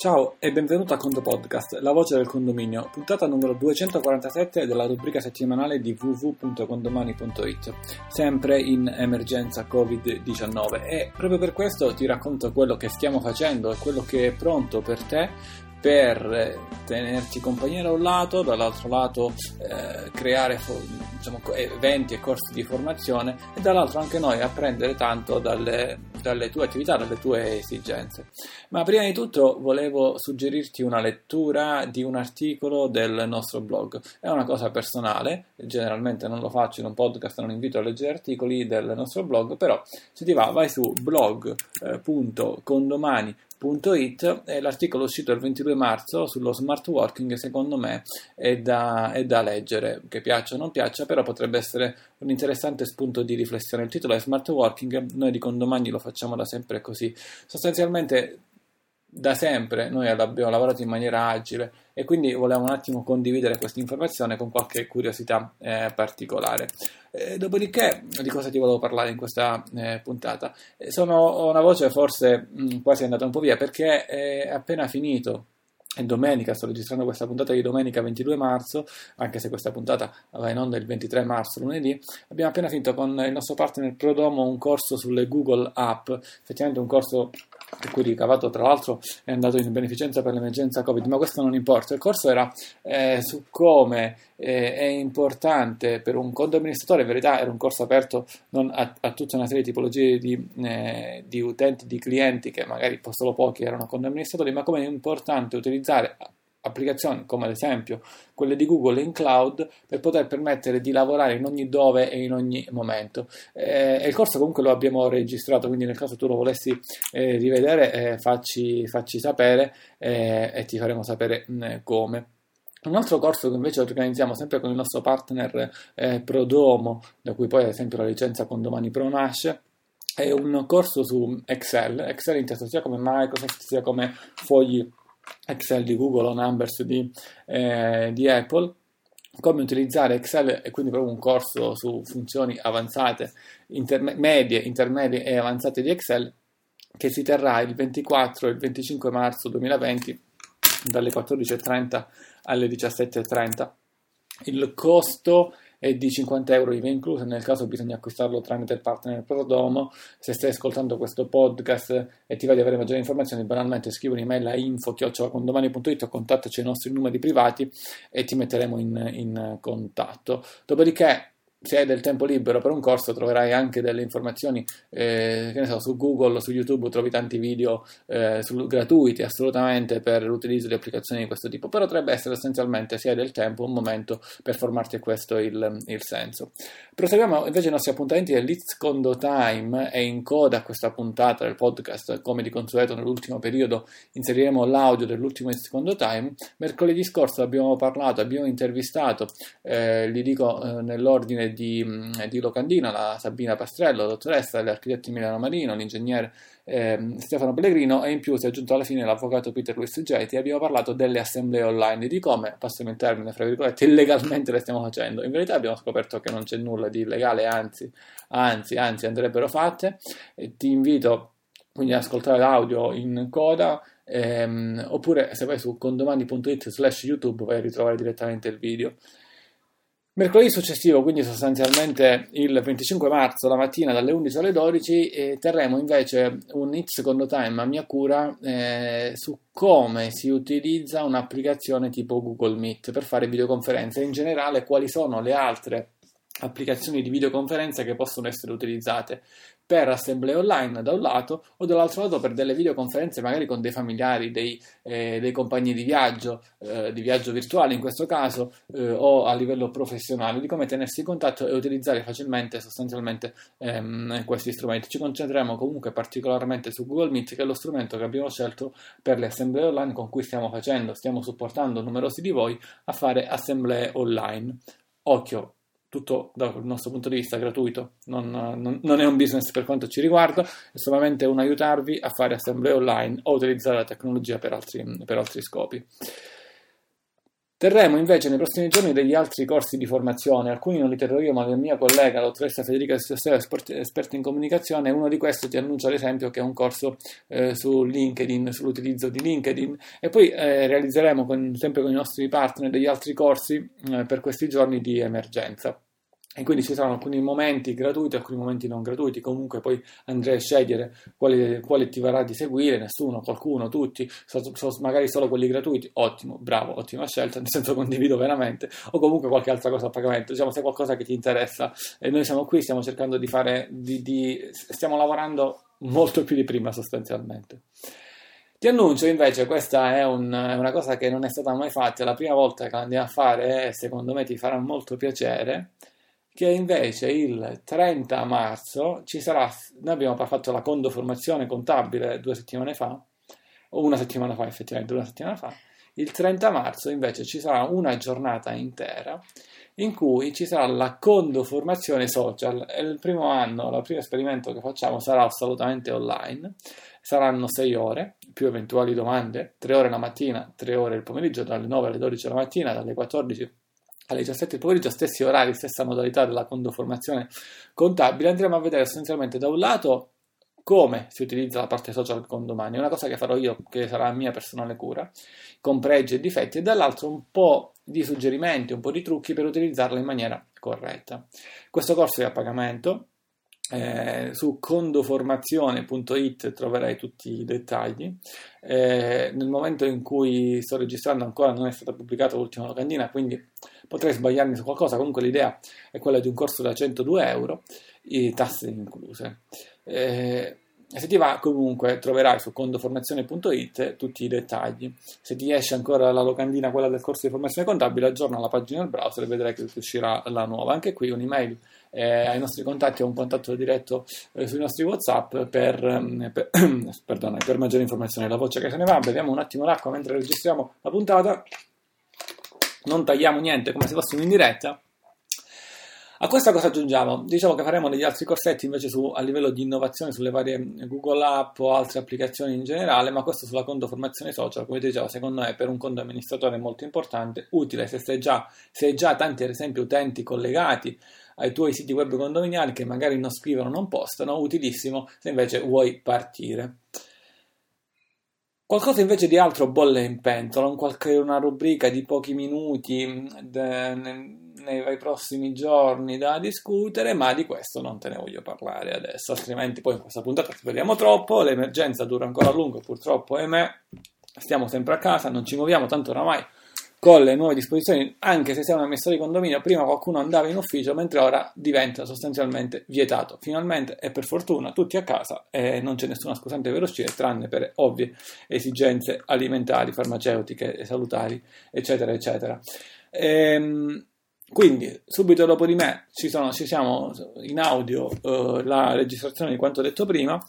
Ciao e benvenuto a Condo Podcast, la voce del condominio, puntata numero 247 della rubrica settimanale di www.condomani.it, sempre in emergenza Covid-19 e proprio per questo ti racconto quello che stiamo facendo e quello che è pronto per te per tenerti compagnia da un lato, dall'altro lato eh, creare diciamo, eventi e corsi di formazione e dall'altro anche noi apprendere tanto dalle, dalle, tue attività, dalle tue esigenze. Ma prima di tutto volevo suggerirti una lettura di un articolo del nostro blog. È una cosa personale, generalmente non lo faccio in un podcast, non invito a leggere articoli del nostro blog, però se ti va vai su blog.condomani.com It, e l'articolo uscito il 22 marzo sullo smart working secondo me è da, è da, leggere, che piaccia o non piaccia, però potrebbe essere un interessante spunto di riflessione. Il titolo è Smart Working, noi di Condomani lo facciamo da sempre così. Sostanzialmente da sempre noi abbiamo lavorato in maniera agile e quindi volevo un attimo condividere questa informazione con qualche curiosità eh, particolare. Eh, dopodiché, di cosa ti volevo parlare in questa eh, puntata? Sono, una voce forse mh, mm, quasi andata un po' via perché è appena finito è domenica, sto registrando questa puntata di domenica 22 marzo, anche se questa puntata va in onda il 23 marzo, lunedì, abbiamo appena finito con il nostro partner Prodomo un corso sulle Google App, effettivamente un corso per cui ricavato tra l'altro è andato in beneficenza per l'emergenza Covid, ma questo non importa. Il corso era eh, su come eh, è importante per un conto amministratore, in verità era un corso aperto a, a, tutta una serie di tipologie di, eh, di utenti, di clienti che magari solo pochi erano conto amministratori, ma come è importante utilizzare applicazioni come ad esempio quelle di Google in cloud per poter permettere di lavorare in ogni dove e in ogni momento. Eh, il corso comunque lo abbiamo registrato, quindi nel caso tu lo volessi eh, rivedere eh, facci, facci, sapere eh, e ti faremo sapere mh, mm, come. Un altro corso che invece organizziamo sempre con il nostro partner eh, Prodomo, da cui poi ad esempio la licenza con Domani Pro nasce, è un corso su Excel, Excel inteso sia come Microsoft sia come fogli Excel di Google o Numbers di, eh, di Apple come utilizzare Excel e quindi proprio un corso su funzioni avanzate, interme- medie, intermedie e avanzate di Excel che si terrà il 24 e il 25 marzo 2020 dalle 14.30 alle 17.30. Il costo è di 50 euro IVA inclusa, nel caso bisogna acquistarlo tramite il partner Prodomo. Se stai ascoltando questo podcast e ti va di avere maggiori informazioni, banalmente scrivi un'email a info-condomani.it o contattaci ai nostri numeri privati e ti metteremo in, in contatto. Dopodiché se hai del tempo libero per un corso troverai anche delle informazioni eh, che ne so, su Google, su YouTube trovi tanti video eh, su, gratuiti assolutamente per l'utilizzo di applicazioni di questo tipo. Però potrebbe essere essenzialmente se hai del tempo un momento per formarti e questo il, il senso. Proseguiamo invece i nostri appuntamenti dell'It's Condo Time e in coda a questa puntata del podcast. Come di consueto nell'ultimo periodo inseriremo l'audio dell'ultimo It's Condo Time. Mercoledì scorso abbiamo parlato abbiamo intervistato eh, li dico eh, nell'ordine di, mm, di Locandina, la Sabina Pastrello, la dottoressa, l'architetto Emiliano Marino, l'ingegnere eh, Stefano Pellegrino e in più si è aggiunto alla fine l'avvocato Peter Luis Geti e abbiamo parlato delle assemblee online, di come, passiamo il termine, fra virgolette, illegalmente le stiamo facendo. In verità abbiamo scoperto che non c'è nulla di illegale, anzi, anzi, anzi andrebbero fatte. E ti invito quindi ad ascoltare l'audio in coda ehm, oppure se vai su condomani.it slash youtube vai a ritrovare direttamente il video. Mercoledì successivo, quindi sostanzialmente il 25 marzo, la mattina dalle 11 alle 12, eh, terremo invece un hit secondo time a mia cura eh, su come si utilizza un'applicazione tipo Google Meet per fare videoconferenze. E in generale quali sono le altre applicazioni di videoconferenza che possono essere utilizzate per assemblee online da un lato o dall'altro lato per delle videoconferenze magari con dei familiari, dei, eh, dei compagni di viaggio, eh, di viaggio virtuale in questo caso eh, o a livello professionale, di come tenersi in contatto e utilizzare facilmente sostanzialmente ehm, questi strumenti. Ci concentreremo comunque particolarmente su Google Meet che è lo strumento che abbiamo scelto per le assemblee online con cui stiamo facendo, stiamo supportando numerosi di voi a fare assemblee online. Occhio, tutto dal nostro punto di vista gratuito, non, non, non, è un business per quanto ci riguarda, è solamente un aiutarvi a fare assemblee online o utilizzare la tecnologia per altri, per altri scopi. Terremo invece nei prossimi giorni degli altri corsi di formazione, alcuni non li terrò io ma la mia collega, la dottoressa Federica Sessera, esperta in comunicazione, uno di questi ti annuncia ad esempio che è un corso eh, su LinkedIn, sull'utilizzo di LinkedIn. E poi eh, realizzeremo con, sempre con i nostri partner degli altri corsi eh, per questi giorni di emergenza e quindi ci saranno alcuni momenti gratuiti, alcuni momenti non gratuiti, comunque poi andrei a scegliere quale, quale ti varrà di seguire, nessuno, qualcuno, tutti, so, so, magari solo quelli gratuiti, ottimo, bravo, ottima scelta, nel senso condivido veramente, o comunque qualche altra cosa a pagamento, diciamo se è qualcosa che ti interessa. E noi siamo qui, stiamo cercando di fare, di, di, stiamo lavorando molto più di prima sostanzialmente. Ti annuncio invece, questa è, un, è, una cosa che non è stata mai fatta, è la prima volta che la andiamo a fare e secondo me ti farà molto piacere che invece il 30 marzo ci sarà, noi abbiamo fatto la condoformazione contabile due settimane fa, o una settimana fa effettivamente, una settimana fa, il 30 marzo invece ci sarà una giornata intera in cui ci sarà la condoformazione social. È il primo anno, il primo esperimento che facciamo sarà assolutamente online. Saranno 6 ore, più eventuali domande, 3 ore la mattina, 3 ore il pomeriggio, dalle 9 alle 12 della mattina, dalle 14 alle 17 del pomeriggio, stessi orari, stessa modalità della condoformazione contabile, andremo a vedere essenzialmente da un lato come si utilizza la parte social con domani, una cosa che farò io, che sarà mia personale cura, con pregi e difetti, e dall'altro un po' di suggerimenti, un po' di trucchi per utilizzarla in maniera corretta. Questo corso è a pagamento, eh, su condoformazione.it troverai tutti i dettagli. Eh, nel momento in cui sto registrando ancora non è stata pubblicata l'ultima locandina, quindi potrei sbagliarmi su qualcosa. Comunque l'idea è quella di un corso da 102 euro, tasse incluse. Eh, se ti va, comunque troverai su condoformazione.it tutti i dettagli. Se ti esce ancora la locandina, quella del corso di formazione contabile, aggiorna la pagina del browser e vedrai che uscirà la nuova. Anche qui un'email eh, ai nostri contatti o un contatto diretto eh, sui nostri WhatsApp per, eh, per, per maggiori informazioni. La voce che se ne va, beviamo un attimo l'acqua mentre registriamo la puntata. Non tagliamo niente come se fossimo in diretta. A questa cosa aggiungiamo? Diciamo che faremo degli altri corsetti invece su, a livello di innovazione sulle varie Google App o altre applicazioni in generale, ma questo sulla conto formazione social, come dicevo, secondo me per un conto amministratore molto importante, utile se sei già, se hai già tanti ad esempio utenti collegati ai tuoi siti web condominiali che magari non scrivono, non postano, utilissimo se invece vuoi partire. Qualcosa invece di altro bolle in pentola, un qualche, una rubrica di pochi minuti de, ne, nei prossimi giorni da discutere, ma di questo non te ne voglio parlare adesso, altrimenti poi in questa puntata speriamo troppo, l'emergenza dura ancora a lungo purtroppo, ahimè, stiamo sempre a casa, non ci muoviamo, tanto oramai con le nuove disposizioni, anche se sei un di condominio, prima qualcuno andava in ufficio, mentre ora diventa sostanzialmente vietato. Finalmente e per fortuna tutti a casa e non c'è nessuna scusante per uscire, tranne per ovvie esigenze alimentari, farmaceutiche, salutari, eccetera, eccetera. Ehm, quindi, subito dopo di me ci, sono, ci siamo in audio eh, la registrazione di quanto detto prima.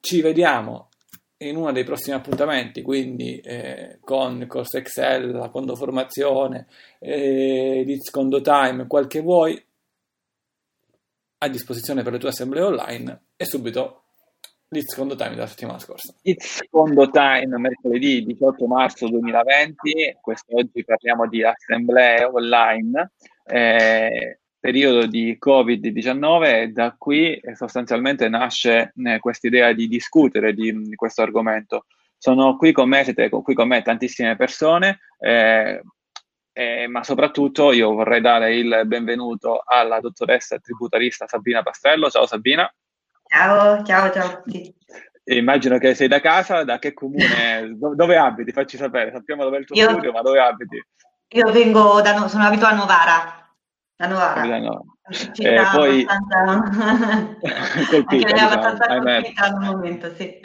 Ci vediamo in uno dei prossimi appuntamenti, quindi eh, con il corso Excel, la condoformazione, eh, l'It's Condo Time, quel che vuoi, a disposizione per le tue assemblee online e subito l'It's Condo Time della settimana scorsa. It's Condo Time, mercoledì 18 marzo 2020, quest'oggi parliamo di assemblee online. Eh, periodo di Covid-19 e da qui eh, sostanzialmente nasce eh, questa idea di discutere di, di, questo argomento. Sono qui con me, siete qui con me tantissime persone, eh, eh, ma soprattutto io vorrei dare il benvenuto alla dottoressa tributarista Sabina Pastello. Ciao Sabina. Ciao, ciao, ciao a tutti. Immagino che sei da casa, da che comune, dove abiti? Facci sapere, sappiamo dove è il tuo io, studio, ma dove abiti? Io vengo da, sono abituato a Novara, da Novara. Eh, poi abbastanza... colpita, diciamo, abbastanza colpita al momento, sì.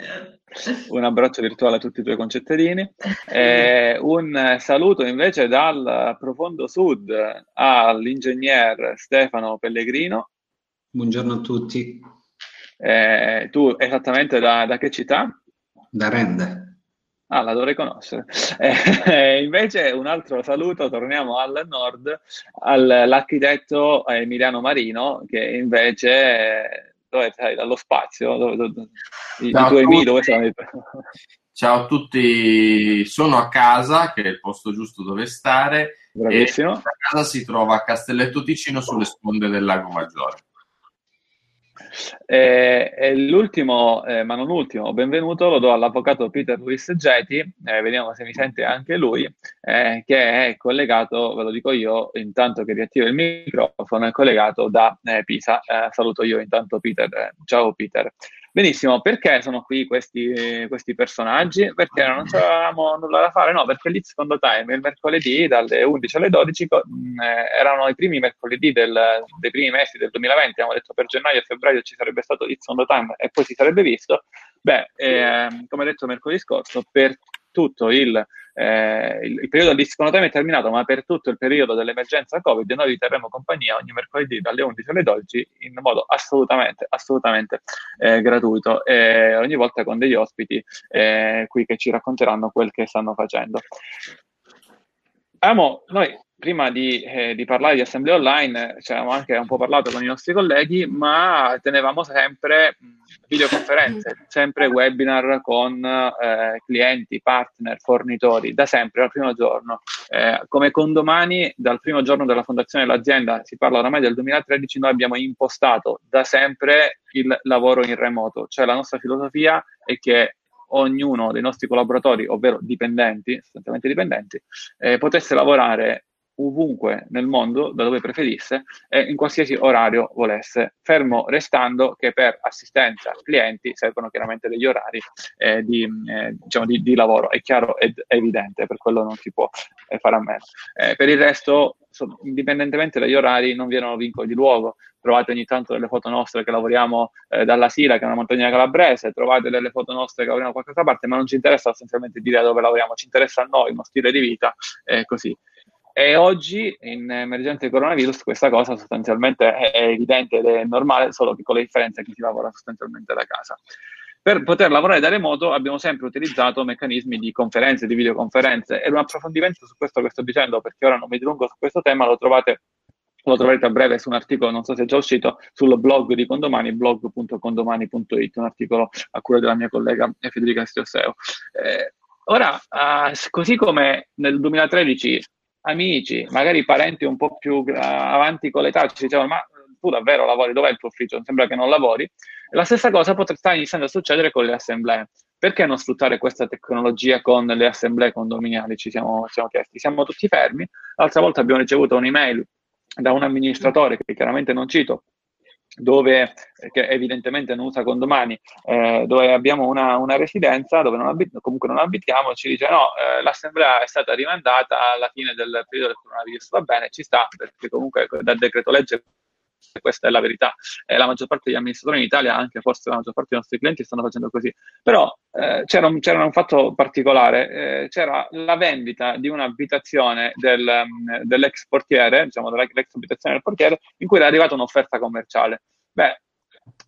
Un abbraccio virtuale a tutti i tuoi concettadini. Eh, un saluto invece dal profondo sud all'ingegner Stefano Pellegrino. Buongiorno a tutti. Eh, tu esattamente da, da che città? Da Rende. Ah, la dovrei conoscere. Eh, invece un altro saluto, torniamo al nord, all'architetto Emiliano Marino, che invece dove sei? Dallo spazio? Dove, dove, I, i tuoi amici dove sono? Ciao a tutti, sono a casa, che è il posto giusto dove stare, Bravissimo. e casa si trova a Castelletto Ticino sulle sponde del Lago Maggiore. Eh, e l'ultimo, eh, ma non ultimo, benvenuto lo do all'avvocato Peter Luis Geti, eh, vediamo se mi sente anche lui, eh, che è collegato, ve lo dico io, intanto che riattivo il microfono, è collegato da eh, Pisa. Eh, saluto io intanto Peter. ciao Peter. Benissimo, perché sono qui questi, questi personaggi? Perché non avevamo nulla da fare? No, perché lì secondo time il mercoledì dalle 11 alle 12 mh, eh, erano i primi mercoledì del, dei primi mesi del 2020, abbiamo detto per gennaio e febbraio ci sarebbe stato on the Time e poi si sarebbe visto. Beh, eh, come detto mercoledì scorso, per tutto il eh, il, il, periodo di secondo time è terminato, ma per tutto il periodo dell'emergenza Covid noi vi terremo compagnia ogni mercoledì dalle 11 alle 12 in modo assolutamente, assolutamente eh, gratuito e ogni volta con degli ospiti eh, qui che ci racconteranno quel che stanno facendo. Amo, noi prima di, eh, di, parlare di assemblee online ci avevamo anche un po' parlato con i nostri colleghi, ma tenevamo sempre videoconferenze, sempre webinar con eh, clienti, partner, fornitori, da sempre, dal primo giorno. Eh, come condomani, dal primo giorno della fondazione dell'azienda, si parla oramai del 2013, noi abbiamo impostato da sempre il lavoro in remoto, cioè la nostra filosofia è che ognuno dei nostri collaboratori, ovvero dipendenti, sostanzialmente dipendenti, eh, potesse lavorare ovunque nel mondo, da dove preferisse e in qualsiasi orario volesse, fermo restando che per assistenza clienti servono chiaramente degli orari eh, di, eh, diciamo di, di, lavoro, è chiaro ed evidente, per quello non si può eh, fare a meno. Eh, per il resto, so, indipendentemente dagli orari, non vi erano vincoli di luogo, trovate ogni tanto delle foto nostre che lavoriamo eh, dalla Sila, che è una montagna calabrese, trovate delle foto nostre che lavoriamo da qualche altra parte, ma non ci interessa sostanzialmente dire dove lavoriamo, ci interessa a noi, uno stile di vita, eh, così. E oggi in emergenza coronavirus questa cosa sostanzialmente è evidente ed è normale, solo che con le differenze che si lavora sostanzialmente da casa. Per poter lavorare da remoto abbiamo sempre utilizzato meccanismi di conferenze, di videoconferenze e un approfondimento su questo che sto dicendo, perché ora non mi dilungo su questo tema, lo trovate lo troverete a breve su un articolo, non so se è già uscito, sul blog di Condomani, blog.condomani.it, un articolo a cura della mia collega Federica Stioseo. Eh, ora, eh, così come nel 2013 amici, magari parenti un po' più avanti con l'età, ci dicevano ma tu davvero lavori, dov'è il tuo ufficio? Sembra che non lavori. La stessa cosa potrà stare iniziando a succedere con le assemblee. Perché non sfruttare questa tecnologia con le assemblee condominiali? Ci siamo, ci siamo chiesti. Siamo tutti fermi. L'altra volta abbiamo ricevuto un'email da un amministratore che chiaramente non cito, dove, che evidentemente non usa condomani, eh, dove abbiamo una, una residenza, dove non abit- comunque non abitiamo, ci dice no, eh, l'assemblea è stata rimandata alla fine del periodo del coronavirus, va bene, ci sta, perché comunque dal decreto legge questa è la verità. Eh, la maggior parte degli amministratori in Italia, anche forse la maggior parte dei nostri clienti, stanno facendo così. Però eh, c'era, un, c'era, un, fatto particolare, eh, c'era la vendita di un'abitazione del, um, dell'ex portiere, diciamo dell'ex abitazione del portiere, in cui era arrivata un'offerta commerciale. Beh,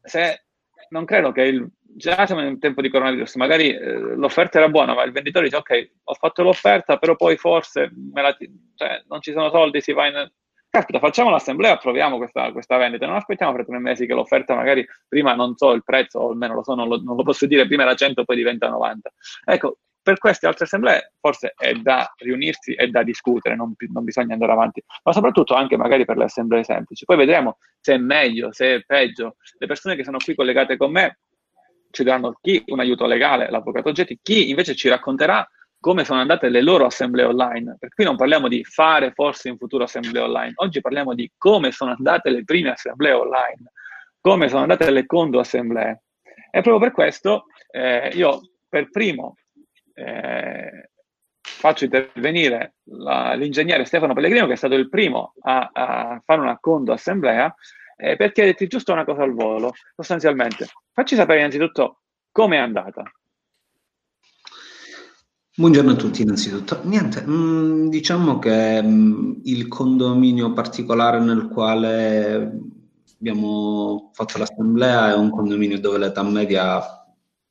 se non credo che il, già siamo in tempo di coronavirus, magari eh, l'offerta era buona, ma il venditore dice ok, ho fatto l'offerta, però poi forse la, cioè, non ci sono soldi, si va in, caspita, facciamo l'assemblea, approviamo questa, questa, vendita, non aspettiamo per tre mesi che l'offerta magari prima non so il prezzo, o almeno lo so, non lo, non lo posso dire, prima era 100, poi diventa 90. Ecco, per queste altre assemblee forse è da riunirsi e da discutere, non, non, bisogna andare avanti, ma soprattutto anche magari per le assemblee semplici. Poi vedremo se è meglio, se è peggio. Le persone che sono qui collegate con me ci daranno chi un aiuto legale, l'avvocato Getti, chi invece ci racconterà come sono andate le loro assemblee online. Per cui non parliamo di fare forse in futuro assemblee online, oggi parliamo di come sono andate le prime assemblee online, come sono andate le condo assemblee. E proprio per questo eh, io per primo eh, faccio intervenire la, l'ingegnere Stefano Pellegrino, che è stato il primo a, a fare una condo assemblea, eh, per chiederti giusto una cosa al volo, sostanzialmente. Facci sapere innanzitutto come è andata. Buongiorno a tutti innanzitutto. Niente, mh, mm, diciamo che mh, mm, il condominio particolare nel quale abbiamo fatto l'assemblea è un condominio dove l'età media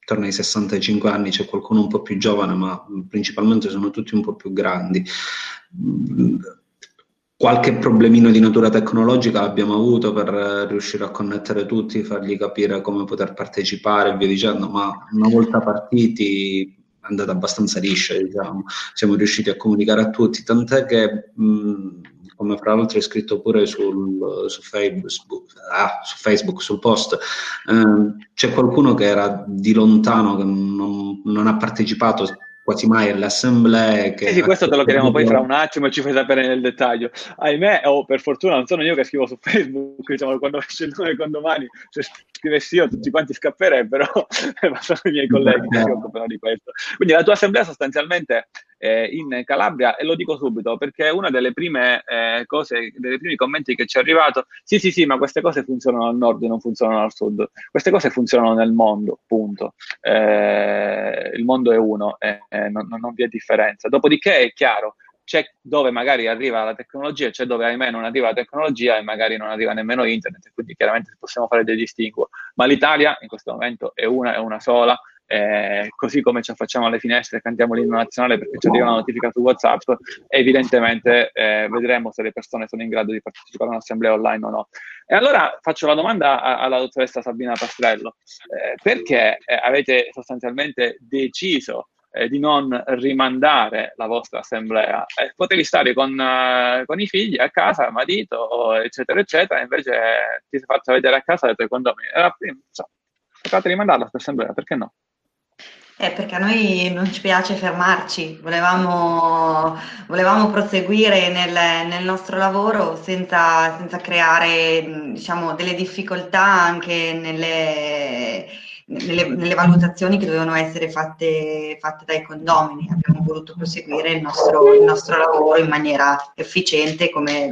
torna ai 65 anni, c'è qualcuno un po' più giovane, ma principalmente sono tutti un po' più grandi. Mm, qualche problemino di natura tecnologica l'abbiamo avuto per riuscire a connettere tutti, fargli capire come poter partecipare e via dicendo, ma una volta partiti andata abbastanza liscia, diciamo. siamo riusciti a comunicare a tutti, tant'è che mh, come fra l'altro è scritto pure sul, su, Facebook, ah, su, Facebook, sul post, eh, c'è qualcuno che era di lontano, che non, non ha partecipato quasi mai alle assemblee. Che sì, sì, questo te lo chiediamo poi fra un attimo e ci fai sapere nel dettaglio. Ahimè, o oh, per fortuna non sono io che scrivo su Facebook, diciamo, quando esce il nome condomani, se scrivessi io tutti quanti scapperebbero, ma sono i miei colleghi che si occupano di questo. Quindi la tua assemblea sostanzialmente eh, in Calabria e lo dico subito perché una delle prime eh, cose, dei primi commenti che ci è arrivato, sì sì sì, ma queste cose funzionano al nord e non funzionano al sud, queste cose funzionano nel mondo, punto. Eh, il mondo è uno e non, non vi è differenza. Dopodiché è chiaro, c'è dove magari arriva la tecnologia, c'è dove ahimè non arriva la tecnologia e magari non arriva nemmeno internet, quindi chiaramente possiamo fare dei distinguo. Ma l'Italia in questo momento è una, è una sola eh, così come ci affacciamo alle finestre e cantiamo l'inno nazionale perché ci arriva una notifica su WhatsApp, evidentemente eh, vedremo se le persone sono in grado di partecipare a un'assemblea online o no. E allora faccio la domanda a, alla dottoressa Sabina Pastrello, eh, perché eh, avete sostanzialmente deciso eh, di non rimandare la vostra assemblea. Eh, potevi stare con, uh, con, i figli a casa, marito, eccetera, eccetera, e invece ti fatto vedere a casa dei tuoi condomini. Era, insomma, fate rimandarla questa assemblea, perché no? Eh, perché a noi non ci piace fermarci, volevamo, volevamo proseguire nel, nel, nostro lavoro senza, senza creare diciamo, delle difficoltà anche nelle, nelle, nelle, valutazioni che dovevano essere fatte, fatte, dai condomini. Abbiamo voluto proseguire il nostro, il nostro lavoro in maniera efficiente come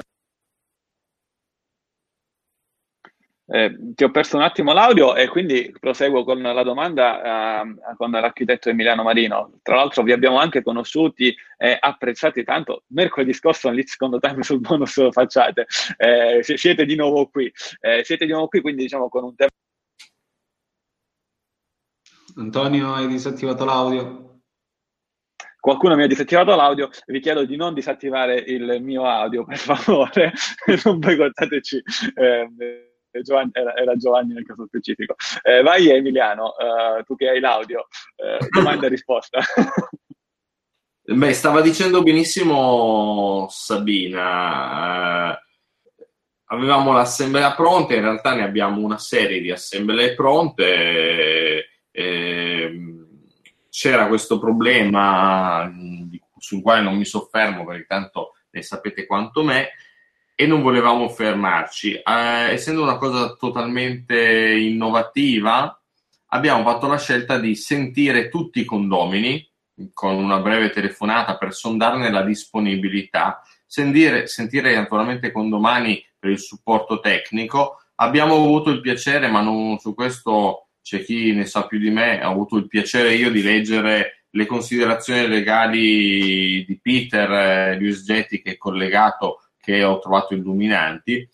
Eh, ti ho perso un attimo l'audio e quindi proseguo con la domanda eh, con l'architetto Emiliano Marino. Tra l'altro vi abbiamo anche conosciuti e apprezzati tanto. Mercoledì scorso nel secondo time sul bonus facciate. Eh, siete di nuovo qui. Eh, siete di nuovo qui, quindi diciamo con un tema. Antonio, hai disattivato l'audio? qualcuno mi ha disattivato l'audio, vi chiedo di non disattivare il mio audio, per favore, non boicottateci. Eh, Giovanni, era, era, Giovanni nel caso specifico. Eh, vai Emiliano, uh, tu che hai l'audio, uh, domanda e risposta. Beh, stava dicendo benissimo Sabina. Uh, avevamo l'assemblea pronta, in realtà ne abbiamo una serie di assemblee pronte. Eh, c'era questo problema sul quale non mi soffermo perché tanto ne sapete quanto me e non volevamo fermarci. Eh, essendo una cosa totalmente innovativa, abbiamo fatto la scelta di sentire tutti i condomini con una breve telefonata per sondarne la disponibilità, sentire, sentire naturalmente condomani per il supporto tecnico. Abbiamo avuto il piacere, ma non, su questo c'è chi ne sa più di me, ho avuto il piacere io di leggere le considerazioni legali di Peter eh, Luis Getti che è collegato che ho trovato illuminanti.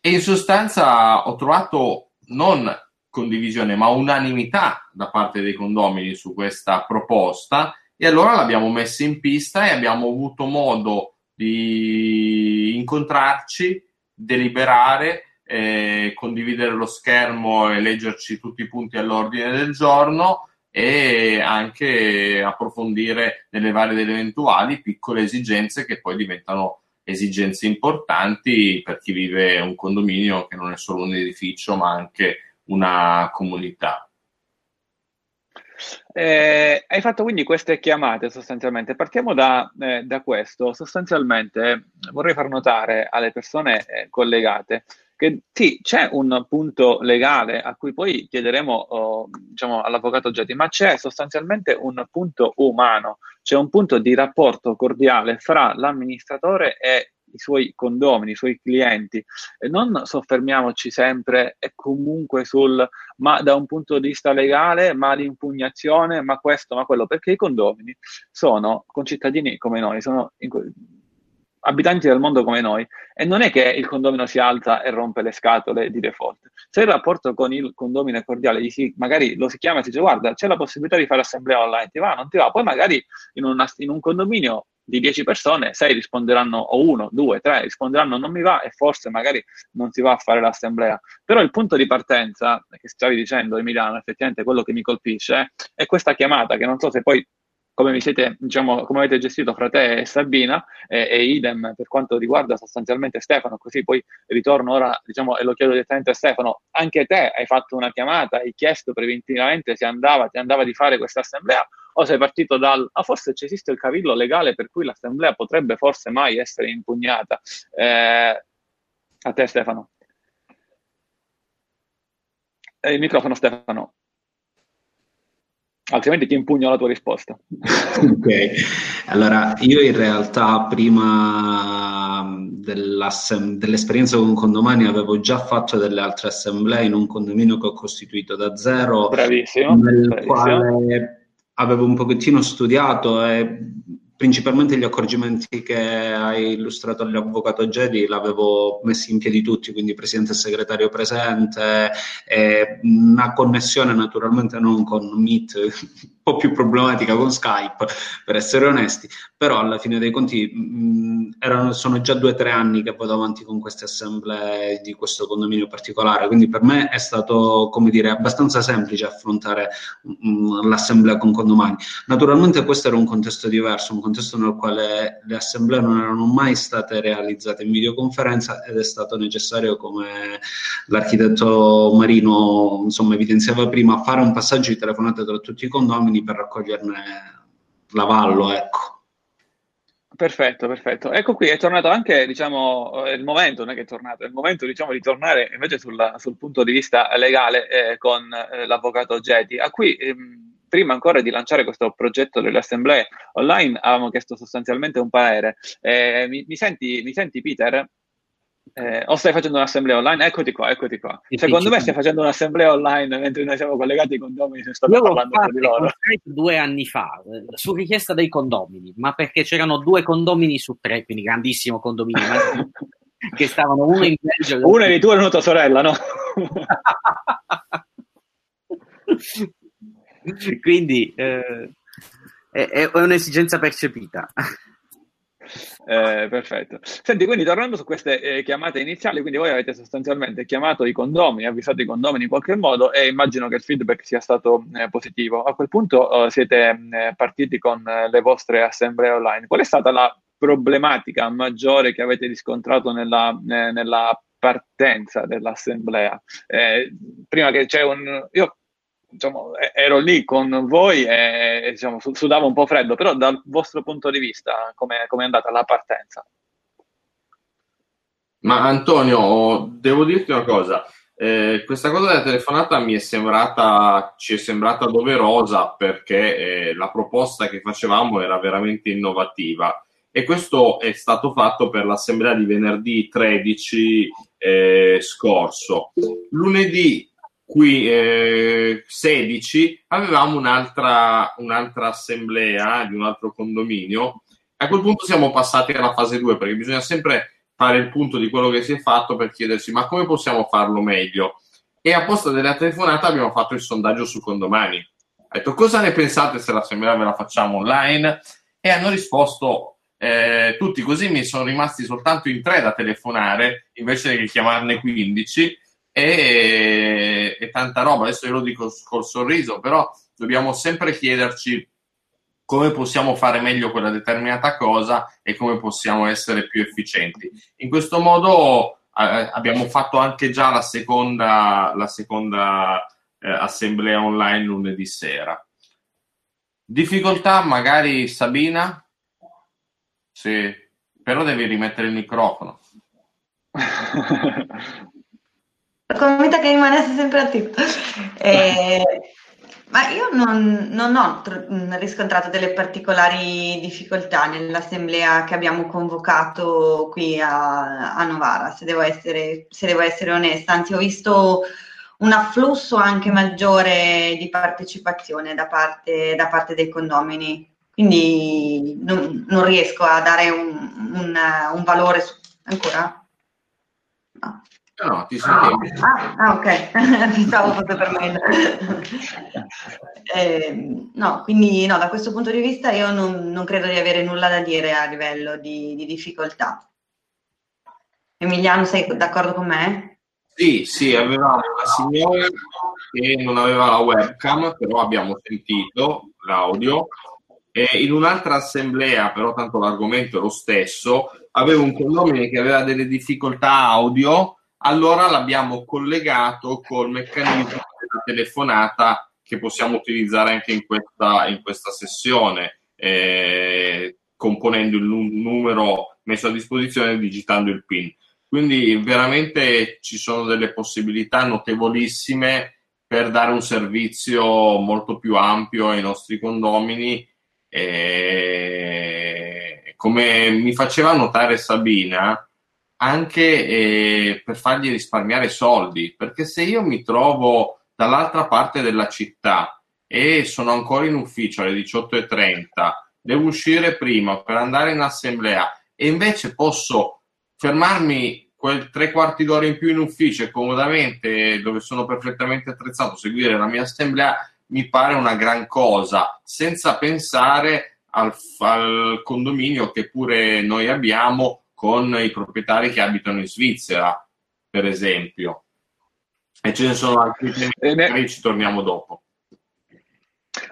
E in sostanza ho trovato non condivisione ma unanimità da parte dei condomini su questa proposta. E allora l'abbiamo messa in pista e abbiamo avuto modo di incontrarci, deliberare, eh, condividere lo schermo e leggerci tutti i punti all'ordine del giorno e anche approfondire nelle varie delle eventuali piccole esigenze che poi diventano esigenze importanti per chi vive un condominio che non è solo un edificio ma anche una comunità. Eh, hai fatto quindi queste chiamate sostanzialmente. Partiamo da, eh, da questo. Sostanzialmente vorrei far notare alle persone eh, collegate che sì, c'è un punto legale a cui poi chiederemo oh, diciamo, all'avvocato Getti, ma c'è sostanzialmente un punto umano, c'è un punto di rapporto cordiale fra l'amministratore e i suoi condomini, i suoi clienti. E non soffermiamoci sempre e comunque sul ma da un punto di vista legale, ma l'impugnazione, ma questo, ma quello, perché i condomini sono concittadini come noi, sono abitanti del mondo come noi e non è che il condomino si alza e rompe le scatole di default. Se il rapporto con il condomino è cordiale, si, magari lo si chiama e si dice guarda c'è la possibilità di fare assemblea online, ti va, non ti va, poi magari in, una, in un condominio di 10 persone, 6 risponderanno, o 1, 2, 3 risponderanno non mi va e forse magari non si va a fare l'assemblea. Però il punto di partenza, che stavi dicendo Emiliano, effettivamente quello che mi colpisce, è questa chiamata che non so se poi come, siete, diciamo, come avete gestito fra te e Sabina e, e, idem per quanto riguarda sostanzialmente Stefano, così poi ritorno ora diciamo, e lo chiedo direttamente a Stefano, anche te hai fatto una chiamata, hai chiesto preventivamente se andava, ti andava di fare questa assemblea o sei partito dal, ah forse ci esiste il cavillo legale per cui l'assemblea potrebbe forse mai essere impugnata. Eh, a te Stefano. Eh, il microfono Stefano altrimenti ti impugno la tua risposta. ok, allora io in realtà prima dell'esperienza con Condomani avevo già fatto delle altre assemblee in un condominio che ho costituito da zero, bravissimo, nel bravissimo. quale avevo un pochettino studiato e principalmente gli accorgimenti che hai illustrato all'avvocato Gedi l'avevo messi in piedi tutti, quindi presidente e segretario presente, una connessione naturalmente non con Meet, un po' più problematica con Skype, per essere onesti, però alla fine dei conti mh, erano, sono già due o tre anni che vado avanti con queste assemblee di questo condominio particolare, quindi per me è stato, come dire, abbastanza semplice affrontare mh, l'assemblea con condomani. Naturalmente questo era un contesto diverso, un contesto nel quale le assemblee non erano mai state realizzate in videoconferenza ed è stato necessario, come l'architetto Marino insomma, evidenziava prima, fare un passaggio di telefonate tra tutti i condomini per raccoglierne l'avallo, ecco. Perfetto, perfetto. Ecco qui, è tornato anche, diciamo, il momento, non è che è tornato, è il momento, diciamo, di tornare invece sulla, sul punto di vista legale eh, con eh, l'avvocato Geti, a cui ehm, prima ancora di lanciare questo progetto delle assemblee online avevamo chiesto sostanzialmente un parere. Eh, mi, mi, senti, mi senti Peter? Eh, o stai facendo un'assemblea online? Eccoti qua, eccoti qua. Secondo me stai facendo un'assemblea online mentre noi siamo collegati ai condomini stiamo parlando tra di loro. due anni fa, su richiesta dei condomini, ma perché c'erano due condomini su tre, quindi grandissimo condominio, che stavano uno in Belgio. Uno di tu e una tua sorella, no? quindi eh, è, è un'esigenza percepita. Eh, perfetto. Senti, quindi tornando su queste eh, chiamate iniziali, quindi voi avete sostanzialmente chiamato i condomini, avvisato i condomini in qualche modo e immagino che il feedback sia stato eh, positivo. A quel punto eh, siete eh, partiti con le vostre assemblee online. Qual è stata la problematica maggiore che avete riscontrato nella, nella partenza dell'assemblea? prima che c'è un... Io diciamo, ero lì con voi e diciamo, sudavo un po' freddo, però dal vostro punto di vista come è andata la partenza? Ma Antonio, devo dirti una cosa, eh, questa cosa della telefonata mi è sembrata, ci è sembrata doverosa perché eh, la proposta che facevamo era veramente innovativa e questo è stato fatto per l'assemblea di venerdì 13 eh, scorso. Lunedì qui eh, 16 avevamo un'altra, un'altra assemblea di un altro condominio. A quel punto siamo passati alla fase 2 perché bisogna sempre fare il punto di quello che si è fatto per chiedersi ma come possiamo farlo meglio? E a posto della telefonata abbiamo fatto il sondaggio su condomani. Ha detto cosa ne pensate se l'assemblea ve la facciamo online? E hanno risposto eh, tutti così mi sono rimasti soltanto in tre da telefonare invece che chiamarne 15 e, e tanta roba. Adesso io lo dico col sorriso, però dobbiamo sempre chiederci come possiamo fare meglio quella determinata cosa e come possiamo essere più efficienti. In questo modo eh, abbiamo fatto anche già la seconda, la seconda eh, assemblea online lunedì sera. Difficoltà magari Sabina? Sì, però devi rimettere il microfono. convinta che rimanesse sempre attivo. Eh, ma io non, non ho tr- riscontrato delle particolari difficoltà nell'assemblea che abbiamo convocato qui a, a Novara, se devo, essere, se devo essere onesta. Anzi, ho visto un afflusso anche maggiore di partecipazione da parte, da parte dei condomini. Quindi non, non riesco a dare un, un, un valore su... ancora. No. No, ti sentivo. Ah, ah, ok, pensavo fosse per me. eh, no, quindi no, da questo punto di vista io non, non, credo di avere nulla da dire a livello di, di difficoltà. Emiliano, sei d'accordo con me? Sì, sì, avevamo una signora che non aveva la webcam, però abbiamo sentito l'audio E in un'altra assemblea, però tanto l'argomento è lo stesso, avevo un condomino che aveva delle difficoltà audio, allora l'abbiamo collegato col meccanismo della telefonata che possiamo utilizzare anche in questa, in questa sessione, eh, componendo il numero messo a disposizione e digitando il PIN. Quindi veramente ci sono delle possibilità notevolissime per dare un servizio molto più ampio ai nostri condomini. E come mi faceva notare Sabina, anche eh, per fargli risparmiare soldi, perché se io mi trovo dall'altra parte della città e sono ancora in ufficio alle 18.30, devo uscire prima per andare in assemblea e invece posso fermarmi quel tre quarti d'ora in più in ufficio e comodamente, dove sono perfettamente attrezzato, seguire la mia assemblea, mi pare una gran cosa, senza pensare al, al condominio che pure noi abbiamo con i proprietari che abitano in Svizzera, per esempio. E ce ne sono altri temi, magari ci torniamo dopo.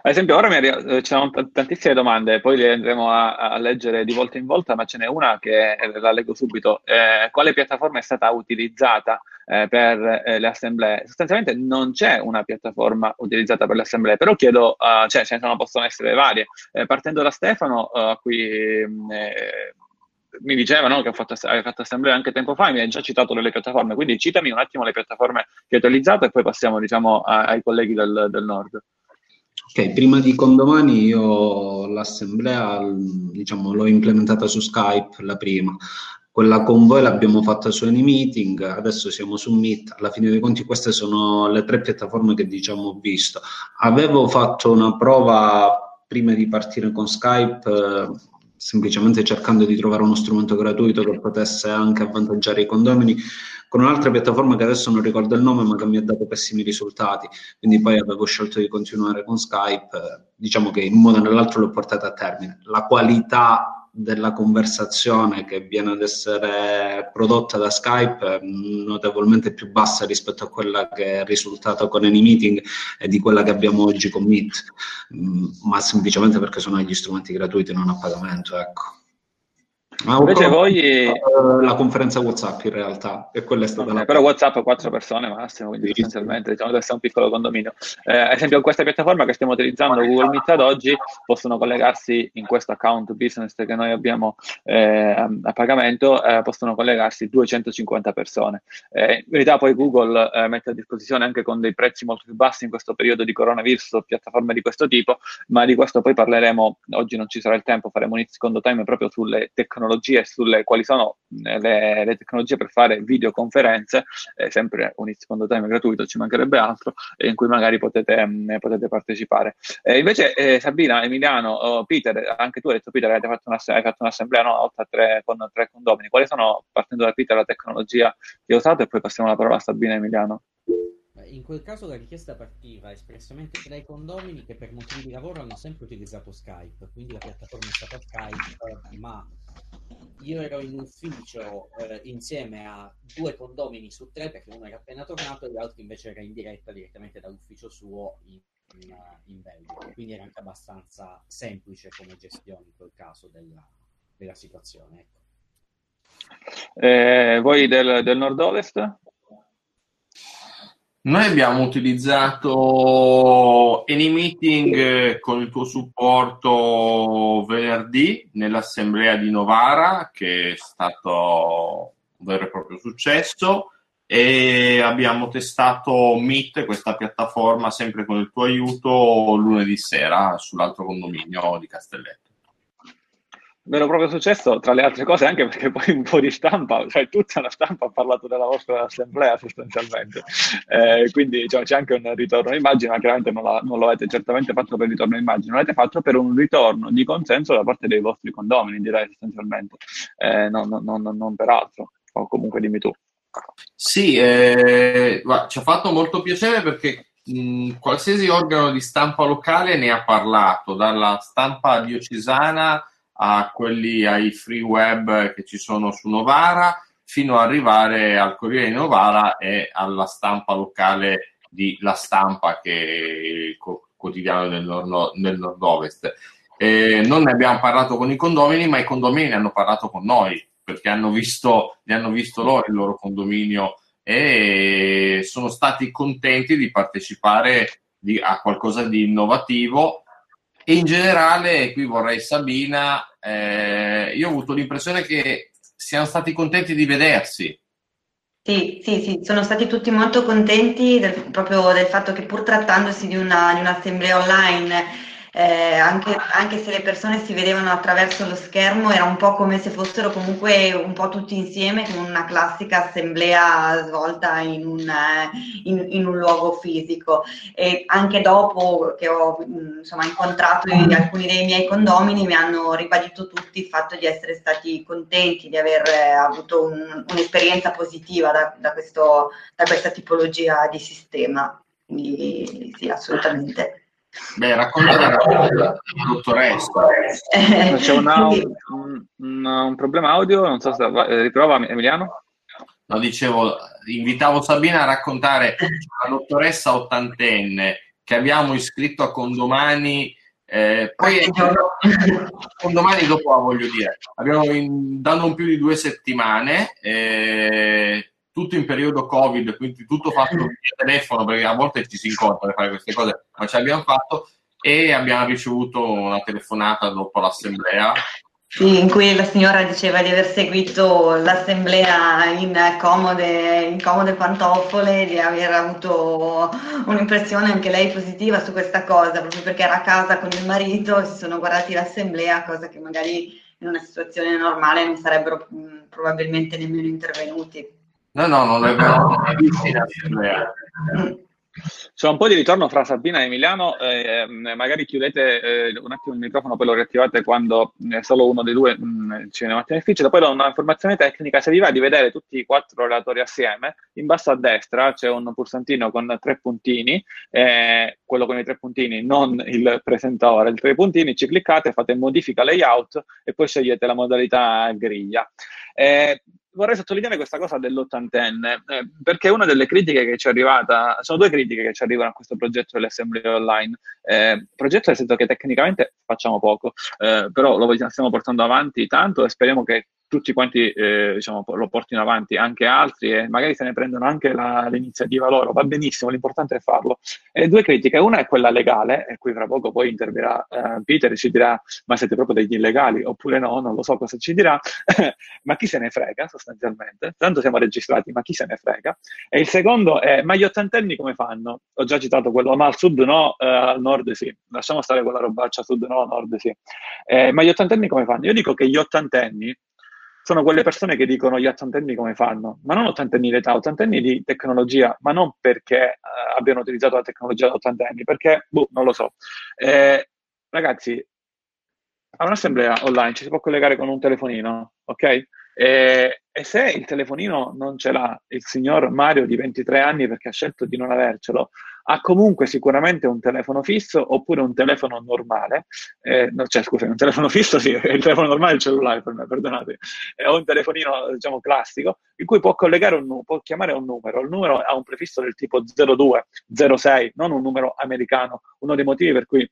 Ad esempio, ora eh, ci sono tantissime domande, poi le andremo a, a, leggere di volta in volta, ma ce n'è una che eh, la leggo subito. Eh, quale piattaforma è stata utilizzata eh, per eh, le assemblee? Sostanzialmente non c'è una piattaforma utilizzata per le assemblee, però chiedo, uh, cioè ce ne sono, possono essere varie. Eh, partendo da Stefano, a cui mm, mi diceva no, che ha fatto, fatto assemblea anche tempo fa e mi hai già citato delle piattaforme, quindi citami un attimo le piattaforme che hai utilizzato e poi passiamo diciamo, a, ai colleghi del, del, nord. Ok, prima di condomani io l'assemblea diciamo, l'ho implementata su Skype la prima, quella con voi l'abbiamo fatta su AnyMeeting, adesso siamo su Meet, alla fine dei conti queste sono le tre piattaforme che diciamo ho visto. Avevo fatto una prova prima di partire con Skype semplicemente cercando di trovare uno strumento gratuito che potesse anche avvantaggiare i condomini con un'altra piattaforma che adesso non ricordo il nome ma che mi ha dato pessimi risultati. Quindi poi avevo scelto di continuare con Skype diciamo che in un modo o nell'altro l'ho portata a termine. La qualità della conversazione che viene ad essere prodotta da Skype è notevolmente più bassa rispetto a quella che è risultata con AnyMeeting e di quella che abbiamo oggi con Meet, mm, ma semplicemente perché sono gli strumenti gratuiti non a pagamento, ecco. Ma Invece voi... La conferenza WhatsApp in realtà, e quella è stata okay, la... Però WhatsApp ha quattro persone massimo, quindi sì, sostanzialmente diciamo deve essere un piccolo condominio. Eh, ad esempio questa piattaforma che stiamo utilizzando, Google Meet ad oggi, possono collegarsi in questo account business che noi abbiamo eh, a pagamento, eh, possono collegarsi 250 persone. Eh, in verità poi Google eh, mette a disposizione anche con dei prezzi molto più bassi in questo periodo di coronavirus piattaforme di questo tipo, ma di questo poi parleremo, oggi non ci sarà il tempo, faremo un secondo time proprio sulle tecnologie tecnologie sulle quali sono eh, le, le tecnologie per fare videoconferenze, eh, sempre un secondo time gratuito, ci mancherebbe altro, in cui magari potete, mh, mm, potete partecipare. Eh, invece eh, Sabina, Emiliano, oh, Peter, anche tu hai detto Peter, fatto, hai fatto un'assemblea no? oltre a tre, con tre condomini. Quali sono, partendo da Peter, la tecnologia che hai usato e poi passiamo la parola a Sabina e Emiliano? In quel caso la richiesta partiva espressamente dai condomini che per motivi di lavoro hanno sempre utilizzato Skype, quindi la piattaforma è stata Skype, ma io ero in ufficio eh, insieme a due condomini su tre perché uno era appena tornato e l'altro invece era in diretta direttamente dall'ufficio suo in, in, in Belgio. Quindi era anche abbastanza semplice come gestione in quel caso della, della situazione. Ecco. Eh, voi del, del nord-ovest? Noi abbiamo utilizzato AnyMeeting eh, con il tuo supporto venerdì nell'assemblea di Novara, che è stato un vero e proprio successo, e abbiamo testato Meet, questa piattaforma, sempre con il tuo aiuto, lunedì sera sull'altro condominio di Castelletto vero proprio successo, tra le altre cose, anche perché poi un po' di stampa, cioè tutta la stampa ha parlato della vostra assemblea sostanzialmente. Eh, quindi cioè, c'è anche un ritorno immagine, ma chiaramente non, la, non, lo avete certamente fatto per ritorno immagine, l'avete fatto per un ritorno di consenso da parte dei vostri condomini, direi sostanzialmente, eh, non, non, non, non per altro, o comunque dimmi tu. Sì, eh, ci ha fatto molto piacere perché mh, qualsiasi organo di stampa locale ne ha parlato, dalla stampa diocesana a quelli ai free web che ci sono su Novara, fino ad arrivare al Corriere di Novara e alla stampa locale di La Stampa, che è il quotidiano del, nord- del nord-ovest. Eh, non ne abbiamo parlato con i condomini, ma i condomini ne hanno parlato con noi, perché hanno visto, ne hanno visto loro il loro condominio e sono stati contenti di partecipare di, a qualcosa di innovativo. E in generale, qui vorrei Sabina, eh, io ho avuto l'impressione che siano stati contenti di vedersi, sì, sì, sì, sono stati tutti molto contenti del, proprio del fatto che pur trattandosi di una, di un'assemblea online eh, anche, anche, se le persone si vedevano attraverso lo schermo, era un po' come se fossero comunque un po' tutti insieme con una classica assemblea svolta in un, eh, in, in un luogo fisico. E anche dopo che ho insomma, incontrato alcuni dei miei condomini, mi hanno ribadito tutti il fatto di essere stati contenti, di aver eh, avuto un, un'esperienza positiva da, da, questo, da questa tipologia di sistema. Quindi sì, assolutamente. Beh, racconta la dottoressa. C'è una, un, un, un, problema audio, non so se eh, riprova Emiliano. No, dicevo, invitavo Sabina a raccontare la dottoressa ottantenne che abbiamo iscritto a Condomani. Eh, poi Condomani dopo voglio dire, abbiamo in, da non più di due settimane eh, tutto in periodo Covid, quindi tutto fatto via telefono, perché a volte ci si incontra per fare queste cose, ma ce l'abbiamo fatto e abbiamo ricevuto una telefonata dopo l'assemblea. Sì, in cui la signora diceva di aver seguito l'assemblea in comode, in comode pantofole, di aver avuto un'impressione anche lei positiva su questa cosa, proprio perché era a casa con il marito, si sono guardati l'assemblea, cosa che magari in una situazione normale non sarebbero mh, probabilmente nemmeno intervenuti. No, no, non è vero. C'è un po' di ritorno fra Sabina e Emiliano, eh, magari chiudete eh, un attimo il microfono, poi lo riattivate quando è solo uno dei due mh, mm, ci viene in ufficio. Poi do una informazione tecnica, se vi va di vedere tutti i quattro relatori assieme, in basso a destra c'è un pulsantino con tre puntini, eh, quello con i tre puntini, non il presentatore, i tre puntini, ci cliccate, fate modifica layout e poi scegliete la modalità griglia. Eh, vorrei sottolineare questa cosa dell'ottantenne, eh, perché una delle critiche che ci è arrivata, sono due critiche che ci arrivano a questo progetto delle assemblee online. Eh, progetto nel senso che tecnicamente facciamo poco, eh, però lo stiamo portando avanti tanto e speriamo che tutti quanti eh, diciamo, lo portino avanti anche altri e magari se ne prendono anche la, l'iniziativa loro, va benissimo, l'importante è farlo. E due critiche, una è quella legale, e qui fra poco poi interverrà uh, Peter e ci dirà ma siete proprio degli illegali oppure no, non lo so cosa ci dirà, ma chi se ne frega sostanzialmente, tanto siamo registrati, ma chi se ne frega. E il secondo è ma gli ottantenni come fanno? Ho già citato quello, ma al sud no, uh, al nord sì, lasciamo stare quella robaccia, sud no, nord sì. Eh, ma gli ottantenni come fanno? Io dico che gli ottantenni sono quelle persone che dicono gli ottantenni come fanno, ma non ottantenni di età, ottantenni di tecnologia, ma non perché eh, abbiano utilizzato la tecnologia da ottantenni, perché, boh, non lo so. Eh, ragazzi, a un'assemblea online ci si può collegare con un telefonino, ok? E, e, se il telefonino non ce l'ha il signor Mario di 23 anni perché ha scelto di non avercelo, ha comunque sicuramente un telefono fisso oppure un telefono normale, eh, no, cioè scusa, un telefono fisso sì, il telefono normale è il cellulare per me, perdonate, è un telefonino diciamo classico in cui può collegare un può chiamare un numero, il numero ha un prefisso del tipo 02, 06, non un numero americano, uno dei motivi per cui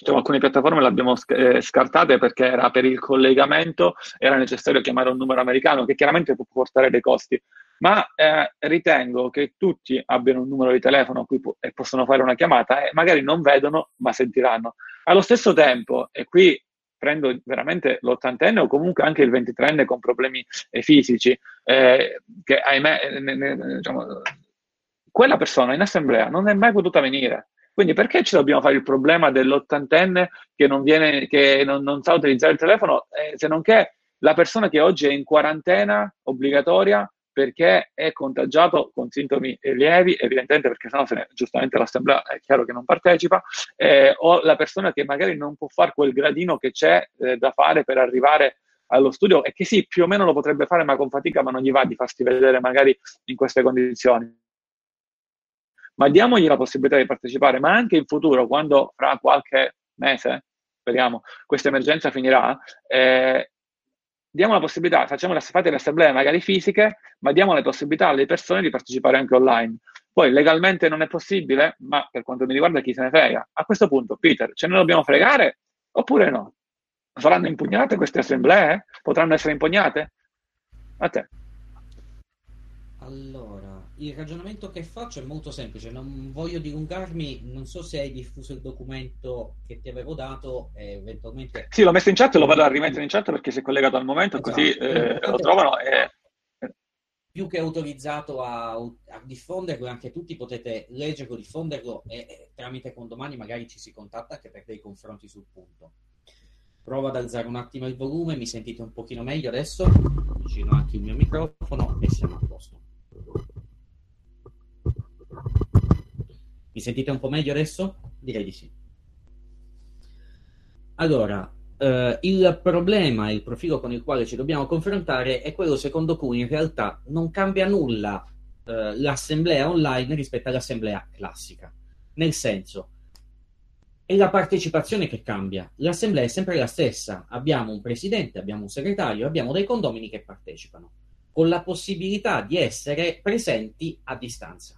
Diciamo, alcune piattaforme le abbiamo eh, scartate perché era per il collegamento era necessario chiamare un numero americano che chiaramente può portare dei costi, ma eh, ritengo che tutti abbiano un numero di telefono a cui po- e possono fare una chiamata e magari non vedono ma sentiranno. Allo stesso tempo, e qui prendo veramente l'ottantenne o comunque anche il ventitrenne con problemi eh, fisici, eh, che ahimè, ne, ne, diciamo, quella persona in assemblea non è mai potuta venire quindi perché ci dobbiamo fare il problema dell'ottantenne che non, viene, che non, non sa utilizzare il telefono, eh, se non che la persona che oggi è in quarantena obbligatoria perché è contagiato con sintomi lievi, evidentemente perché sennò se ne, giustamente l'assemblea è chiaro che non partecipa, eh, o la persona che magari non può fare quel gradino che c'è eh, da fare per arrivare allo studio e che sì, più o meno lo potrebbe fare ma con fatica, ma non gli va di farsi vedere magari in queste condizioni ma diamogli la possibilità di partecipare, ma anche in futuro, quando fra qualche mese, speriamo, questa emergenza finirà, eh, diamo la possibilità, facciamo le, fate le assemblee magari fisiche, ma diamo la possibilità alle persone di partecipare anche online. Poi legalmente non è possibile, ma per quanto mi riguarda chi se ne frega. A questo punto, Peter, ce ne dobbiamo fregare oppure no? Saranno impugnate queste assemblee? Potranno essere impugnate? A te. Allora, il ragionamento che faccio è molto semplice, non voglio dilungarmi, non so se hai diffuso il documento che ti avevo dato e eventualmente... Sì, l'ho messo in chat, lo vado a rimettere in chat perché si è collegato al momento, esatto. così eh, lo trovano e... Più che autorizzato a, a, diffonderlo, anche tutti potete leggerlo, diffonderlo e, e tramite condomani magari ci si contatta anche per dei confronti sul punto. Provo ad alzare un attimo il volume, mi sentite un pochino meglio adesso? Vicino anche il mio microfono e siamo a posto. Mi sentite un po' meglio adesso? Direi di sì. Allora, eh, il problema, il profilo con il quale ci dobbiamo confrontare è quello secondo cui in realtà non cambia nulla eh, l'assemblea online rispetto all'assemblea classica. Nel senso, è la partecipazione che cambia. L'assemblea è sempre la stessa. Abbiamo un presidente, abbiamo un segretario, abbiamo dei condomini che partecipano, con la possibilità di essere presenti a distanza.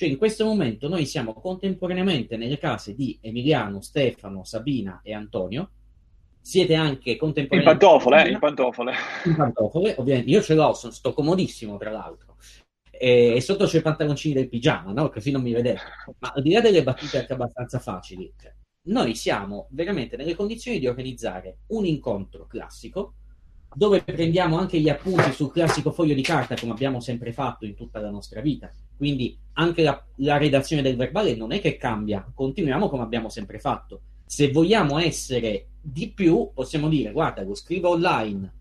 Cioè in questo momento noi siamo contemporaneamente nelle case di Emiliano, Stefano, Sabina e Antonio. Siete anche contemporaneamente... In pantofole, eh, in pantofole. In pantofole, ovviamente. Io ce l'ho, sono, sto comodissimo tra l'altro. E, e sotto c'è i pantaloncini del pigiama, no? Così non mi vedete. Ma al di là delle battute anche abbastanza facili, cioè, noi siamo veramente nelle condizioni di organizzare un incontro classico dove prendiamo anche gli appunti sul classico foglio di carta come abbiamo sempre fatto in tutta la nostra vita. Quindi anche la, la redazione del verbale non è che cambia, continuiamo come abbiamo sempre fatto. Se vogliamo essere di più, possiamo dire guarda, lo scrivo online,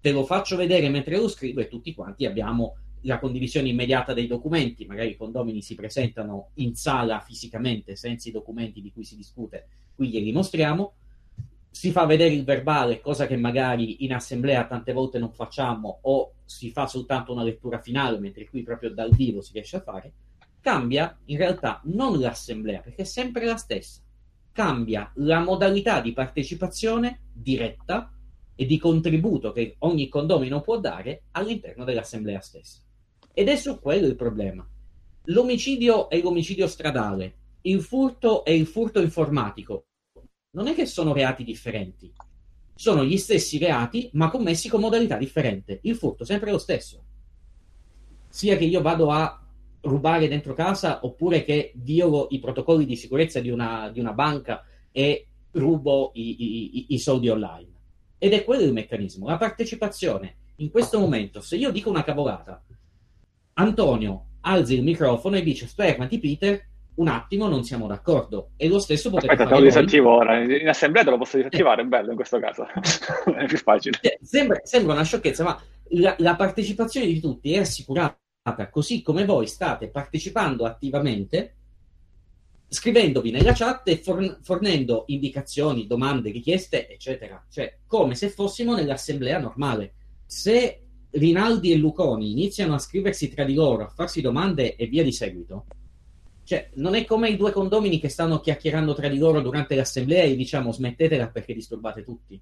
te lo faccio vedere mentre lo scrivo e tutti quanti abbiamo la condivisione immediata dei documenti, magari i condomini si presentano in sala fisicamente senza i documenti di cui si discute, qui glieli mostriamo, si fa vedere il verbale, cosa che magari in assemblea tante volte non facciamo o si fa soltanto una lettura finale, mentre qui proprio dal vivo si riesce a fare, cambia in realtà non l'assemblea, perché è sempre la stessa, cambia la modalità di partecipazione diretta e di contributo che ogni condomino può dare all'interno dell'assemblea stessa. Ed è su quello il problema. L'omicidio è l'omicidio stradale, il furto è il furto informatico. Non è che sono reati differenti, sono gli stessi reati, ma commessi con modalità differente. Il furto è sempre lo stesso. Sia che io vado a rubare dentro casa oppure che violo i protocolli di sicurezza di una, di una banca e rubo i, i, i soldi online. Ed è quello il meccanismo. La partecipazione in questo momento, se io dico una cavolata, Antonio alza il microfono e dice Spermati Peter, un attimo non siamo d'accordo. E lo stesso potete Aspetta, fare te lo disattivo ora. In assemblea te lo posso disattivare, è bello in questo caso. è più facile. Cioè, sembra, sembra, una sciocchezza, ma la, la partecipazione di tutti è assicurata, così come voi state partecipando attivamente scrivendovi nella chat e forn- fornendo indicazioni, domande, richieste, eccetera. Cioè, come se fossimo nell'assemblea normale. Se Rinaldi e Luconi iniziano a scriversi tra di loro, a farsi domande e via di seguito, cioè, non è come i due condomini che stanno chiacchierando tra di loro durante l'assemblea e diciamo smettetela perché disturbate tutti.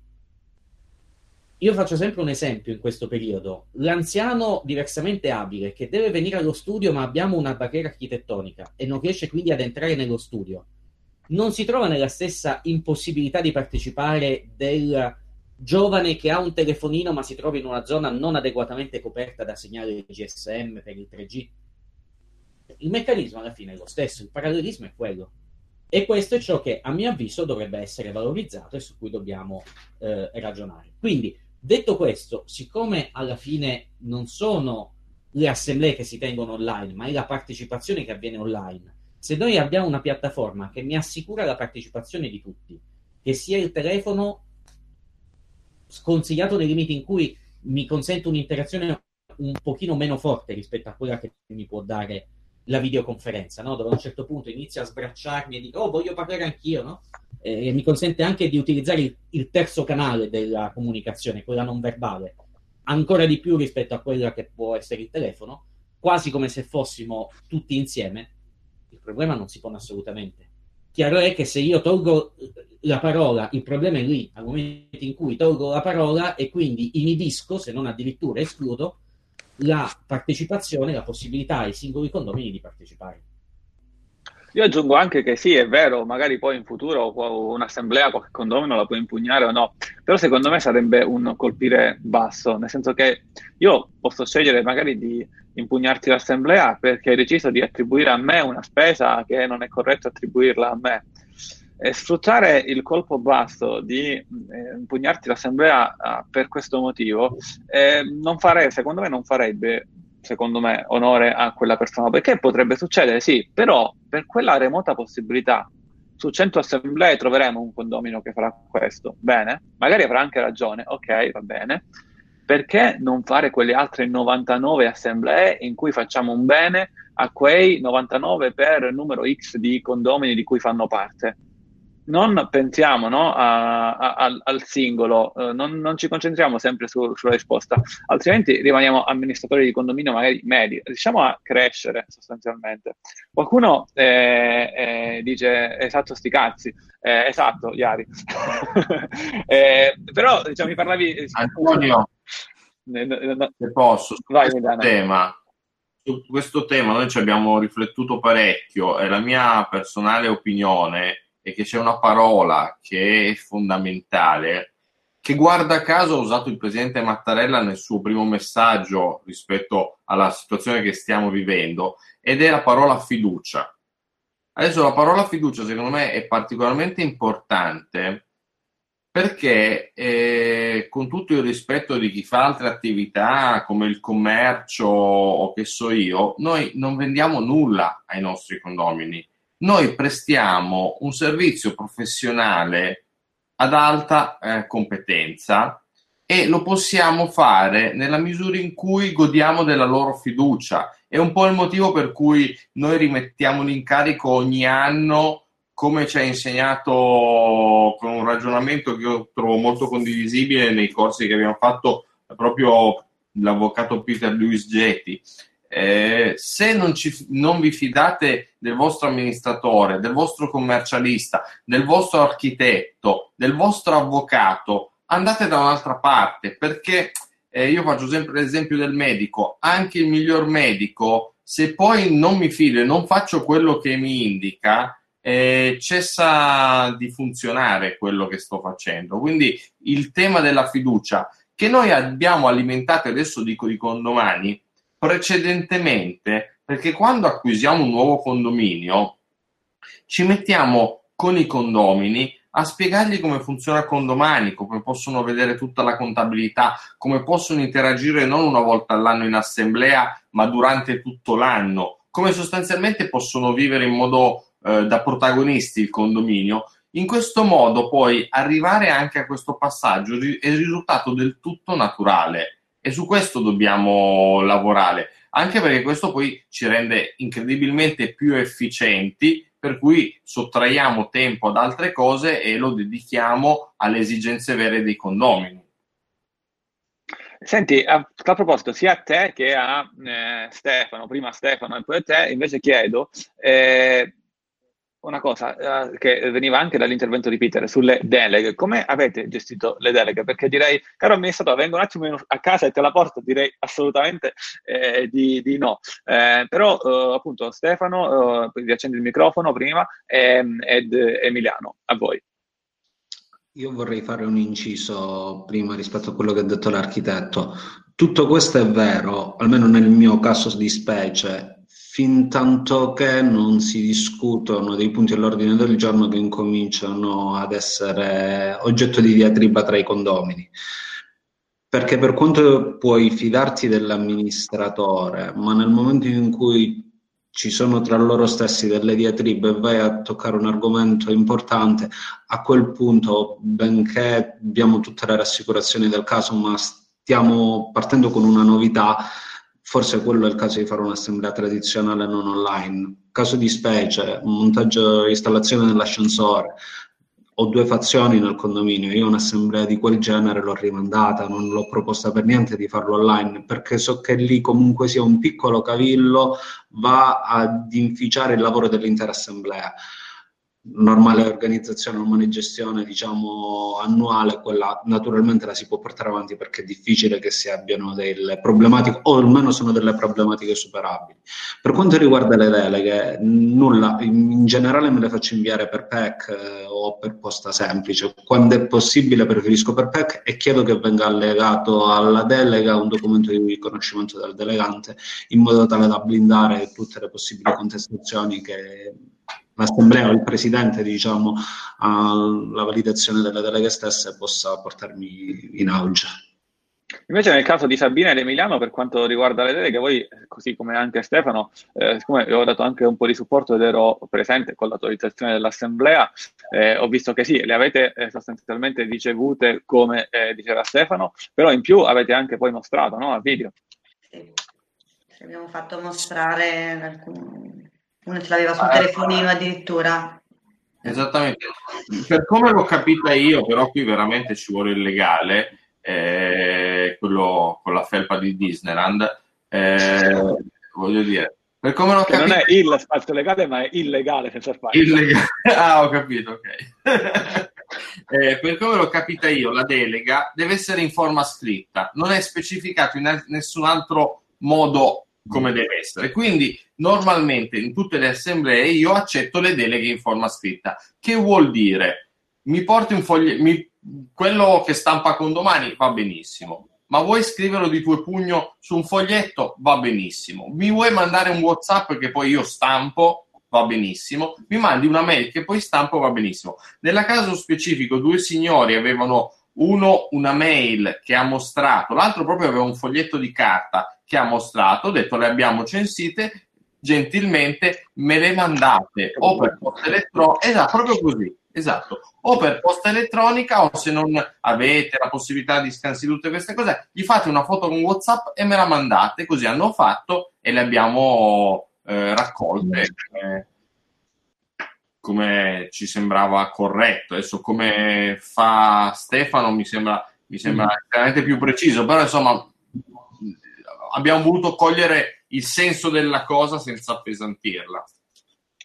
Io faccio sempre un esempio in questo periodo. L'anziano diversamente abile che deve venire allo studio ma abbiamo una barriera architettonica e non riesce quindi ad entrare nello studio, non si trova nella stessa impossibilità di partecipare del giovane che ha un telefonino ma si trova in una zona non adeguatamente coperta da segnale GSM per il 3G. Il meccanismo alla fine è lo stesso, il parallelismo è quello. E questo è ciò che a mio avviso dovrebbe essere valorizzato e su cui dobbiamo eh, ragionare. Quindi, detto questo, siccome alla fine non sono le assemblee che si tengono online, ma è la partecipazione che avviene online, se noi abbiamo una piattaforma che mi assicura la partecipazione di tutti, che sia il telefono sconsigliato nei limiti in cui mi consente un'interazione un pochino meno forte rispetto a quella che mi può dare la videoconferenza, no? dove a un certo punto inizio a sbracciarmi e dico oh voglio parlare anch'io, no? e mi consente anche di utilizzare il, il, terzo canale della comunicazione, quella non verbale, ancora di più rispetto a quella che può essere il telefono, quasi come se fossimo tutti insieme, il problema non si pone assolutamente. Chiaro è che se io tolgo la parola, il problema è lì, al momento in cui tolgo la parola e quindi inibisco, se non addirittura escludo, la partecipazione, la possibilità ai singoli condomini di partecipare. Io aggiungo anche che sì, è vero, magari poi in futuro un'assemblea, qualche condomino la può impugnare o no, però secondo me sarebbe un colpire basso, nel senso che io posso scegliere magari di impugnarti l'assemblea perché hai deciso di attribuire a me una spesa che non è corretto attribuirla a me. E sfruttare il colpo basso di eh, impugnarti l'assemblea eh, per questo motivo, eh, non fare, secondo me non farebbe secondo me, onore a quella persona, perché potrebbe succedere, sì, però per quella remota possibilità, su 100 assemblee troveremo un condomino che farà questo, bene, magari avrà anche ragione, ok, va bene, perché non fare quelle altre 99 assemblee in cui facciamo un bene a quei 99 per numero X di condomini di cui fanno parte? Non pensiamo no, a, a, al, singolo, eh, non, non, ci concentriamo sempre su, sulla risposta, altrimenti rimaniamo amministratori di condominio magari medi, riusciamo a crescere sostanzialmente. Qualcuno eh, eh, dice esatto sti cazzi, eh, esatto Iari, eh, però diciamo, mi parlavi... Antonio, se posso, su Vai, questo tema, su questo tema noi ci abbiamo riflettuto parecchio e la mia personale opinione e che c'è una parola che è fondamentale, che guarda caso ha usato il presidente Mattarella nel suo primo messaggio rispetto alla situazione che stiamo vivendo, ed è la parola fiducia. Adesso la parola fiducia secondo me è particolarmente importante perché eh, con tutto il rispetto di chi fa altre attività come il commercio o che so io, noi non vendiamo nulla ai nostri condomini noi prestiamo un servizio professionale ad alta eh, competenza e lo possiamo fare nella misura in cui godiamo della loro fiducia. È un po' il motivo per cui noi rimettiamo l'incarico ogni anno, come ci ha insegnato con un ragionamento che io trovo molto condivisibile nei corsi che abbiamo fatto proprio l'avvocato Peter Lewis Getty. Eh, se non, ci, non, vi fidate del vostro amministratore, del vostro commercialista, del vostro architetto, del vostro avvocato, andate da un'altra parte perché eh, io faccio sempre l'esempio del medico, anche il miglior medico, se poi non mi fido e non faccio quello che mi indica, eh, cessa di funzionare quello che sto facendo. Quindi il tema della fiducia che noi abbiamo alimentato, adesso dico di condomani, precedentemente, perché quando acquisiamo un nuovo condominio, ci mettiamo con i condomini a spiegargli come funziona Condomani, come possono vedere tutta la contabilità, come possono interagire non una volta all'anno in assemblea, ma durante tutto l'anno, come sostanzialmente possono vivere in modo eh, da protagonisti il condominio. In questo modo poi arrivare anche a questo passaggio è risultato del tutto naturale e su questo dobbiamo lavorare, anche perché questo poi ci rende incredibilmente più efficienti, per cui sottraiamo tempo ad altre cose e lo dedichiamo alle esigenze vere dei condomini. Senti, a tal proposito, sia a te che a eh, Stefano, prima Stefano e poi a te, invece chiedo, eh, una cosa uh, che veniva anche dall'intervento di Peter sulle deleghe. Come avete gestito le deleghe? Perché direi, caro amministratore, vengo un attimo a casa e te la porto, direi assolutamente eh, di, di, no. Eh, però uh, appunto Stefano, uh, riaccendi il microfono prima, ehm, ed Emiliano, a voi. Io vorrei fare un inciso prima rispetto a quello che ha detto l'architetto. Tutto questo è vero, almeno nel mio caso di specie, fin tanto che non si discutono dei punti all'ordine del giorno che incominciano ad essere oggetto di diatriba tra i condomini. Perché per quanto puoi fidarti dell'amministratore, ma nel momento in cui ci sono tra loro stessi delle diatribe e vai a toccare un argomento importante, a quel punto, benché abbiamo tutte le rassicurazioni del caso, ma stiamo partendo con una novità, forse quello è il caso di fare un'assemblea tradizionale non online. Caso di specie, montaggio installazione dell'ascensore. Ho due fazioni nel condominio, io un'assemblea di quel genere l'ho rimandata, non l'ho proposta per niente di farlo online, perché so che lì comunque sia un piccolo cavillo va ad inficiare il lavoro dell'intera assemblea normale organizzazione, normale gestione, diciamo, annuale, quella naturalmente la si può portare avanti perché è difficile che si abbiano delle problematiche, o almeno sono delle problematiche superabili. Per quanto riguarda le deleghe, nulla, in generale me le faccio inviare per PEC eh, o per posta semplice. Quando è possibile preferisco per PEC e chiedo che venga allegato alla delega un documento di riconoscimento del delegante in modo tale da blindare tutte le possibili contestazioni che l'assemblea o il presidente, diciamo, alla validazione delle deleghe stesse possa portarmi in auge. Invece nel caso di Sabina ed Emiliano, per quanto riguarda le deleghe, voi, così come anche Stefano, eh, siccome vi ho dato anche un po' di supporto ed ero presente con l'autorizzazione dell'Assemblea, eh, ho visto che sì, le avete eh, sostanzialmente ricevute come eh, diceva Stefano, però in più avete anche poi mostrato no, a video. Sì, ci abbiamo fatto mostrare alcuni uno ce l'aveva sul telefonino addirittura. Esattamente. Per come l'ho capita io, però qui veramente ci vuole il legale, eh, quello con la felpa di Disneyland, eh, voglio dire, per come l'ho capito... non è il spazio legale, ma è illegale senza spazio. Illegale. Ah, ho capito, ok. eh, per come l'ho capita io, la delega deve essere in forma scritta, non è specificato in nessun altro modo come deve essere. Quindi normalmente in tutte le assemblee io accetto le deleghe in forma scritta. Che vuol dire? Mi porti un foglietto, mi... quello che stampa con domani va benissimo. Ma vuoi scriverlo di tuo pugno su un foglietto? Va benissimo. Mi vuoi mandare un WhatsApp che poi io stampo? Va benissimo. Mi mandi una mail che poi stampo? Va benissimo. Nella caso specifico, due signori avevano uno una mail che ha mostrato, l'altro proprio aveva un foglietto di carta che ha mostrato, ho detto le abbiamo censite, gentilmente me le mandate o per posta elettronica, esatto, proprio così, esatto, o per posta elettronica o se non avete la possibilità di scansare tutte queste cose, gli fate una foto con WhatsApp e me la mandate, così hanno fatto e le abbiamo eh, raccolte. Eh, come ci sembrava corretto. Adesso come fa Stefano mi sembra, mi sembra veramente mm. più preciso, però insomma abbiamo voluto cogliere il senso della cosa senza appesantirla.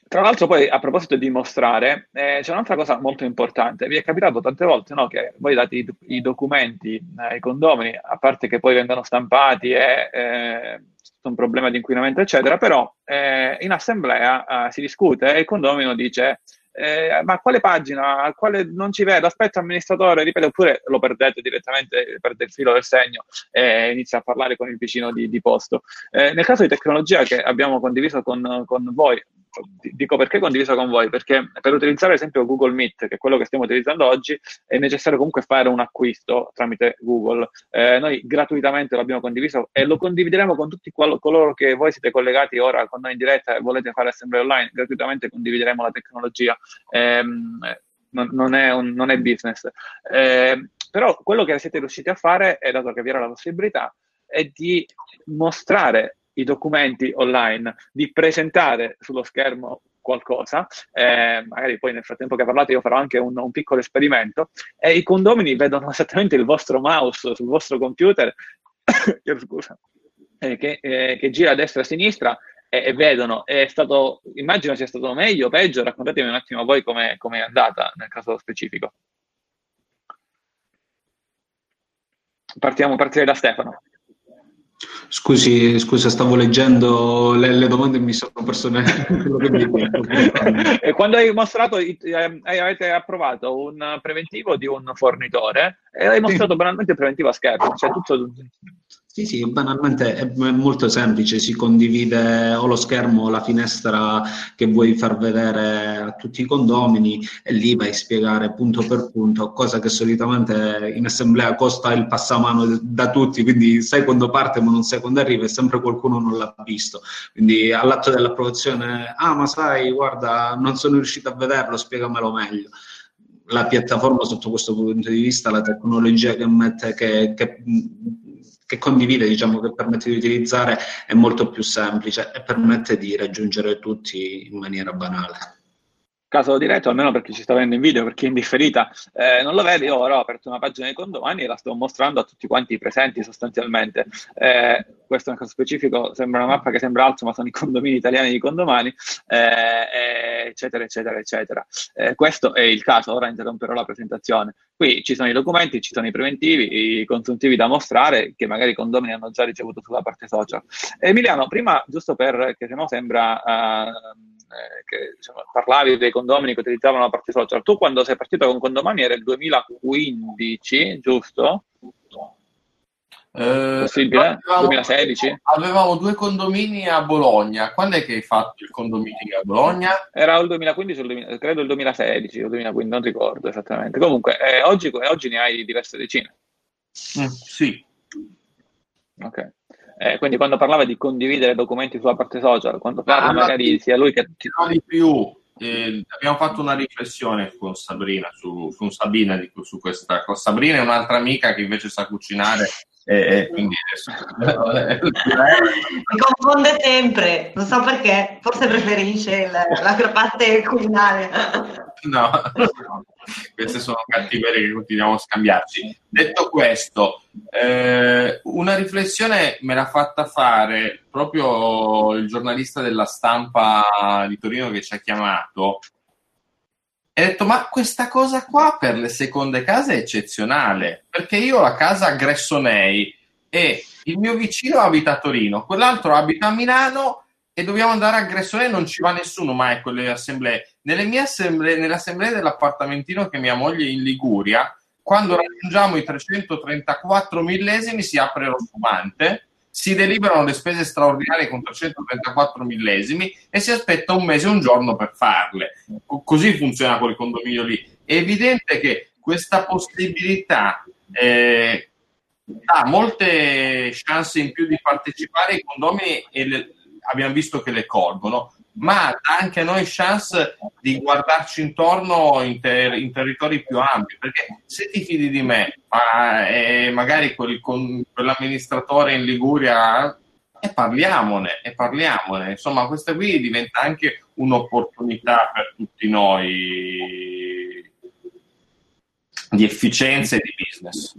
Tra l'altro, poi a proposito di mostrare, eh, c'è un'altra cosa molto importante. Vi è capitato tante volte no, che voi date i, i documenti ai condomini, a parte che poi vengono stampati e eh, un problema di inquinamento, eccetera, però eh, in assemblea eh, si discute e il condomino dice eh, ma quale pagina, quale non ci vedo, aspetta amministratore, ripete, oppure lo perdete direttamente, perde il filo del segno e inizia a parlare con il vicino di, di posto. Eh, nel caso di tecnologia che abbiamo condiviso con, con voi, dico perché condiviso con voi, perché per utilizzare ad esempio Google Meet, che è quello che stiamo utilizzando oggi, è necessario comunque fare un acquisto tramite Google. Eh, noi gratuitamente l'abbiamo condiviso e lo condivideremo con tutti qual- coloro che voi siete collegati ora con noi in diretta e volete fare assemblea online, gratuitamente condivideremo la tecnologia. Eh, non, non, è un, non, è business. Eh, però quello che siete riusciti a fare, è dato che vi era la possibilità, è di mostrare i documenti online, di presentare sullo schermo qualcosa, eh, magari poi nel frattempo che parlate io farò anche un, un, piccolo esperimento, e i condomini vedono esattamente il vostro mouse sul vostro computer, scusa, eh, che, eh, che, gira a destra e a sinistra e, e, vedono, è stato, immagino sia stato meglio, peggio, raccontatemi un attimo voi come è andata nel caso specifico. Partiamo, partirei da Stefano. Scusi, scusa, stavo leggendo le, le domande e mi sono perso E quando hai mostrato, eh, avete approvato un preventivo di un fornitore e hai mostrato banalmente il preventivo a schermo, cioè tutto sì, sì, banalmente è molto semplice, si condivide o lo schermo o la finestra che vuoi far vedere a tutti i condomini e lì vai a spiegare punto per punto, cosa che solitamente in assemblea costa il passamano da tutti, quindi sai quando parte ma non sai quando arriva e sempre qualcuno non l'ha visto. Quindi all'atto dell'approvazione, ah ma sai, guarda, non sono riuscito a vederlo, spiegamelo meglio la piattaforma sotto questo punto di vista, la tecnologia che mette, che, che che condivide, diciamo, che permette di utilizzare, è molto più semplice e permette di raggiungere tutti in maniera banale caso diretto, almeno per chi ci sta vedendo in video, per chi è indifferita, eh, non lo vede, io ora ho aperto una pagina di condomani e la sto mostrando a tutti quanti i presenti sostanzialmente. Eh, questo nel caso specifico sembra una mappa che sembra alto, ma sono i condomini italiani di condomani, eh, eccetera, eccetera, eccetera. Eh, questo è il caso, ora interromperò la presentazione. Qui ci sono i documenti, ci sono i preventivi, i consuntivi da mostrare, che magari i condomini hanno già ricevuto sulla parte social. Emiliano, prima, giusto per, che se no sembra... Uh, eh, che diciamo, parlavi dei condomini che utilizzavano la parte social. Tu quando sei partito con condomini era il 2015, giusto? Eh, Possibile? avevamo, 2016? Avevamo due condomini a Bologna. Quando è che hai fatto il condominio a Bologna? Era il 2015 o il 2000, credo il 2016 o 2015, non ricordo esattamente. Comunque, eh, oggi, oggi, ne hai diverse decine. Mm, sì. Ok. Eh, quindi quando parlava di condividere documenti sulla parte social, quando parla ah, magari sia lui che... No, di più. Eh, abbiamo fatto una riflessione con Sabrina, su, su Sabina su questa cosa. Sabrina è un'altra amica che invece sa cucinare e, quindi adesso... Mi confonde sempre, non so perché, forse preferisce la, parte culinaria. No, queste sono cattiverie che continuiamo a scambiarci. Detto questo, eh, una riflessione me l'ha fatta fare proprio il giornalista della stampa di Torino che ci ha chiamato e ho detto, ma questa cosa qua per le seconde case è eccezionale, perché io ho la casa a Gressonei e il mio vicino abita a Torino, quell'altro abita a Milano e dobbiamo andare a Gressonei, non ci va nessuno mai a quelle assemblee. Nelle mie assemblee, nelle assemblee dell'appartamentino che mia moglie in Liguria, quando raggiungiamo i 334 millesimi si apre lo spumante si deliberano le spese straordinarie con 334 millesimi e si aspetta un mese e un giorno per farle. Così funziona quel condominio lì. È evidente che questa possibilità eh, dà molte chance in più di partecipare ai condomini e le, abbiamo visto che le colgono ma dà anche a noi chance di guardarci intorno in, ter- in territori più ampi, perché se ti fidi di me, ma, e magari quel, con quell'amministratore in Liguria, e parliamone, e parliamone. Insomma, questa qui diventa anche un'opportunità per tutti noi di efficienza e di business.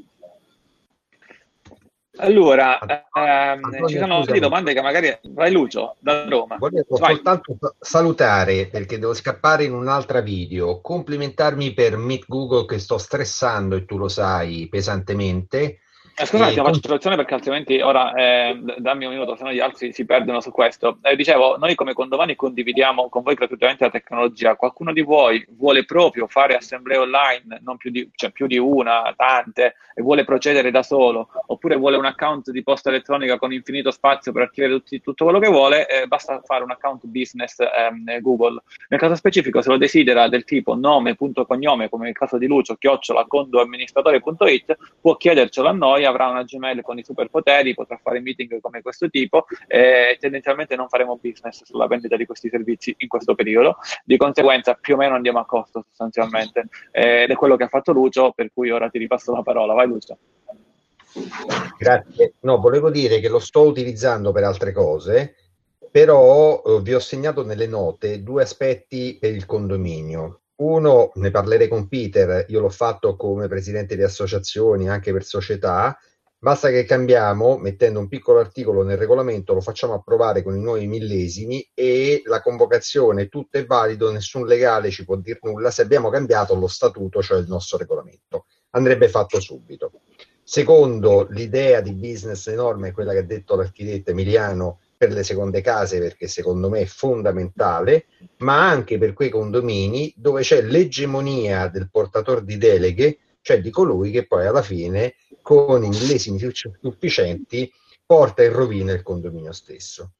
Allora, ehm, Antonio, ci sono delle domande che magari... Vai Lucio, da Roma. Volevo Vai. soltanto salutare, perché devo scappare in un'altra video, complimentarmi per Meet Google che sto stressando, e tu lo sai, pesantemente, eh, scusate, faccio soluzione perché altrimenti ora eh, dammi un minuto, se no gli altri si perdono su questo. Eh, dicevo, noi come Condomani condividiamo con voi gratuitamente la tecnologia. Qualcuno di voi vuole proprio fare assemblee online, non più di, cioè più di una, tante, e vuole procedere da solo, oppure vuole un account di posta elettronica con infinito spazio per archiviare tutti, tutto quello che vuole, eh, basta fare un account business ehm, Google. Nel caso specifico, se lo desidera del tipo nome, punto cognome, come nel caso di Lucio, chiocciola, condoamministratore.it, può chiedercelo a noi avrà una Gmail con i superpoteri, potrà fare meeting come questo tipo e tendenzialmente non faremo business sulla vendita di questi servizi in questo periodo. Di conseguenza più o meno andiamo a costo sostanzialmente ed è quello che ha fatto Lucio, per cui ora ti ripasso la parola. Vai Lucio. Grazie. No, volevo dire che lo sto utilizzando per altre cose, però eh, vi ho segnato nelle note due aspetti per il condominio. Uno, ne parlerei con Peter, io l'ho fatto come presidente di associazioni, anche per società, basta che cambiamo, mettendo un piccolo articolo nel regolamento, lo facciamo approvare con i nuovi millesimi e la convocazione, tutto è valido, nessun legale ci può dire nulla se abbiamo cambiato lo statuto, cioè il nostro regolamento. Andrebbe fatto subito. Secondo, l'idea di business enorme è quella che ha detto l'architetto Emiliano, per le seconde case perché secondo me è fondamentale, ma anche per quei condomini dove c'è l'egemonia del portatore di deleghe, cioè di colui che poi alla fine con i millesimi sufficienti porta in rovina il condominio stesso.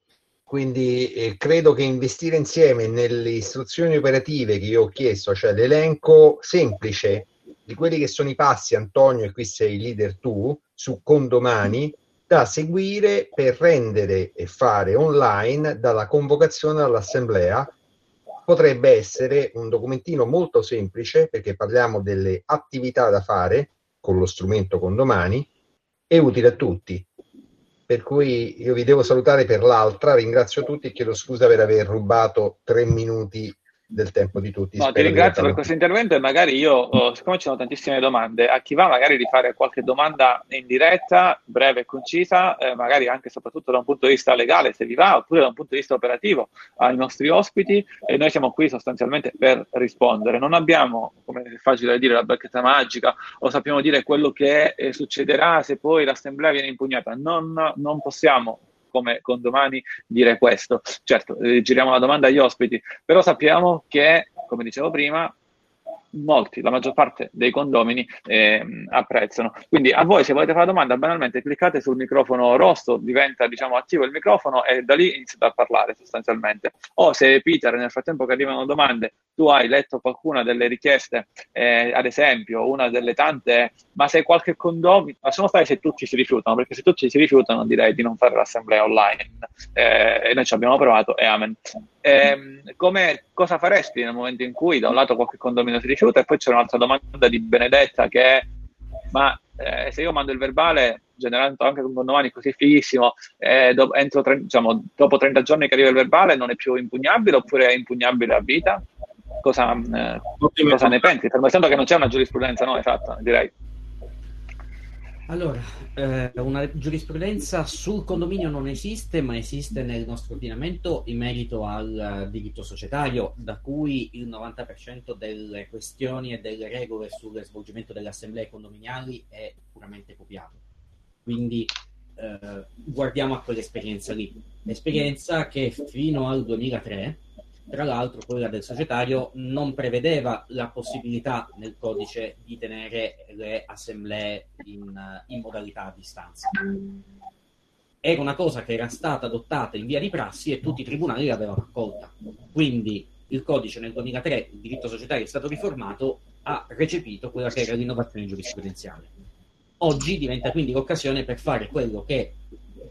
Quindi eh, credo che investire insieme nelle istruzioni operative che io ho chiesto, cioè l'elenco semplice di quelli che sono i passi, Antonio, e qui sei leader tu, su condomani, da seguire per rendere e fare online dalla convocazione all'assemblea. Potrebbe essere un documentino molto semplice perché parliamo delle attività da fare con lo strumento condomani e utile a tutti. Per cui io vi devo salutare per l'altra, ringrazio tutti e chiedo scusa per aver rubato tre minuti del tempo di tutti. No, ti ringrazio per questo intervento e magari io, oh, siccome ci sono tantissime domande, a chi va magari di fare qualche domanda in diretta, breve e concisa, eh, magari anche e soprattutto da un punto di vista legale, se vi va, oppure da un punto di vista operativo ai nostri ospiti e noi siamo qui sostanzialmente per rispondere. Non abbiamo, come è facile dire, la bacchetta magica o sappiamo dire quello che eh, succederà se poi l'assemblea viene impugnata. Non, non possiamo come con domani dire questo. Certo, eh, giriamo la domanda agli ospiti, però sappiamo che, come dicevo prima, molti, la maggior parte dei condomini eh, apprezzano. Quindi a voi se volete fare domanda, banalmente cliccate sul microfono rosso, diventa diciamo attivo il microfono e da lì iniziate a parlare sostanzialmente. O se Peter nel frattempo che arrivano domande, tu hai letto qualcuna delle richieste, eh, ad esempio una delle tante, ma se qualche condomino, lasciamo stare se tutti si rifiutano, perché se tutti si rifiutano direi di non fare l'assemblea online. Eh, e noi ci abbiamo provato e amen. Eh, come, cosa faresti nel momento in cui da un lato qualche condomino si rifiuta e poi c'è un'altra domanda di Benedetta che è ma eh, se io mando il verbale generando anche un condomani così fighissimo eh, do, entro, diciamo, dopo 30 giorni che arriva il verbale non è più impugnabile oppure è impugnabile a vita? Cosa, eh, cosa ne pensi? Fermo restando che non c'è una giurisprudenza no, esatta, direi. Allora, eh, una giurisprudenza sul condominio non esiste, ma esiste nel nostro ordinamento in merito al diritto societario, da cui il 90% delle questioni e delle regole sul svolgimento delle assemblee condominiali è puramente copiato. Quindi eh, guardiamo a quell'esperienza lì. L'esperienza che fino al 2003 tra l'altro, quella del societario non prevedeva la possibilità nel codice di tenere le assemblee in, in modalità a distanza. Era una cosa che era stata adottata in via di prassi e tutti i tribunali l'avevano accolta. Quindi il codice nel 2003, il diritto societario è stato riformato, ha recepito quella che era l'innovazione giurisprudenziale. Oggi diventa quindi l'occasione per fare quello che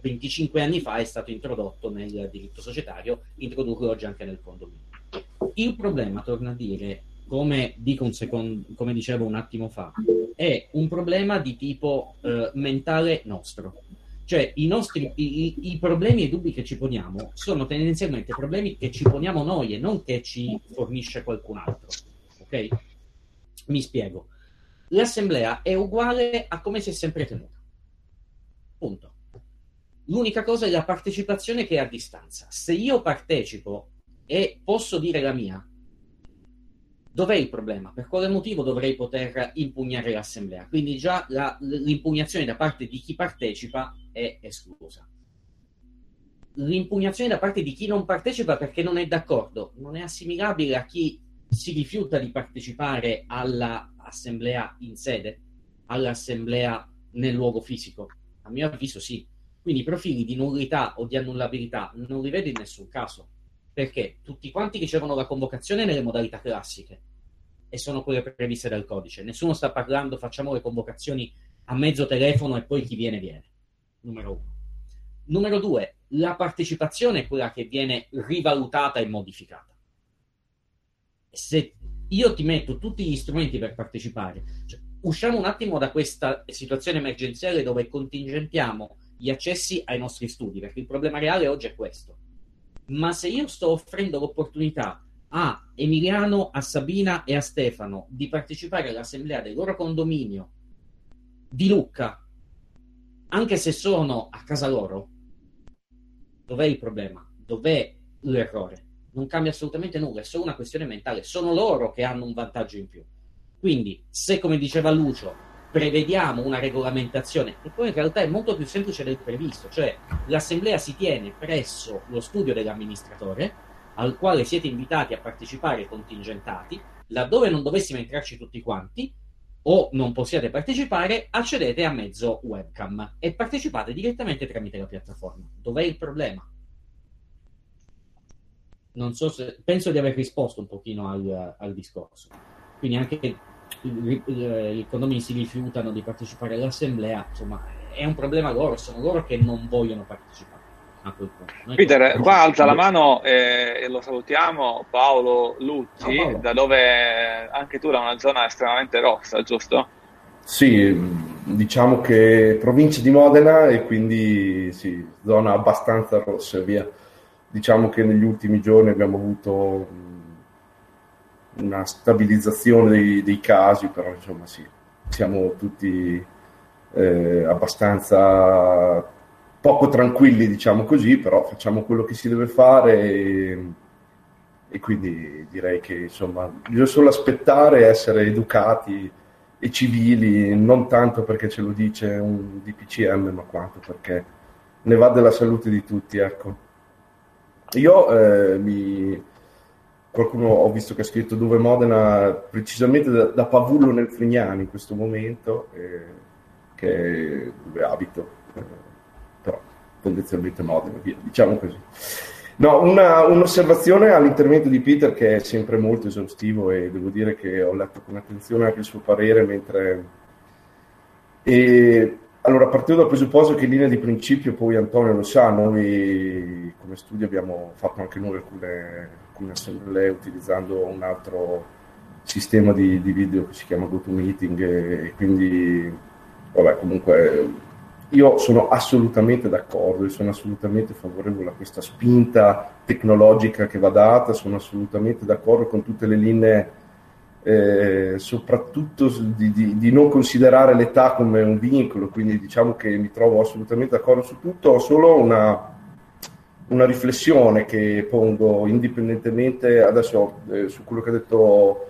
25 anni fa è stato introdotto nel diritto societario, introdurlo oggi anche nel condominio. Il problema, torno a dire, come, secondo, come dicevo un attimo fa, è un problema di tipo eh, mentale nostro. Cioè i, nostri, i, i problemi e i dubbi che ci poniamo sono tendenzialmente problemi che ci poniamo noi e non che ci fornisce qualcun altro. Ok? Mi spiego. L'assemblea è uguale a come si è sempre tenuta. Punto. L'unica cosa è la partecipazione che è a distanza. Se io partecipo e posso dire la mia, dov'è il problema? Per quale motivo dovrei poter impugnare l'assemblea? Quindi già la, l'impugnazione da parte di chi partecipa è esclusa. L'impugnazione da parte di chi non partecipa perché non è d'accordo non è assimilabile a chi si rifiuta di partecipare all'assemblea in sede, all'assemblea nel luogo fisico. A mio avviso sì, quindi i profili di nullità o di annullabilità non li vedo in nessun caso, perché tutti quanti ricevono la convocazione nelle modalità classiche e sono quelle previste dal codice. Nessuno sta parlando, facciamo le convocazioni a mezzo telefono e poi chi viene viene. Numero uno. Numero due, la partecipazione è quella che viene rivalutata e modificata. Se io ti metto tutti gli strumenti per partecipare, cioè, usciamo un attimo da questa situazione emergenziale dove contingentiamo gli accessi ai nostri studi, perché il problema reale oggi è questo. Ma se io sto offrendo l'opportunità a Emiliano, a Sabina e a Stefano di partecipare all'assemblea del loro condominio di Lucca, anche se sono a casa loro, dov'è il problema? Dov'è l'errore? Non cambia assolutamente nulla, è solo una questione mentale. Sono loro che hanno un vantaggio in più. Quindi, se come diceva Lucio, prevediamo una regolamentazione che poi in realtà è molto più semplice del previsto, cioè l'assemblea si tiene presso lo studio dell'amministratore al quale siete invitati a partecipare contingentati, laddove non dovessimo entrarci tutti quanti o non possiate partecipare, accedete a mezzo webcam e partecipate direttamente tramite la piattaforma. Dov'è il problema? Non so se penso di aver risposto un pochino al, al discorso. Quindi anche i, condomini si rifiutano di partecipare all'assemblea, insomma, è un problema loro, sono loro che non vogliono partecipare. A quel punto. Noi Peter, qua alza la mano e lo salutiamo Paolo Lutti, oh, Paolo. da dove anche tu da una zona estremamente rossa, giusto? Sì, diciamo che provincia di Modena e quindi sì, zona abbastanza rossa e via. Diciamo che negli ultimi giorni abbiamo avuto una stabilizzazione dei, dei, casi, però insomma sì, siamo tutti eh, abbastanza poco tranquilli, diciamo così, però facciamo quello che si deve fare e, e quindi direi che insomma bisogna solo aspettare, essere educati e civili, non tanto perché ce lo dice un DPCM, ma quanto perché ne va della salute di tutti. Ecco. Io eh, mi... qualcuno ho visto che ha scritto dove Modena, precisamente da, da Pavullo nel Frignano in questo momento, eh, che è dove abito, eh, però tendenzialmente Modena, via, diciamo così. No, una, un'osservazione all'intervento di Peter che è sempre molto esaustivo e devo dire che ho letto con attenzione anche il suo parere mentre... E, allora, partendo dal presupposto che in linea di principio, poi Antonio lo sa, noi come studio abbiamo fatto anche noi alcune, alcune assemblee utilizzando un altro sistema di, di video che si chiama GoToMeeting e, e quindi, vabbè, comunque io sono assolutamente d'accordo e sono assolutamente favorevole a questa spinta tecnologica che va data, sono assolutamente d'accordo con tutte le linee, eh, soprattutto di, di, di, non considerare l'età come un vincolo, quindi diciamo che mi trovo assolutamente d'accordo su tutto, ho solo una, una riflessione che pongo indipendentemente adesso eh, su quello che ha detto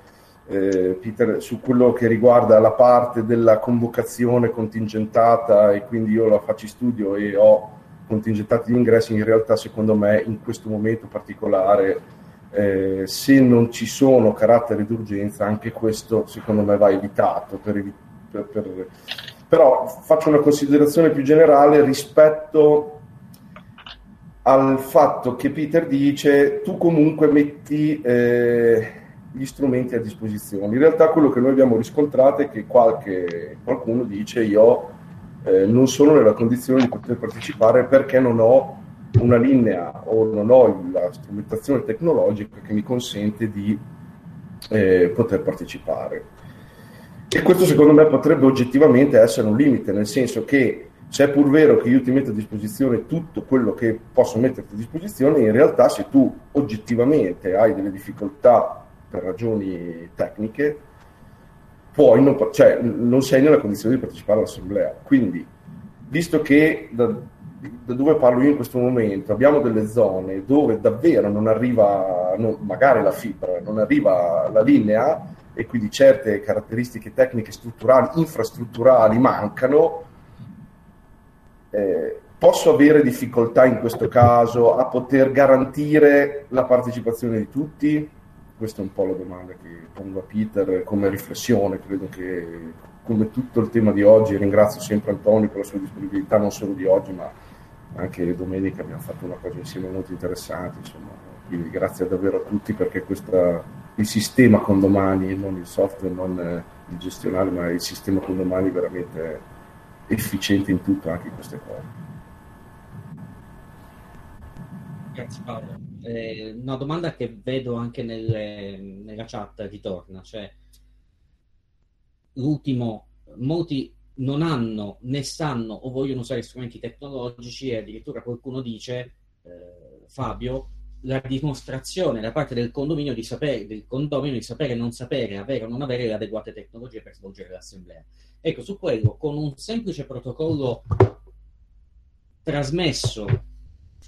eh, Peter, su quello che riguarda la parte della convocazione contingentata e quindi io la faccio studio e ho contingentati gli ingressi, in realtà secondo me in questo momento particolare eh, se non ci sono caratteri d'urgenza anche questo secondo me va evitato per, per, per... però faccio una considerazione più generale rispetto al fatto che Peter dice tu comunque metti eh, gli strumenti a disposizione. In realtà quello che noi abbiamo riscontrato è che qualche, qualcuno dice io eh, non sono nella condizione di poter partecipare perché non ho una linea o non ho la strumentazione tecnologica che mi consente di eh, poter partecipare. E questo secondo me potrebbe oggettivamente essere un limite, nel senso che se è pur vero che io ti metto a disposizione tutto quello che posso metterti a disposizione, in realtà se tu oggettivamente hai delle difficoltà per ragioni tecniche, poi non, cioè, non sei nella condizione di partecipare all'assemblea. Quindi, visto che da, da, dove parlo io in questo momento abbiamo delle zone dove davvero non arriva, non, magari la fibra, non arriva la linea e quindi certe caratteristiche tecniche strutturali, infrastrutturali mancano, eh, posso avere difficoltà in questo caso a poter garantire la partecipazione di tutti? questa è un po' la domanda che pongo a Peter come riflessione, credo che come tutto il tema di oggi, ringrazio sempre Antonio per la sua disponibilità, non solo di oggi, ma anche domenica abbiamo fatto una cosa insieme molto interessante, insomma, quindi grazie davvero a tutti perché questa, il sistema condomani, non il software, non il gestionale, ma il sistema condomani è veramente efficiente in tutto, anche in queste cose. Grazie Paolo. Eh, una domanda che vedo anche nelle, nella chat ritorna, cioè l'ultimo, molti non hanno né sanno o vogliono usare strumenti tecnologici e addirittura qualcuno dice, eh, Fabio, la dimostrazione da parte del condominio di sapere, del condominio di sapere non sapere, avere o non avere le adeguate tecnologie per svolgere l'assemblea. Ecco, su quello, con un semplice protocollo trasmesso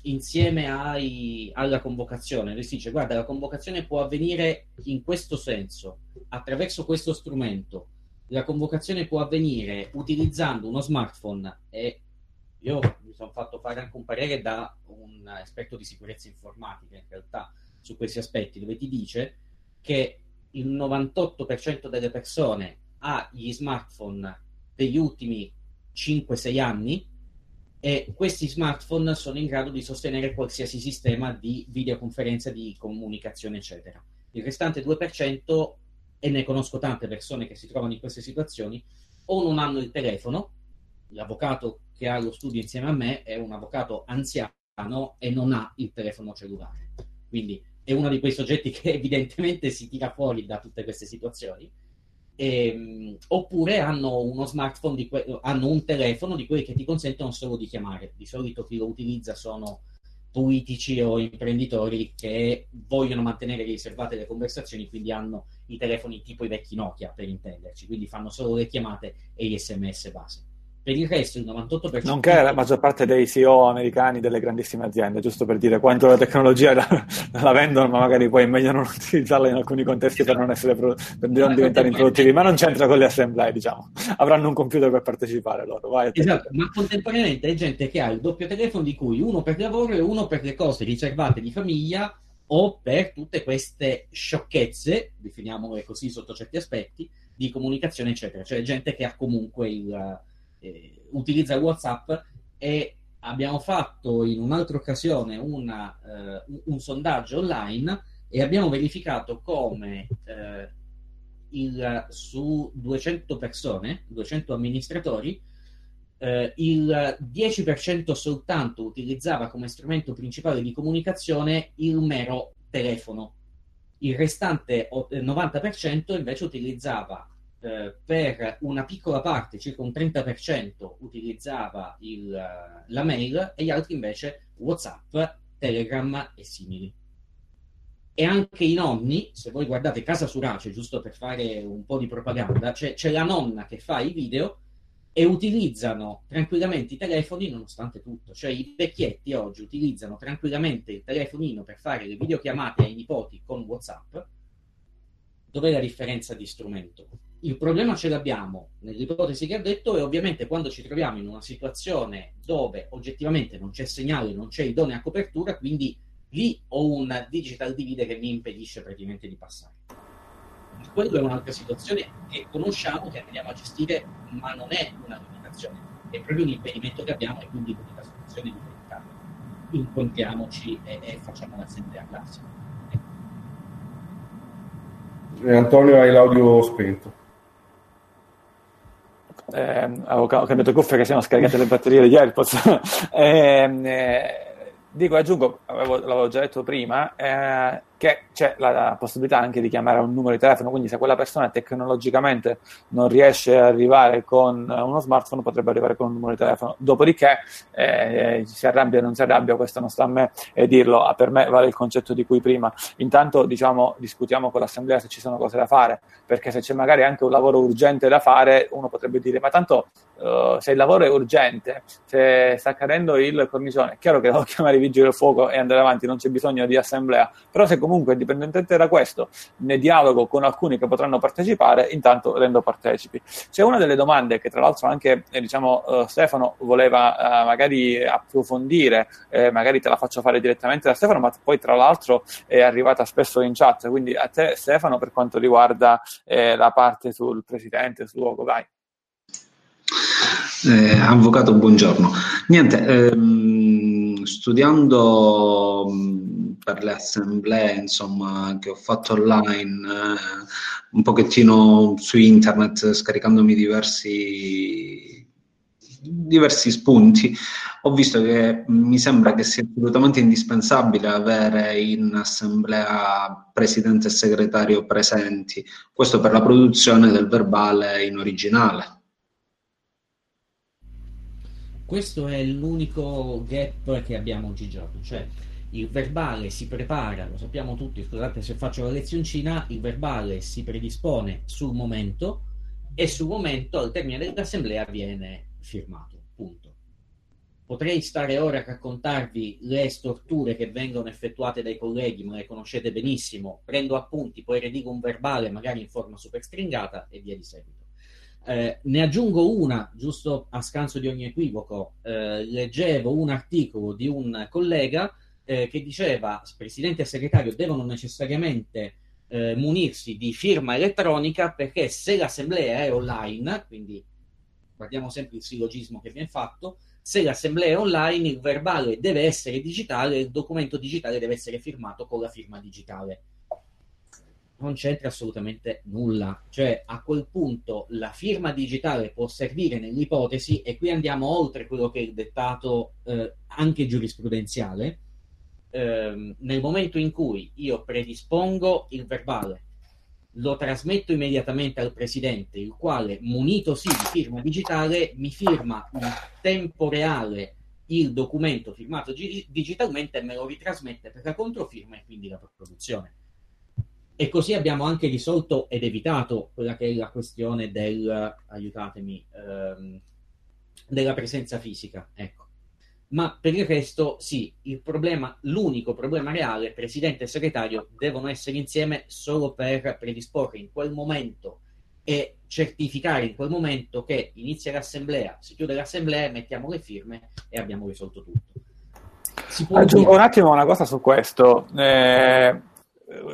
insieme ai, alla convocazione. Si dice, guarda, la convocazione può avvenire in questo senso, attraverso questo strumento. La convocazione può avvenire utilizzando uno smartphone e io mi sono fatto fare anche un parere da un esperto di sicurezza informatica in realtà su questi aspetti, dove ti dice che il 98% delle persone ha gli smartphone degli ultimi 5-6 anni e questi smartphone sono in grado di sostenere qualsiasi sistema di videoconferenza, di comunicazione, eccetera. Il restante 2%, e ne conosco tante persone che si trovano in queste situazioni, o non hanno il telefono, l'avvocato che ha lo studio insieme a me è un avvocato anziano e non ha il telefono cellulare. Quindi è uno di quei soggetti che evidentemente si tira fuori da tutte queste situazioni e, ehm, oppure hanno uno smartphone, que- hanno un telefono di quelli che ti consentono solo di chiamare. Di solito chi lo utilizza sono politici o imprenditori che vogliono mantenere riservate le conversazioni, quindi hanno i telefoni tipo i vecchi Nokia per intenderci, quindi fanno solo le chiamate e gli sms base. Per il resto il 98%... Nonché la maggior parte dei CEO americani delle grandissime aziende, giusto per dire quanto la tecnologia la, la vendono, ma magari poi è meglio non utilizzarla in alcuni contesti per non, essere, per non diventare improduttivi, ma non c'entra con le assemblee, diciamo. Avranno un computer per partecipare loro. Vai, esatto, ma contemporaneamente è gente che ha il doppio telefono di cui uno per lavoro e uno per le cose riservate di famiglia o per tutte queste sciocchezze, definiamole così sotto certi aspetti, di comunicazione, eccetera. Cioè gente che ha comunque il eh, utilizza WhatsApp e abbiamo fatto in un'altra occasione una, eh, un, sondaggio online e abbiamo verificato come eh, il, su 200 persone, 200 amministratori, eh, il 10% soltanto utilizzava come strumento principale di comunicazione il mero telefono. Il restante 90% invece utilizzava eh, per una piccola parte, circa un 30%, utilizzava il, la mail e gli altri invece WhatsApp, Telegram e simili. E anche i nonni, se voi guardate Casa Surace, giusto per fare un po' di propaganda, c'è, c'è la nonna che fa i video e utilizzano tranquillamente i telefoni nonostante tutto. Cioè i vecchietti oggi utilizzano tranquillamente il telefonino per fare le videochiamate ai nipoti con WhatsApp. Dov'è la differenza di strumento? Il problema ce l'abbiamo nell'ipotesi che ha detto e ovviamente quando ci troviamo in una situazione dove oggettivamente non c'è segnale, non c'è idonea copertura, quindi lì ho un digital divide che mi impedisce praticamente di passare. Quella è un'altra situazione che conosciamo, che andiamo a gestire, ma non è una limitazione, è proprio un impedimento che abbiamo e quindi l'unica soluzione è diventare. Incontriamoci e, e facciamo l'assemblea classica. Antonio hai l'audio spento eh, avevo cambiato cuffie che si erano scaricate le batterie degli AirPods. eh, eh, dico, aggiungo, avevo, l'avevo già detto prima, eh, che c'è la, possibilità anche di chiamare un numero di telefono, quindi se quella persona tecnologicamente non riesce ad arrivare con uno smartphone potrebbe arrivare con un numero di telefono, dopodiché eh, si arrabbia o non si arrabbia, questo non sta a me e dirlo, per me vale il concetto di cui prima, intanto diciamo discutiamo con l'assemblea se ci sono cose da fare, perché se c'è magari anche un lavoro urgente da fare, uno potrebbe dire ma tanto uh, se il lavoro è urgente, se sta accadendo il cornicione, è chiaro che devo chiamare i vigili del fuoco e andare avanti, non c'è bisogno di assemblea, però se comunque comunque, indipendentemente da questo, ne dialogo con alcuni che potranno partecipare, intanto rendo partecipi. C'è una delle domande che tra l'altro anche eh, diciamo, uh, Stefano voleva uh, magari approfondire, eh, magari te la faccio fare direttamente da Stefano, ma poi tra l'altro è arrivata spesso in chat, quindi a te Stefano per quanto riguarda eh, la parte sul presidente, sul luogo, vai. Eh, avvocato, buongiorno. Niente, ehm, studiando per le assemblee insomma, che ho fatto online, eh, un pochettino su internet, scaricandomi diversi, diversi spunti, ho visto che mi sembra che sia assolutamente indispensabile avere in assemblea presidente e segretario presenti, questo per la produzione del verbale in originale. Questo è l'unico gap che abbiamo oggigiorno, cioè il verbale si prepara, lo sappiamo tutti, scusate se faccio la lezioncina, il verbale si predispone sul momento e sul momento al termine dell'assemblea viene firmato, punto. Potrei stare ora a raccontarvi le storture che vengono effettuate dai colleghi, ma le conoscete benissimo, prendo appunti, poi redigo un verbale magari in forma super stringata e via di seguito. Eh, ne aggiungo una, giusto a scanso di ogni equivoco, eh, leggevo un articolo di un collega eh, che diceva presidente e segretario devono necessariamente eh, munirsi di firma elettronica perché se l'assemblea è online, quindi guardiamo sempre il sillogismo che viene fatto, se l'assemblea è online il verbale deve essere digitale, il documento digitale deve essere firmato con la firma digitale. Non c'entra assolutamente nulla, cioè a quel punto la firma digitale può servire nell'ipotesi, e qui andiamo oltre quello che è il dettato eh, anche giurisprudenziale, ehm, nel momento in cui io predispongo il verbale, lo trasmetto immediatamente al presidente, il quale, munito sì di firma digitale, mi firma in tempo reale il documento firmato gi- digitalmente e me lo ritrasmette per la controfirma e quindi la produzione. E così abbiamo anche risolto ed evitato quella che è la questione del, aiutatemi, ehm, della presenza fisica. Ecco. Ma per il resto, sì, il problema, l'unico problema reale, presidente e segretario devono essere insieme solo per predisporre in quel momento e certificare in quel momento che inizia l'assemblea, si chiude l'assemblea, mettiamo le firme e abbiamo risolto tutto. Aggiungo dire... un attimo una cosa su questo. Eh,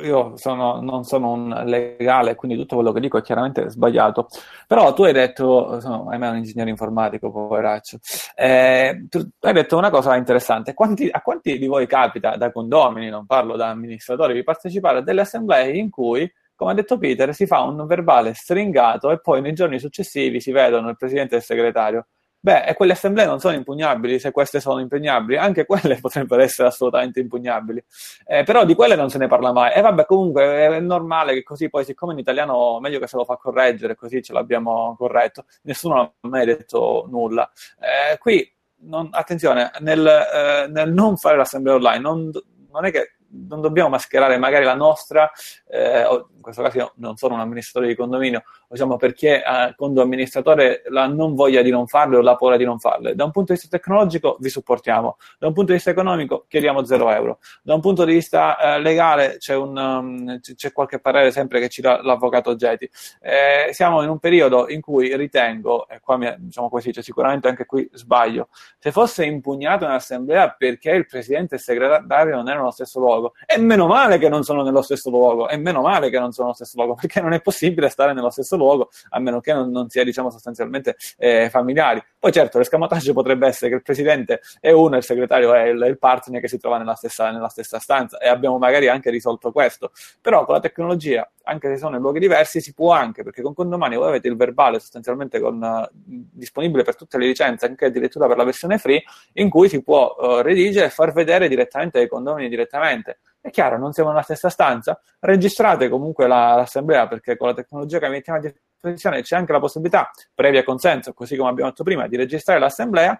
io sono, non sono un legale, quindi tutto quello che dico è chiaramente sbagliato. Però tu hai detto, sono, ahimè, un ingegnere informatico, poveraccio. Eh, hai detto una cosa interessante. Quanti, a quanti di voi capita da condomini, non parlo da amministratori, di partecipare a delle assemblee in cui come ha detto Peter, si fa un verbale stringato e poi nei giorni successivi si vedono il presidente e il segretario. Beh, e quelle assemblee non sono impugnabili, se queste sono impugnabili, anche quelle potrebbero essere assolutamente impugnabili. Eh, però di quelle non se ne parla mai. E vabbè, comunque è normale che così poi, siccome in italiano meglio che se lo fa correggere, così ce l'abbiamo corretto. Nessuno ha mai detto nulla. Eh, qui, non, attenzione, nel, eh, nel, non fare l'assemblea online, non, non è che non dobbiamo mascherare magari la nostra, eh, in questo caso io non sono un amministratore di condominio, diciamo perché eh, quando amministratore la non voglia di non farle o la paura di non farle. Da un punto di vista tecnologico vi supportiamo, da un punto di vista economico chiediamo 0 euro, da un punto di vista eh, legale c'è, un, um, c'è, qualche parere sempre che ci dà l'avvocato Geti. Eh, siamo in un periodo in cui ritengo, e qua mi, diciamo così, cioè sicuramente anche qui sbaglio, se fosse impugnato in assemblea perché il presidente e il segretario non erano nello stesso luogo, e meno male che non sono nello stesso luogo, e meno male che non sono nello stesso luogo, perché non è possibile stare nello stesso luogo, a meno che non, non sia, diciamo, sostanzialmente eh, familiari. Poi certo, l'escamotage potrebbe essere che il presidente è uno e il segretario è il, il partner che si trova nella stessa, nella stessa stanza, e abbiamo magari anche risolto questo. Però con la tecnologia, anche se sono in luoghi diversi, si può anche, perché con Condomani voi avete il verbale sostanzialmente con, uh, disponibile per tutte le licenze, anche addirittura per la versione free, in cui si può uh, redigere e far vedere direttamente ai condomini direttamente. È chiaro, non siamo nella stessa stanza, registrate comunque la, l'assemblea perché con la tecnologia che mettiamo a disposizione c'è anche la possibilità, previa consenso, così come abbiamo detto prima, di registrare l'assemblea.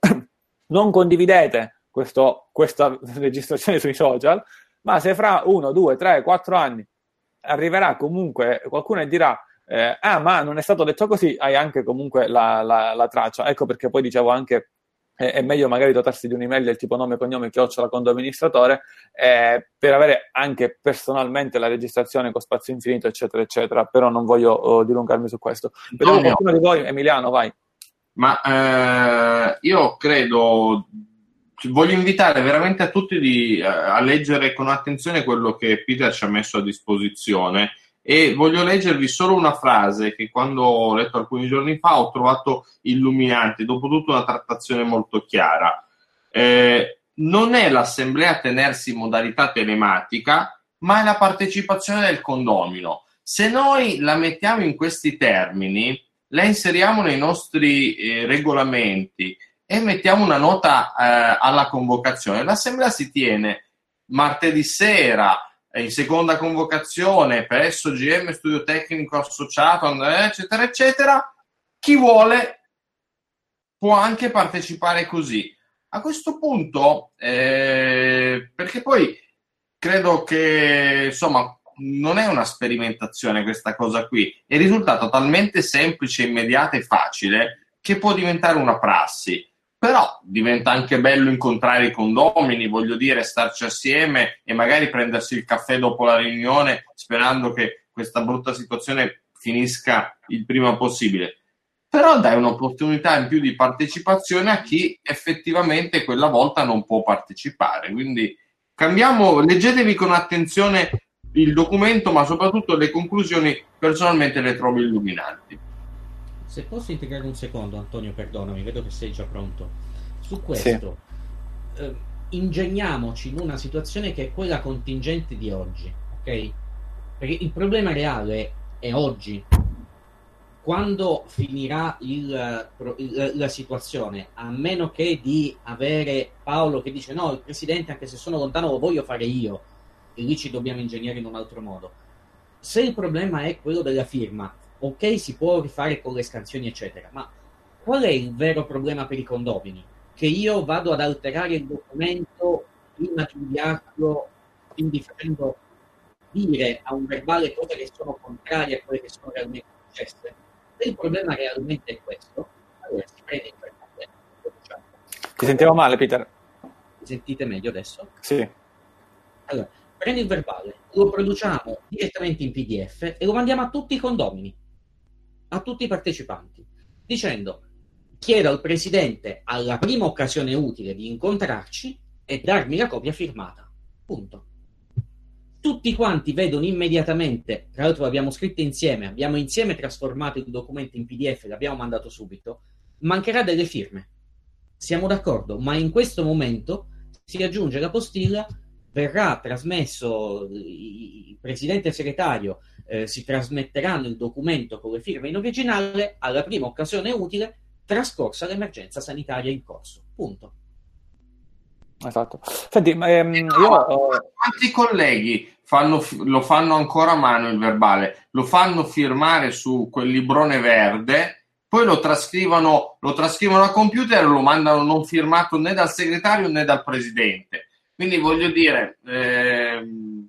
non condividete questo, questa registrazione sui social, ma se fra uno, due, tre, quattro anni arriverà comunque qualcuno e dirà eh, ah ma non è stato detto così, hai anche comunque la, la, la traccia. Ecco perché poi dicevo anche è meglio magari dotarsi di un'email del tipo nome, cognome, chiocciola, conto amministratore eh, per avere anche personalmente la registrazione con spazio infinito, eccetera, eccetera. Però non voglio oh, dilungarmi su questo. Vedevo qualcuno di voi, Emiliano, vai. Ma eh, io credo, voglio invitare veramente a tutti di, eh, a leggere con attenzione quello che Peter ci ha messo a disposizione e voglio leggervi solo una frase che quando ho letto alcuni giorni fa ho trovato illuminante, dopo tutta una trattazione molto chiara. Eh, non è l'assemblea a tenersi in modalità telematica, ma è la partecipazione del condomino. Se noi la mettiamo in questi termini, la inseriamo nei nostri eh, regolamenti e mettiamo una nota eh, alla convocazione, l'assemblea si tiene martedì sera in seconda convocazione presso GM Studio Tecnico Associato, eccetera, eccetera, chi vuole può anche partecipare così. A questo punto, eh, perché poi credo che insomma non è una sperimentazione questa cosa qui, è risultato talmente semplice, immediata e facile che può diventare una prassi però diventa anche bello incontrare i condomini, voglio dire, starci assieme e magari prendersi il caffè dopo la riunione sperando che questa brutta situazione finisca il prima possibile. Però dai un'opportunità in più di partecipazione a chi effettivamente quella volta non può partecipare. Quindi cambiamo, leggetevi con attenzione il documento, ma soprattutto le conclusioni personalmente le trovo illuminanti. Se posso integrare un secondo, Antonio, perdonami, vedo che sei già pronto. Su questo, sì. eh, ingegniamoci in una situazione che è quella contingente di oggi, ok? Perché il problema reale è oggi. Quando finirà il, il, la situazione, a meno che di avere Paolo che dice no, il presidente, anche se sono lontano, lo voglio fare io, e lì ci dobbiamo ingegnere in un altro modo. Se il problema è quello della firma, ok, si può rifare con le scansioni, eccetera, ma qual è il vero problema per i condomini? che io vado ad alterare il documento prima di inviarlo, quindi facendo dire a un verbale cose che sono contrarie a quelle che sono realmente successe. Se il problema realmente è questo, allora si prende il verbale. Ti sentiamo male, Peter? Mi sentite meglio adesso? Sì. Allora, prendi il verbale, lo produciamo direttamente in PDF e lo mandiamo a tutti i condomini, a tutti i partecipanti, dicendo chiedo al presidente alla prima occasione utile di incontrarci e darmi la copia firmata. Punto. Tutti quanti vedono immediatamente, tra l'altro l'abbiamo scritto insieme, abbiamo insieme trasformato il documento in PDF, l'abbiamo mandato subito, mancherà delle firme. Siamo d'accordo, ma in questo momento si aggiunge la postilla, verrà trasmesso il presidente segretario, eh, si trasmetteranno il documento con le firme in originale alla prima occasione utile trascorsa l'emergenza sanitaria in corso. Punto. Esatto. Senti, ehm, io... Quanti colleghi fanno, lo fanno ancora a mano il verbale? Lo fanno firmare su quel librone verde, poi lo trascrivono, lo trascrivono a computer e lo mandano non firmato né dal segretario né dal presidente. Quindi voglio dire, ehm,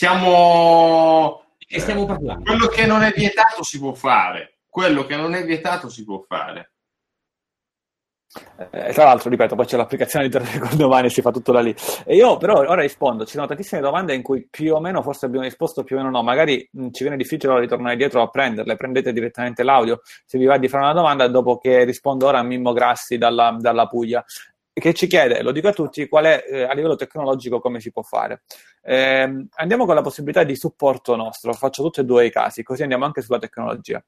siamo... E stiamo parlando. Quello che non è vietato si può fare quello che non è vietato si può fare. Eh, tra l'altro, ripeto, poi c'è l'applicazione di Terra domani e si fa tutto da lì. E io però ora rispondo, ci sono tantissime domande in cui più o meno forse abbiamo risposto, più o meno no, magari mh, ci viene difficile ora ritornare dietro a prenderle, prendete direttamente l'audio se vi va di fare una domanda dopo che rispondo ora a Mimmo Grassi dalla, dalla Puglia che ci chiede, lo dico a tutti, qual è eh, a livello tecnologico come si può fare. Eh, andiamo con la possibilità di supporto nostro, faccio tutti e due i casi, così andiamo anche sulla tecnologia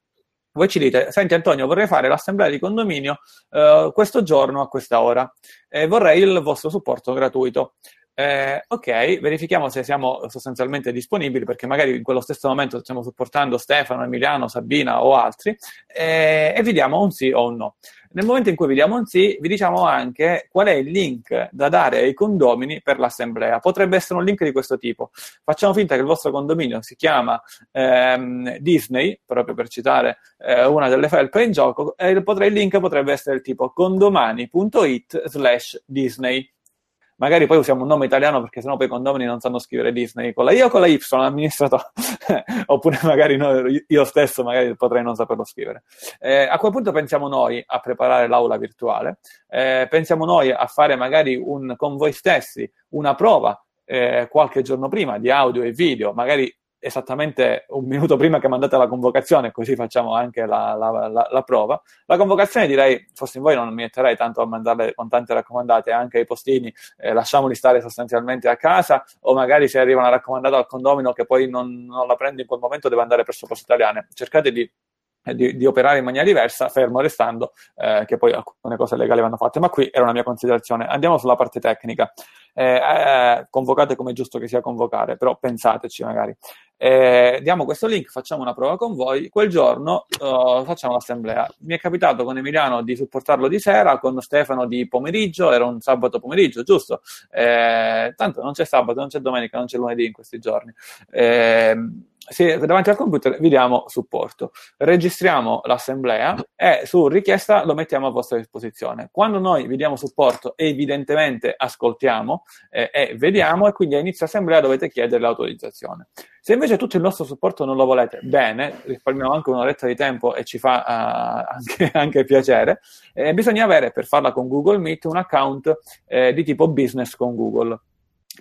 voi ci dite, senti Antonio, vorrei fare l'assemblea di condominio eh, questo giorno a questa ora e vorrei il vostro supporto gratuito. Eh, ok, verifichiamo se siamo sostanzialmente disponibili perché magari in quello stesso momento stiamo supportando Stefano, Emiliano, Sabina o altri eh, e vi diamo un sì o un no. Nel momento in cui vi diamo un sì, vi diciamo anche qual è il link da dare ai condomini per l'assemblea. Potrebbe essere un link di questo tipo. Facciamo finta che il vostro condominio si chiama ehm, Disney, proprio per citare eh, una delle felpe in gioco, e il link potrebbe essere il tipo condomani.it slash Disney magari poi usiamo un nome italiano perché sennò poi i condomini non sanno scrivere Disney. Con la I o con la Y, amministratore, oppure magari no, io stesso magari potrei non saperlo scrivere. Eh, a quel punto pensiamo noi a preparare l'aula virtuale, eh, pensiamo noi a fare magari un, con voi stessi una prova eh, qualche giorno prima di audio e video, magari esattamente un minuto prima che mandate la convocazione, così facciamo anche la, la, la, la, prova. La convocazione direi, fossi in voi non mi metterei tanto a mandarle con tante raccomandate anche ai postini, eh, lasciamoli stare sostanzialmente a casa o magari se arriva una raccomandata al condomino che poi non, non la prende in quel momento deve andare presso Poste Italiane. Cercate di di, di, operare in maniera diversa, fermo restando eh, che poi alcune cose legali vanno fatte. Ma qui era una mia considerazione. Andiamo sulla parte tecnica. Eh, eh, convocate come è giusto che sia convocare, però pensateci magari. Eh, diamo questo link, facciamo una prova con voi. Quel giorno uh, facciamo l'assemblea. Mi è capitato con Emiliano di supportarlo di sera, con Stefano di pomeriggio, era un sabato pomeriggio, giusto? Eh, tanto non c'è sabato, non c'è domenica, non c'è lunedì in questi giorni. Se davanti al computer vi diamo supporto. Registriamo l'assemblea e su richiesta lo mettiamo a vostra disposizione. Quando noi vi diamo supporto, evidentemente ascoltiamo eh, e vediamo e quindi a inizio assemblea dovete chiedere l'autorizzazione. Se invece tutto il nostro supporto non lo volete, bene, risparmiamo anche un'oretta di tempo e ci fa uh, anche, anche, piacere, eh, bisogna avere per farla con Google Meet un account eh, di tipo business con Google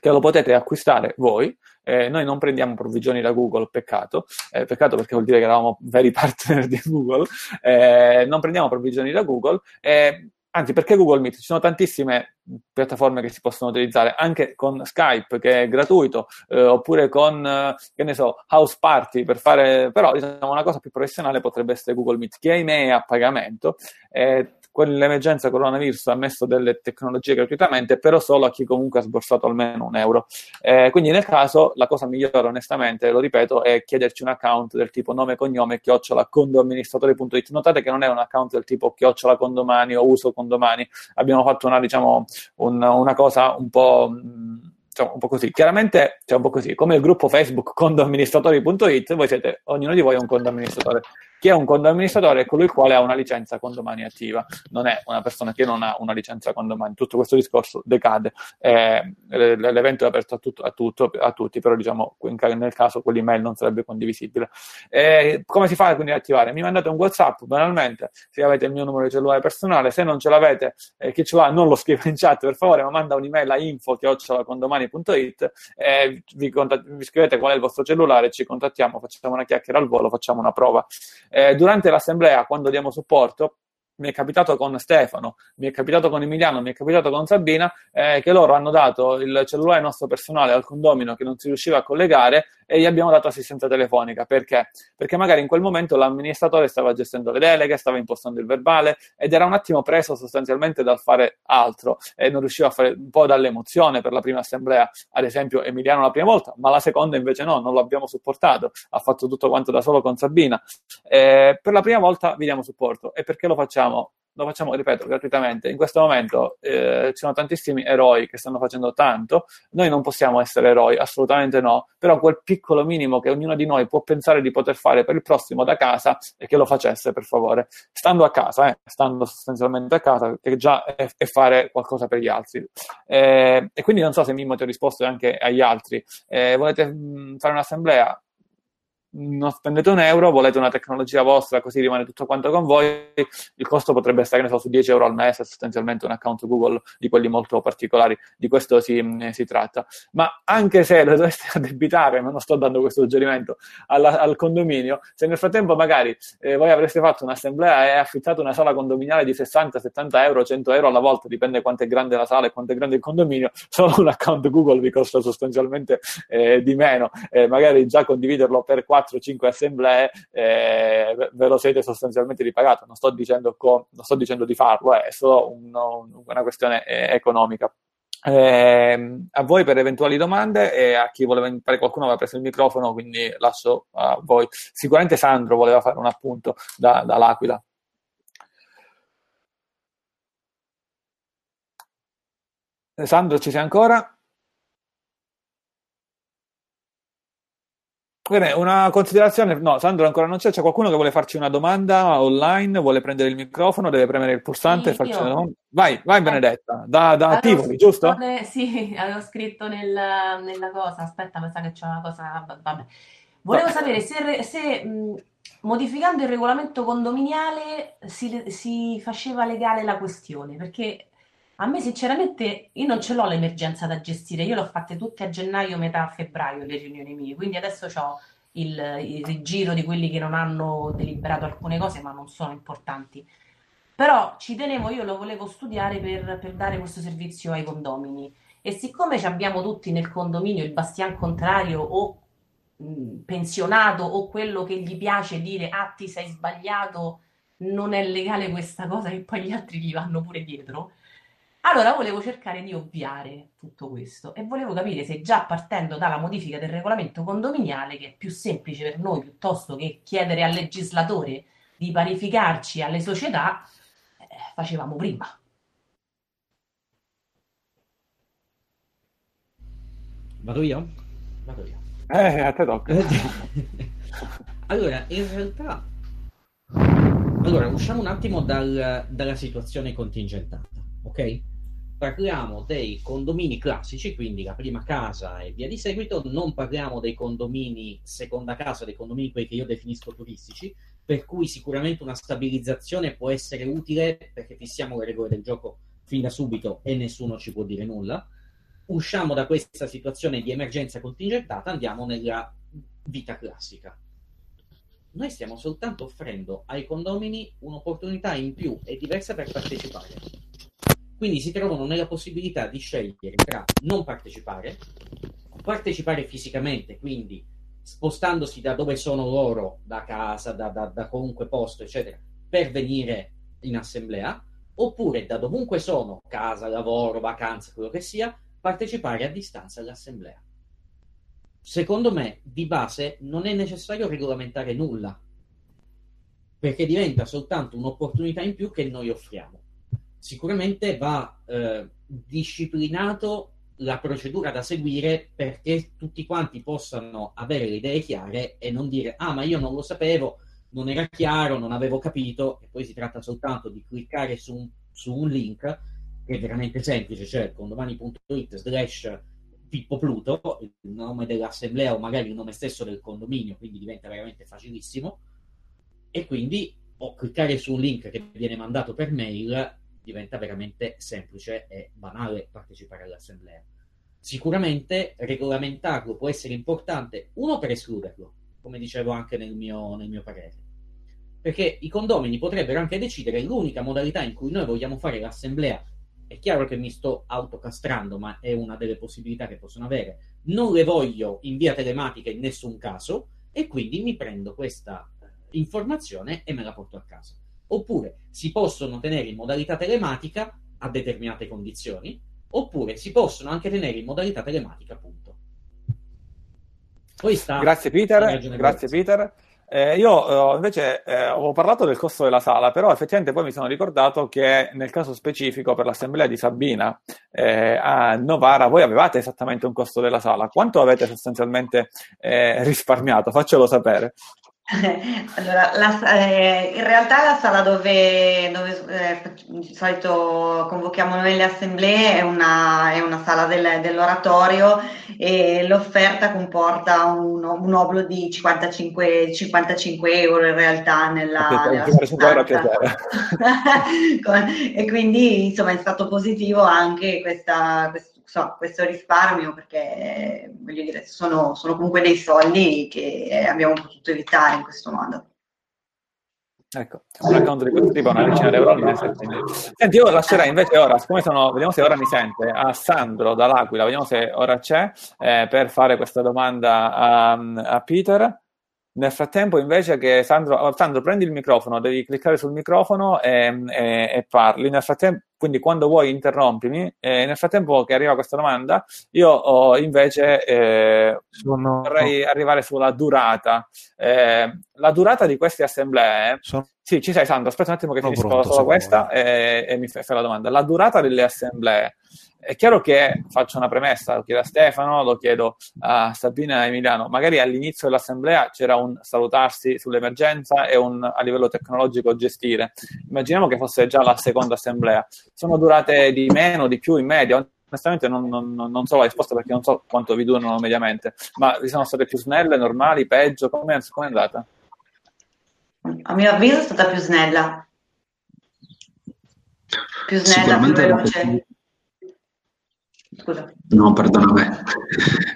che lo potete acquistare voi. Eh, noi non prendiamo provvigioni da Google, peccato, eh, peccato perché vuol dire che eravamo veri partner di Google, eh, non prendiamo provvigioni da Google, eh, anzi perché Google Meet? Ci sono tantissime piattaforme che si possono utilizzare, anche con Skype che è gratuito, eh, oppure con, eh, che ne so, House Party per fare, però diciamo una cosa più professionale potrebbe essere Google Meet, che ahimè è a pagamento quell'emergenza coronavirus ha messo delle tecnologie gratuitamente, però solo a chi comunque ha sborsato almeno un euro. Eh, quindi nel caso la cosa migliore, onestamente, lo ripeto, è chiederci un account del tipo nome cognome chiocciola condoamministratore.it. Notate che non è un account del tipo chiocciola condomani o uso condomani. Abbiamo fatto una, diciamo, un, una cosa un po'. Insomma, un po' così. Chiaramente, cioè un po' così, come il gruppo Facebook condoamministratori.it, voi siete, ognuno di voi è un condoamministratore Chi è un condoamministratore è colui il quale ha una licenza condomani attiva, non è una persona che non ha una licenza condomani. Tutto questo discorso decade. Eh, l'evento è aperto a, tutto, a, tutto, a tutti, però diciamo nel caso quell'email non sarebbe condivisibile. Eh, come si fa quindi ad attivare? Mi mandate un WhatsApp, banalmente, se avete il mio numero di cellulare personale, se non ce l'avete, eh, chi ce l'ha non lo scrive in chat per favore, ma manda un'email a info.condomani.it eh, vi, contat- vi scrivete qual è il vostro cellulare, ci contattiamo, facciamo una chiacchiera al volo, facciamo una prova. Eh, durante l'assemblea, quando diamo supporto, mi è capitato con Stefano, mi è capitato con Emiliano, mi è capitato con Sabina, eh, che loro hanno dato il cellulare nostro personale al condomino che non si riusciva a collegare e gli abbiamo dato assistenza telefonica. Perché? Perché magari in quel momento l'amministratore stava gestendo le deleghe, stava impostando il verbale ed era un attimo preso sostanzialmente dal fare altro e non riusciva a fare un po' dall'emozione per la prima assemblea. Ad esempio Emiliano la prima volta, ma la seconda invece no, non l'abbiamo supportato, ha fatto tutto quanto da solo con Sabina. Eh, per la prima volta vi diamo supporto e perché lo facciamo? Facciamo, lo facciamo, ripeto, gratuitamente. In questo momento eh, ci sono tantissimi eroi che stanno facendo tanto. Noi non possiamo essere eroi, assolutamente no, però quel piccolo minimo che ognuno di noi può pensare di poter fare per il prossimo da casa e che lo facesse, per favore. Stando a casa, eh, stando sostanzialmente a casa, che già è, è fare qualcosa per gli altri. Eh, e quindi non so se Mimmo ti ha risposto anche agli altri. Eh, volete mh, fare un'assemblea? Non spendete un euro, volete una tecnologia vostra così rimane tutto quanto con voi, il costo potrebbe ne so, su 10 euro al mese, sostanzialmente un account Google di quelli molto particolari, di questo si, si tratta. Ma anche se lo doveste addebitare, ma non sto dando questo suggerimento, alla, al condominio, se nel frattempo magari eh, voi avreste fatto un'assemblea e affittato una sala condominiale di 60, 70 euro, 100 euro alla volta, dipende quanto è grande la sala e quanto è grande il condominio, solo un account Google vi costa sostanzialmente eh, di meno, eh, magari già condividerlo per 4 4-5 assemblee eh, ve lo siete sostanzialmente ripagato. Non sto dicendo, co- non sto dicendo di farlo, eh, è solo un, una questione eh, economica. Eh, a voi per eventuali domande e a chi voleva fare qualcuno aveva preso il microfono quindi lascio a voi sicuramente Sandro voleva fare un appunto da, dall'Aquila Sandro ci sei ancora? Bene, una considerazione, no, Sandro ancora non c'è, c'è qualcuno che vuole farci una domanda online, vuole prendere il microfono, deve premere il pulsante e farci una domanda. Vai, vai. Benedetta, da, da Tivoli, giusto? Ne, sì, avevo scritto nel, nella cosa, aspetta, mi sa che c'è una cosa, vabbè. Volevo no. sapere se, se mh, modificando il regolamento condominiale si, si faceva legale la questione, perché a me sinceramente io non ce l'ho l'emergenza da gestire, io l'ho fatte tutte a gennaio, metà febbraio le riunioni mie, quindi adesso ho il, il rigiro di quelli che non hanno deliberato alcune cose ma non sono importanti. Però ci tenevo, io lo volevo studiare per, per dare questo servizio ai condomini. E siccome abbiamo tutti nel condominio il bastian contrario o mh, pensionato o quello che gli piace dire ah ti sei sbagliato, non è legale questa cosa e poi gli altri gli vanno pure dietro, allora volevo cercare di ovviare tutto questo e volevo capire se già partendo dalla modifica del regolamento condominiale, che è più semplice per noi piuttosto che chiedere al legislatore di parificarci alle società, eh, facevamo prima. Vado io? Vado io. Eh, a te tocca. allora, in realtà... Allora, usciamo un attimo dal, dalla situazione contingentata, ok? Parliamo dei condomini classici, quindi la prima casa e via di seguito, non parliamo dei condomini seconda casa, dei condomini quelli che io definisco turistici, per cui sicuramente una stabilizzazione può essere utile perché fissiamo le regole del gioco fin da subito e nessuno ci può dire nulla. Usciamo da questa situazione di emergenza contingentata, andiamo nella vita classica. Noi stiamo soltanto offrendo ai condomini un'opportunità in più e diversa per partecipare quindi si trovano nella possibilità di scegliere tra non partecipare, partecipare fisicamente, quindi spostandosi da dove sono loro, da casa, da, da, da qualunque posto, eccetera, per venire in assemblea, oppure da dovunque sono, casa, lavoro, vacanza, quello che sia, partecipare a distanza all'assemblea. Secondo me, di base, non è necessario regolamentare nulla, perché diventa soltanto un'opportunità in più che noi offriamo sicuramente va eh, disciplinato la procedura da seguire perché tutti quanti possano avere le idee chiare e non dire ah ma io non lo sapevo non era chiaro, non avevo capito, e poi si tratta soltanto di cliccare su un, su un link che è veramente semplice, cioè condomani.it slash Pippo Pluto, il nome dell'assemblea o magari il nome stesso del condominio, quindi diventa veramente facilissimo. E quindi o cliccare su un link che viene mandato per mail diventa veramente semplice e banale partecipare all'assemblea. Sicuramente regolamentarlo può essere importante, uno per escluderlo, come dicevo anche nel mio, nel mio parere, perché i condomini potrebbero anche decidere l'unica modalità in cui noi vogliamo fare l'assemblea. È chiaro che mi sto autocastrando, ma è una delle possibilità che possono avere. Non le voglio in via telematica in nessun caso e quindi mi prendo questa eh, informazione e me la porto a casa. Oppure si possono tenere in modalità telematica a determinate condizioni, oppure si possono anche tenere in modalità telematica, appunto. Poi sta grazie Peter, grazie Peter. Eh, io eh, invece eh, ho parlato del costo della sala, però effettivamente poi mi sono ricordato che nel caso specifico per l'assemblea di Sabina eh, a Novara voi avevate esattamente un costo della sala. Quanto avete sostanzialmente eh, risparmiato? Faccelo sapere. Allora, la, eh, in realtà la sala dove, dove eh, di solito convochiamo noi le assemblee è una, è una sala del, dell'oratorio e l'offerta comporta un, un obolo di 55, 55 euro in realtà nella, nella e quindi insomma è stato positivo anche questa, questa so, questo risparmio perché voglio dire, sono, sono comunque dei soldi che abbiamo potuto evitare in questo modo. Ecco, un account di questo tipo una decina di euro al mese. Senti, io lascerei invece ora, siccome sono, vediamo se ora mi sente, a Sandro dall'Aquila, vediamo se ora c'è, eh, per fare questa domanda a, a Peter. Nel frattempo, invece che Sandro, oh, Sandro, prendi il microfono, devi cliccare sul microfono e, e, e parli. Nel frattempo, quindi quando vuoi interrompimi. E nel frattempo che arriva questa domanda, io oh, invece eh, Sono... vorrei arrivare sulla durata. Eh, la durata di queste assemblee. Sono... Sì, ci sei Sandro, aspetta un attimo che Sono finisco pronto, solo questa e, e mi fai la domanda. La durata delle assemblee è chiaro che faccio una premessa, lo chiedo a Stefano, lo chiedo a Sabina e Emiliano. Magari all'inizio dell'assemblea c'era un salutarsi sull'emergenza e un a livello tecnologico gestire. Immaginiamo che fosse già la seconda assemblea. Sono durate di meno, di più in media? Onestamente non, non, non so la risposta perché non so quanto vi durano mediamente, ma vi sono state più snelle, normali, peggio? Come è andata? A mio avviso è stata più snella. Più snella, più veloce. Scusa. No, perdona me.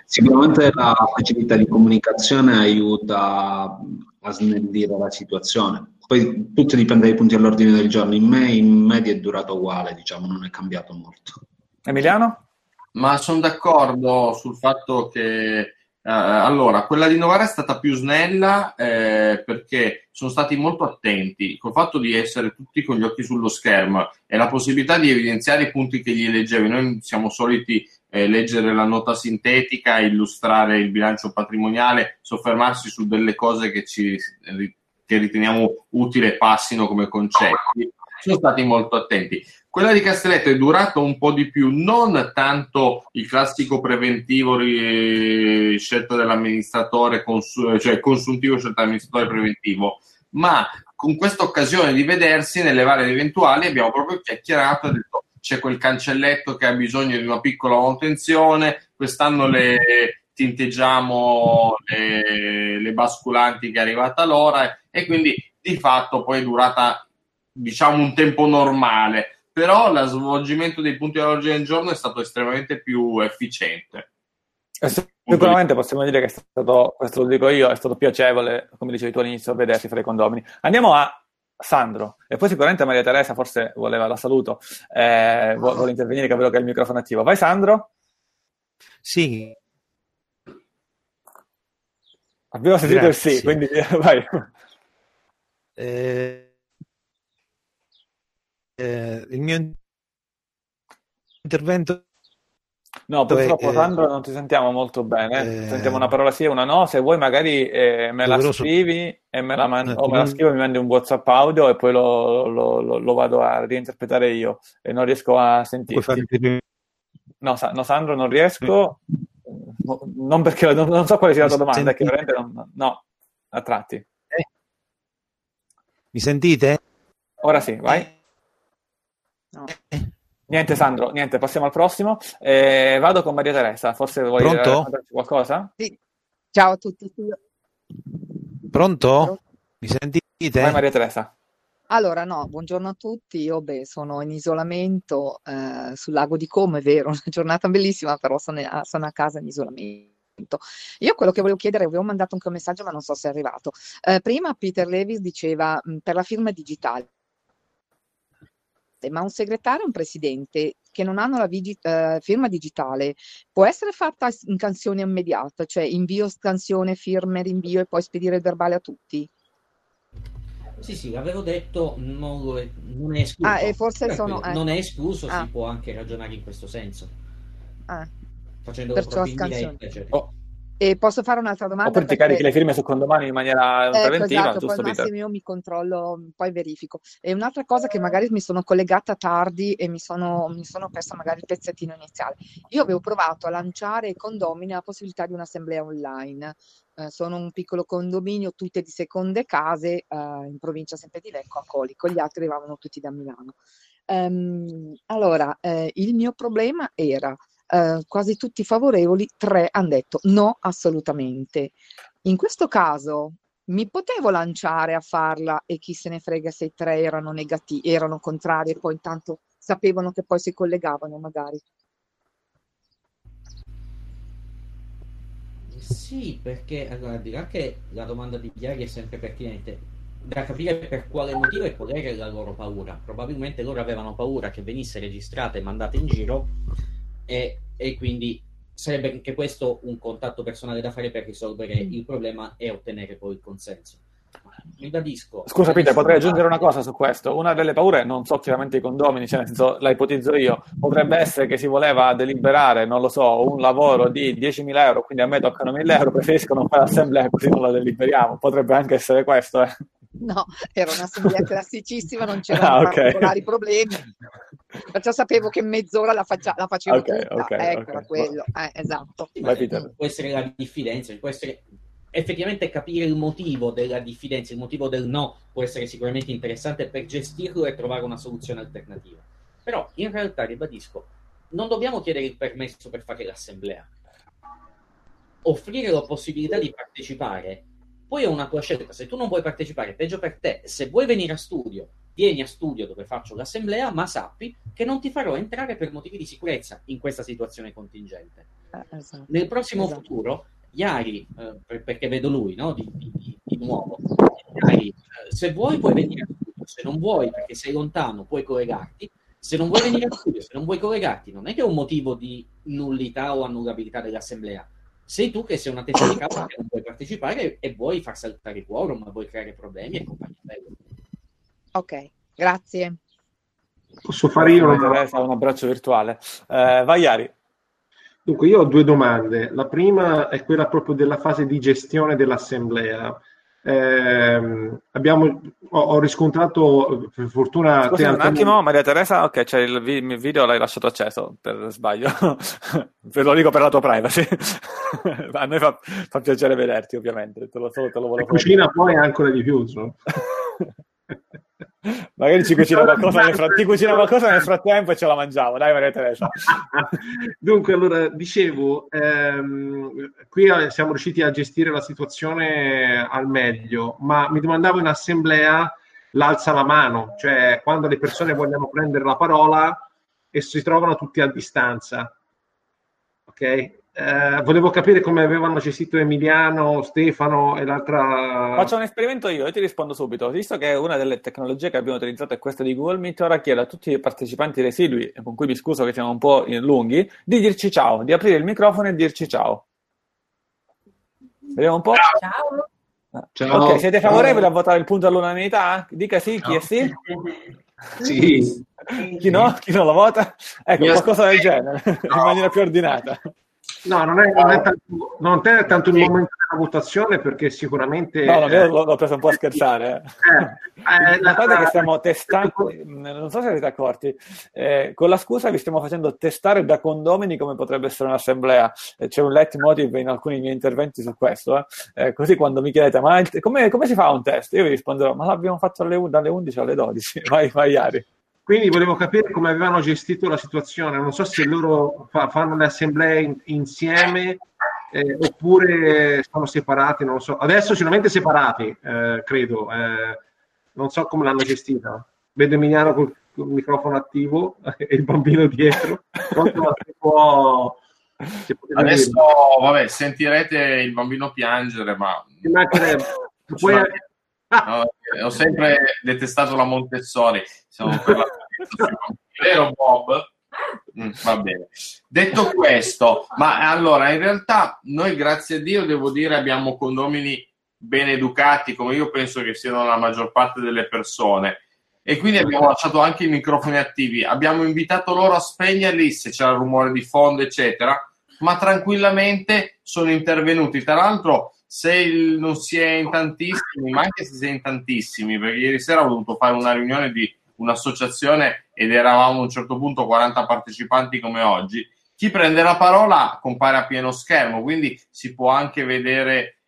Sicuramente la facilità di comunicazione aiuta a snellire la situazione. Poi tutto dipende dai punti all'ordine del giorno. In me, in media è durato uguale, diciamo, non è cambiato molto. Emiliano? Ma sono d'accordo sul fatto che allora, quella di Novara è stata più snella eh, perché sono stati molto attenti col fatto di essere tutti con gli occhi sullo schermo e la possibilità di evidenziare i punti che gli leggevi. Noi siamo soliti eh, leggere la nota sintetica, illustrare il bilancio patrimoniale, soffermarsi su delle cose che, ci, che riteniamo utile e passino come concetti. Sono stati molto attenti. Quella di Castelletto è durata un po' di più, non tanto il classico preventivo scelto dall'amministratore, consu- cioè consuntivo scelto dall'amministratore preventivo, ma con questa occasione di vedersi nelle varie eventuali abbiamo proprio chiacchierato e detto c'è quel cancelletto che ha bisogno di una piccola manutenzione, quest'anno le tinteggiamo le, le basculanti che è arrivata l'ora e quindi di fatto poi è durata diciamo un tempo normale però lo svolgimento dei punti all'ordine del giorno è stato estremamente più efficiente. Eh, sicuramente possiamo dire che è stato, questo lo dico io, è stato piacevole, come dicevi tu all'inizio, vedersi fra i condomini. Andiamo a Sandro, e poi sicuramente Maria Teresa forse voleva, la saluto, eh, vuole intervenire, capito che è il microfono attivo. Vai Sandro? Sì. Abbiamo sentito Grazie. il sì, quindi vai. Eh, eh, il mio intervento No, purtroppo, eh, Sandro, non ti sentiamo molto bene. Eh, sentiamo una parola sì e una no. Se vuoi, magari eh, me la scrivi e me la man- o me la scrivo e mi mandi un WhatsApp audio e poi lo, lo, lo, lo vado a reinterpretare io e non riesco a sentirti. No, no, Sandro, non riesco. Non perché non, non so quale sia la tua domanda, che veramente non, no, a tratti. Mi sentite? Ora sì, vai. No. Niente Sandro, niente, passiamo al prossimo. Eh, vado con Maria Teresa, forse vuoi Pronto? raccontarci qualcosa? Sì. Ciao a tutti. Pronto? Mi sentite? Vai Maria Teresa. Allora, no, buongiorno a tutti. Io beh, sono in isolamento eh, sul lago di Como, è vero, una giornata bellissima, però sono a, sono a casa in isolamento. Io quello che volevo chiedere, avevo mandato anche un messaggio, ma non so se è arrivato. Eh, prima Peter Levis diceva mh, per la firma digitale, ma un segretario e un presidente che non hanno la vigi- eh, firma digitale può essere fatta in canzone immediata, cioè invio, scansione, firme, rinvio e poi spedire il verbale a tutti? Sì, sì, l'avevo detto, non, lo è, non è escluso. Ah, e forse sono... Tranquillo, Non è escluso, Ah. si può anche ragionare in questo senso, Ah, facendolo perciò proprio in scansione. diretta. eccetera. Oh, E posso fare un'altra domanda? oppure ti Perché- carichi le firme su condomani in maniera Ecco, preventiva, esatto, poi giusto al Peter? massimo io mi controllo, poi verifico. E un'altra cosa che magari mi sono collegata tardi e mi sono, mi sono persa magari il pezzettino iniziale. Io avevo provato a lanciare ai condomini la possibilità di un'assemblea online. Eh, sono un piccolo condominio, tutte di seconde case, eh, in provincia sempre di Lecco, a Colico, gli altri arrivavano tutti da Milano. Ehm, allora, eh, il mio problema era eh, quasi tutti favorevoli, tre hanno detto no, assolutamente. In questo caso mi potevo lanciare a farla e chi se ne frega se i tre erano negativi, erano contrari e poi intanto sapevano che poi si collegavano magari. Sì, perché allora, al di là che la domanda di Chiari è sempre pertinente, da capire per quale motivo e qual era la loro paura. Probabilmente loro avevano paura che venisse registrata e mandata in giro e, e quindi sarebbe anche questo un contatto personale da fare per risolvere il problema e ottenere poi il consenso. Ribadisco. Scusa Peter, potrei aggiungere una cosa su questo. Una delle paure, non so chiaramente i condomini, cioè nel senso, la ipotizzo io, potrebbe essere che si voleva deliberare, non lo so, un lavoro di 10.000 euro, quindi a me toccano 1.000 euro, preferisco non fare l'assemblea così non la deliberiamo. Potrebbe anche essere questo, eh. No, era un'assemblea classicissima, non c'erano Ah, ok. particolari problemi. Perciò sapevo che mezz'ora la, faccia- la facevo Ok, tutta. ok, ecco, ok. era quello. Eh, esatto. Può essere la diffidenza, può essere effettivamente capire il motivo della diffidenza, il motivo del no può essere sicuramente interessante per gestirlo e trovare una soluzione alternativa. Però in realtà, ribadisco, non dobbiamo chiedere il permesso per fare l'assemblea. Offrire la possibilità di partecipare, poi è una tua scelta. Se tu non vuoi partecipare, peggio per te. Se vuoi venire a studio, vieni a studio dove faccio l'assemblea, ma sappi che non ti farò entrare per motivi di sicurezza in questa situazione contingente. Eh, esatto. Nel prossimo Esatto. futuro, Iari, eh, per- perché vedo lui no? di, di- di- di nuovo, Iari, eh, se vuoi puoi venire a studio, se non vuoi perché sei lontano puoi collegarti, se non vuoi venire a studio, se non vuoi collegarti, non è che è un motivo di nullità o annullabilità dell'assemblea. Sei tu che sei una testa di causa che non vuoi partecipare e vuoi far saltare il quorum, vuoi creare problemi e compagnia bella. Ok, grazie. Posso fare io una... Un abbraccio virtuale. Eh, vai Iari. Dunque, io ho due domande. La prima è quella proprio della fase di gestione dell'assemblea. Ehm, abbiamo, ho, ho riscontrato, per fortuna, te, Scusa un Antonio- attimo, Maria Teresa, ok, c'è il, vi- il video, l'hai lasciato acceso per sbaglio. Ve lo dico per la tua privacy. A noi fa, fa piacere vederti, ovviamente. Te lo, solo te lo la volevo cucina poi ancora di più. Magari ci cucina qualcosa nel frattempo, ti cucina qualcosa nel frattempo e ce la mangiamo. Dai, Maria Teresa. Dunque, allora, dicevo, ehm, qui eh, siamo riusciti a gestire la situazione al meglio, ma mi domandavo in assemblea l'alza la mano, cioè quando le persone vogliono prendere la parola e si trovano tutti a distanza. Ok? Eh, volevo capire come avevano gestito Emiliano, Stefano e l'altra... Faccio un esperimento io e ti rispondo subito. Visto che una delle tecnologie che abbiamo utilizzato è questa di Google Meet, ora chiedo a tutti i partecipanti residui, con cui mi scuso che siamo un po' in- lunghi, di dirci ciao, di aprire il microfono e dirci ciao. Vediamo un po'. Ciao. Ciao. Ok, siete favorevoli a votare il punto all'unanimità? Dica sì, chi è sì? Sì. Chi no? Chi non lo vota? Ecco, Mi qualcosa del genere, in maniera più ordinata. No, non è, non è tanto, non è tanto il momento della votazione perché sicuramente... No, no, eh, l'ho, l'ho preso un po' a scherzare. eh, eh, la cosa è che stiamo testando, non so se avete accorti, eh, con la scusa vi stiamo facendo testare da condomini come potrebbe essere un'assemblea. Eh, c'è un leitmotiv in alcuni miei interventi su questo. eh. Eh, così quando mi chiedete, ma il- come, come si fa un test? Io vi risponderò, ma l'abbiamo fatto alle dalle 11 alle 12. Vai, vai, Ari. Quindi volevo capire come avevano gestito la situazione. Non so se loro fa- fanno le assemblee in- insieme eh, oppure sono separati, non lo so. Adesso sicuramente separati, eh, credo. Eh, non so come l'hanno gestita. Vedo Emiliano col, col microfono attivo e il bambino dietro. Pronto, può... Adesso, vabbè, sentirete il bambino piangere, ma. Poi- No, ho sempre detestato la Montessori. Siamo per la... Vero Bob? Mm, va bene. Detto questo, ma allora in realtà noi grazie a Dio devo dire abbiamo condomini ben educati come io penso che siano la maggior parte delle persone e quindi abbiamo lasciato anche i microfoni attivi. Abbiamo invitato loro a spegnerli se c'era rumore di fondo, eccetera, ma tranquillamente sono intervenuti. Tra l'altro, se non si è in tantissimi, ma anche se si è in tantissimi, perché ieri sera ho dovuto fare una riunione di un'associazione ed eravamo a un certo punto 40 partecipanti come oggi. Chi prende la parola compare a pieno schermo, quindi si può anche vedere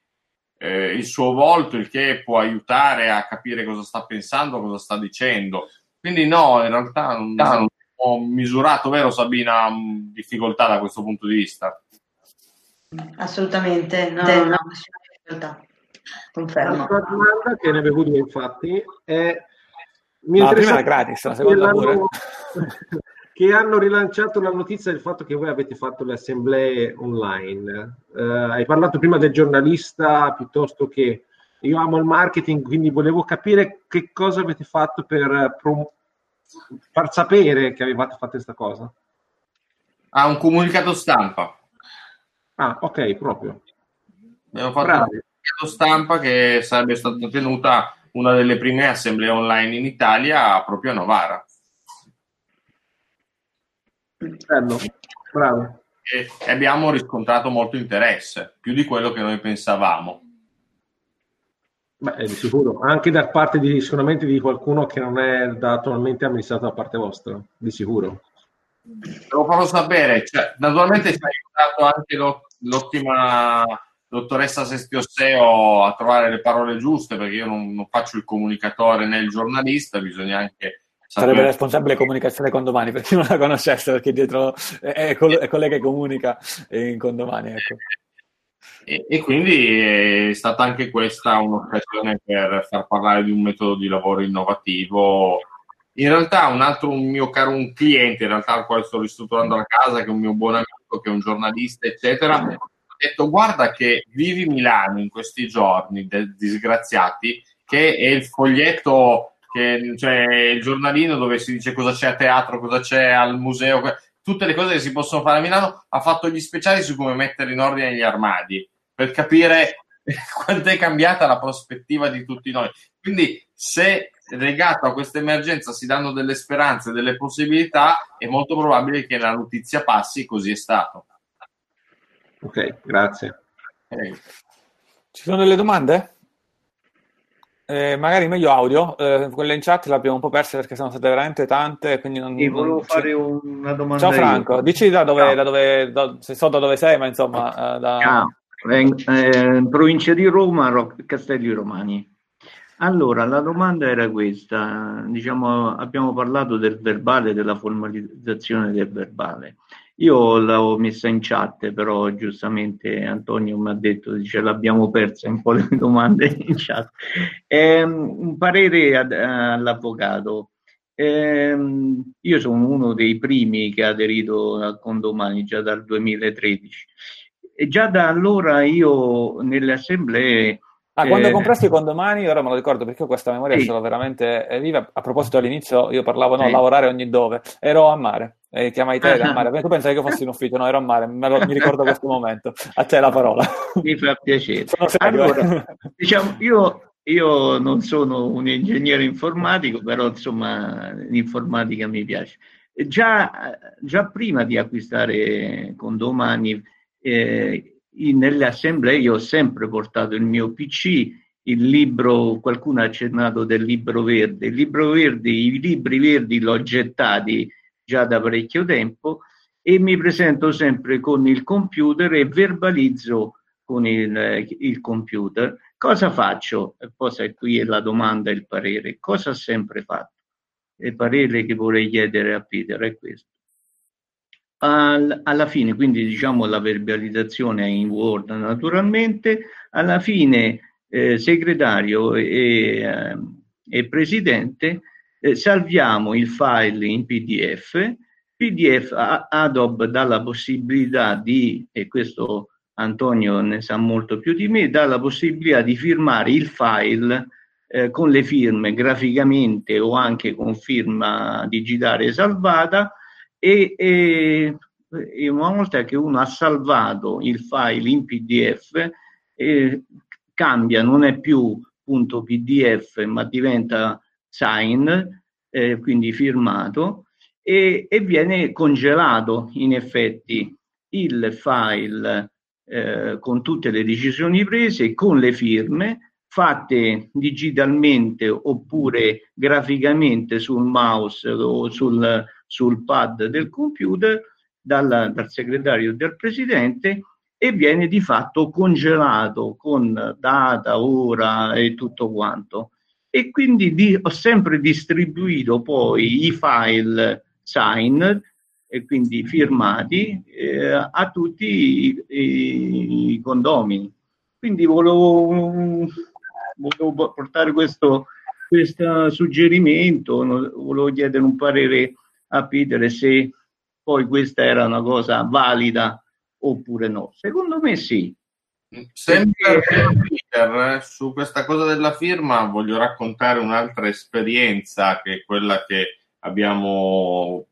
eh, il suo volto, il che può aiutare a capire cosa sta pensando, cosa sta dicendo. Quindi no, in realtà non, non ho misurato, vero Sabina, mh, difficoltà da questo punto di vista. Assolutamente, no, no, no. nessuna difficoltà. Confermo. L'altra domanda che ne avevo due infatti è mi No, prima era gratis, la seconda che pure. che hanno rilanciato la notizia del fatto che voi avete fatto le assemblee online. Eh, hai parlato prima del giornalista piuttosto che io amo il marketing, quindi volevo capire che cosa avete fatto per prom- far sapere che avevate fatto questa cosa. Ha un comunicato stampa. Ah, ok, proprio. Abbiamo fatto Bravi. un comunicato stampa che sarebbe stata tenuta una delle prime assemblee online in Italia proprio a Novara. Bello, bravo. E, abbiamo riscontrato molto interesse, più di quello che noi pensavamo. Beh, di sicuro, anche da parte di sicuramente di qualcuno che non è da attualmente amministrato da parte vostra, di sicuro. Devo farlo sapere, cioè, naturalmente ci ha aiutato anche lo- l'ottima dottoressa Sestiosseo a trovare le parole giuste, perché io non, non faccio il comunicatore né il giornalista, bisogna anche Sarebbe sapere responsabile comunicazione condomani, per chi non la conoscesse, perché dietro è, col- è collega che comunica in condomani. Ecco. E, e quindi è stata anche questa un'occasione per far parlare di un metodo di lavoro innovativo. In realtà un altro un mio caro un cliente, in realtà al quale sto ristrutturando la casa, che è un mio buon amico, che è un giornalista, eccetera, detto guarda che vivi Milano in questi giorni, de- disgraziati, che è il foglietto, che, cioè il giornalino dove si dice cosa c'è a teatro, cosa c'è al museo, tutte le cose che si possono fare a Milano, ha fatto gli speciali su come mettere in ordine gli armadi per capire quanto è cambiata la prospettiva di tutti noi. Quindi, se legato a questa emergenza si danno delle speranze, delle possibilità, è molto probabile che la notizia passi, così è stato. Ok, grazie. Eh, Ci sono delle domande? Eh, magari meglio audio, eh, quelle in chat le abbiamo un po' perse perché sono state veramente tante. Quindi non, Sì, non- volevo sì. fare una domanda Ciao io. Franco, dici da dove, da dove da- se so da dove sei, ma insomma, eh, da- Ah, in, eh, in provincia di Roma, Ro- Castelli Romani. Allora, la domanda era questa, diciamo, abbiamo parlato del verbale, della formalizzazione del verbale. Io l'avevo messa in chat, però giustamente Antonio mi ha detto, dice, l'abbiamo persa un po' le domande in chat. Ehm, un parere ad- all'avvocato. Ehm, io sono uno dei primi che ha aderito a Condomani già dal 2013 e già da allora io nelle assemblee Ah, quando eh, comprasti i condomani, ora me lo ricordo perché ho questa memoria Sì. ce l'ho veramente eh, viva. A proposito, all'inizio io parlavo no, Sì. lavorare ogni dove, ero a mare, e chiamai te Ah. a mare. Tu pensavi che io fossi in ufficio? No, ero a mare, me lo- mi ricordo questo momento. A te la parola. mi fa piacere. Allora, eh. diciamo, io, io non sono un ingegnere informatico, però insomma l'informatica mi piace. Già, già prima di acquistare Condomani eh, nelle assemblee io ho sempre portato il mio PC, il libro, qualcuno ha accennato del libro verde, il libro verde, i libri verdi l'ho gettati già da parecchio tempo e mi presento sempre con il computer e verbalizzo con il, il computer. Cosa faccio? Sai, qui è la domanda il parere. Cosa ho sempre fatto? Il parere che vorrei chiedere a Peter è questo. Al- alla fine, quindi diciamo la verbalizzazione è in Word naturalmente, alla fine eh, segretario e, eh, e presidente eh, salviamo il file in PDF, PDF Adobe dà la possibilità di, e questo Antonio ne sa molto più di me, dà la possibilità di firmare il file eh, con le firme graficamente o anche con firma digitale salvata e, e, una volta che uno ha salvato il file in PDF eh, cambia, non è più punto PDF ma diventa sign, eh, quindi firmato e, e viene congelato in effetti il file eh, con tutte le decisioni prese, con le firme fatte digitalmente oppure graficamente sul mouse o sul, sul pad del computer dal, dal segretario del presidente e viene di fatto congelato con data, ora e tutto quanto. E quindi di, ho sempre distribuito poi i file signed e quindi firmati eh, a tutti i, i, i condomini. Quindi volevo, volevo portare questo, questo suggerimento, volevo chiedere un parere a Peter se poi questa era una cosa valida oppure no. Secondo me sì. Sempre Peter, eh, su questa cosa della firma voglio raccontare un'altra esperienza che è quella che abbiamo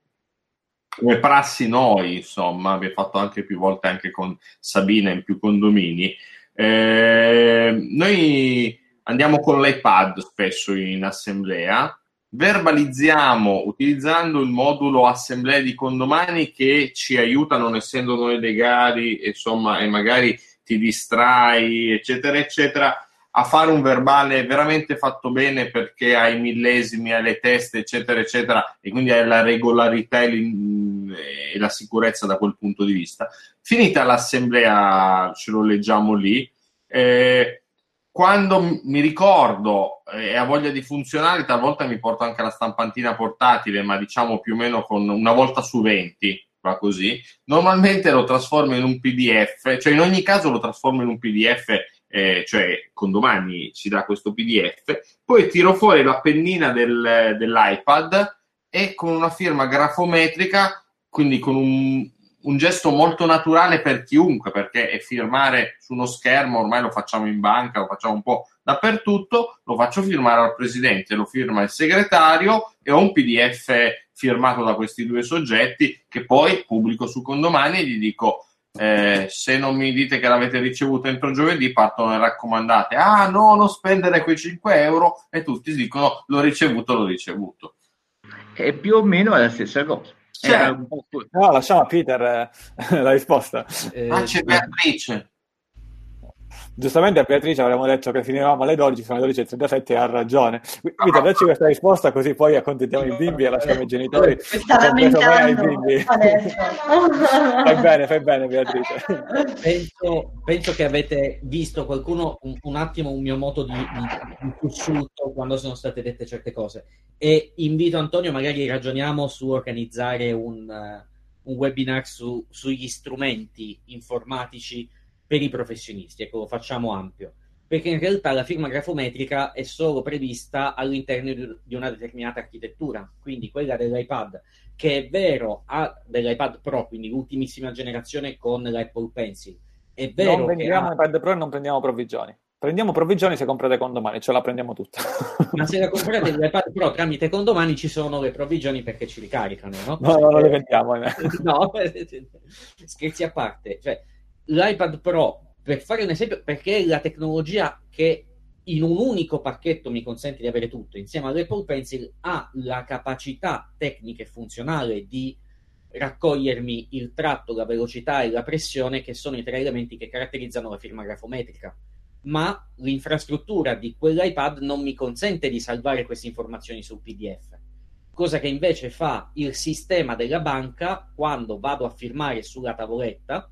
come prassi noi, insomma, abbiamo fatto anche più volte anche con Sabina in più condomini. Eh, noi andiamo con l'iPad spesso in assemblea, verbalizziamo utilizzando il modulo assemblea di condomani che ci aiuta, non essendo noi legali, insomma, e magari ti distrai, eccetera, eccetera, a fare un verbale veramente fatto bene perché hai millesimi, hai le teste, eccetera, eccetera, e quindi hai la regolarità e, e la sicurezza da quel punto di vista. Finita l'assemblea, ce lo leggiamo lì. Eh, quando mi ricordo e eh, ho voglia di funzionare, talvolta mi porto anche la stampantina portatile, ma diciamo più o meno con una volta su 20, va così. Normalmente lo trasformo in un PDF, cioè in ogni caso lo trasformo in un PDF eh, cioè Condomani ci dà questo PDF, poi tiro fuori la pennina del, dell'iPad e con una firma grafometrica, quindi con un, un, gesto molto naturale per chiunque, perché firmare su uno schermo ormai lo facciamo in banca, lo facciamo un po' dappertutto, lo faccio firmare al presidente, lo firma il segretario e ho un PDF firmato da questi due soggetti che poi pubblico su Condomani e gli dico eh, se non mi dite che l'avete ricevuto entro giovedì, partono le raccomandate. Ah, no, non spendere quei 5 euro. E tutti dicono: l'ho ricevuto, l'ho ricevuto. E più o meno è la stessa cosa. Cioè, no, lasciamo a Peter eh, la risposta. Eh, ah, c'è Beatrice giustamente a Beatrice avremmo detto che finivamo alle 12, sono le 12.37 e ha ragione. Quindi dacci questa risposta così poi accontentiamo i bimbi e lasciamo i genitori. ai bimbi. fai bene, fai bene Beatrice. Penso, penso che avete visto qualcuno un, un attimo un mio modo di, di, di sussulto quando sono state dette certe cose e invito Antonio magari ragioniamo su organizzare un, uh, un webinar su, sugli strumenti informatici per i professionisti, ecco, lo facciamo ampio, perché in realtà la firma grafometrica è solo prevista all'interno di una determinata architettura, quindi quella dell'iPad, che è vero ha dell'iPad Pro, quindi l'ultimissima generazione con l'Apple Pencil. È vero non vendiamo ha... iPad Pro e non prendiamo provvigioni. Prendiamo provvigioni se comprate condomani, ce la prendiamo tutta. Ma se la comprate l'iPad Pro tramite condomani ci sono le provvigioni perché ci ricaricano, no? No, non le vendiamo. no, scherzi a parte. Cioè, l'iPad Pro, per fare un esempio, perché è la tecnologia che in un unico pacchetto mi consente di avere tutto, insieme all'Apple Pencil, ha la capacità tecnica e funzionale di raccogliermi il tratto, la velocità e la pressione, che sono i tre elementi che caratterizzano la firma grafometrica. Ma l'infrastruttura di quell'iPad non mi consente di salvare queste informazioni sul PDF, cosa che invece fa il sistema della banca quando vado a firmare sulla tavoletta,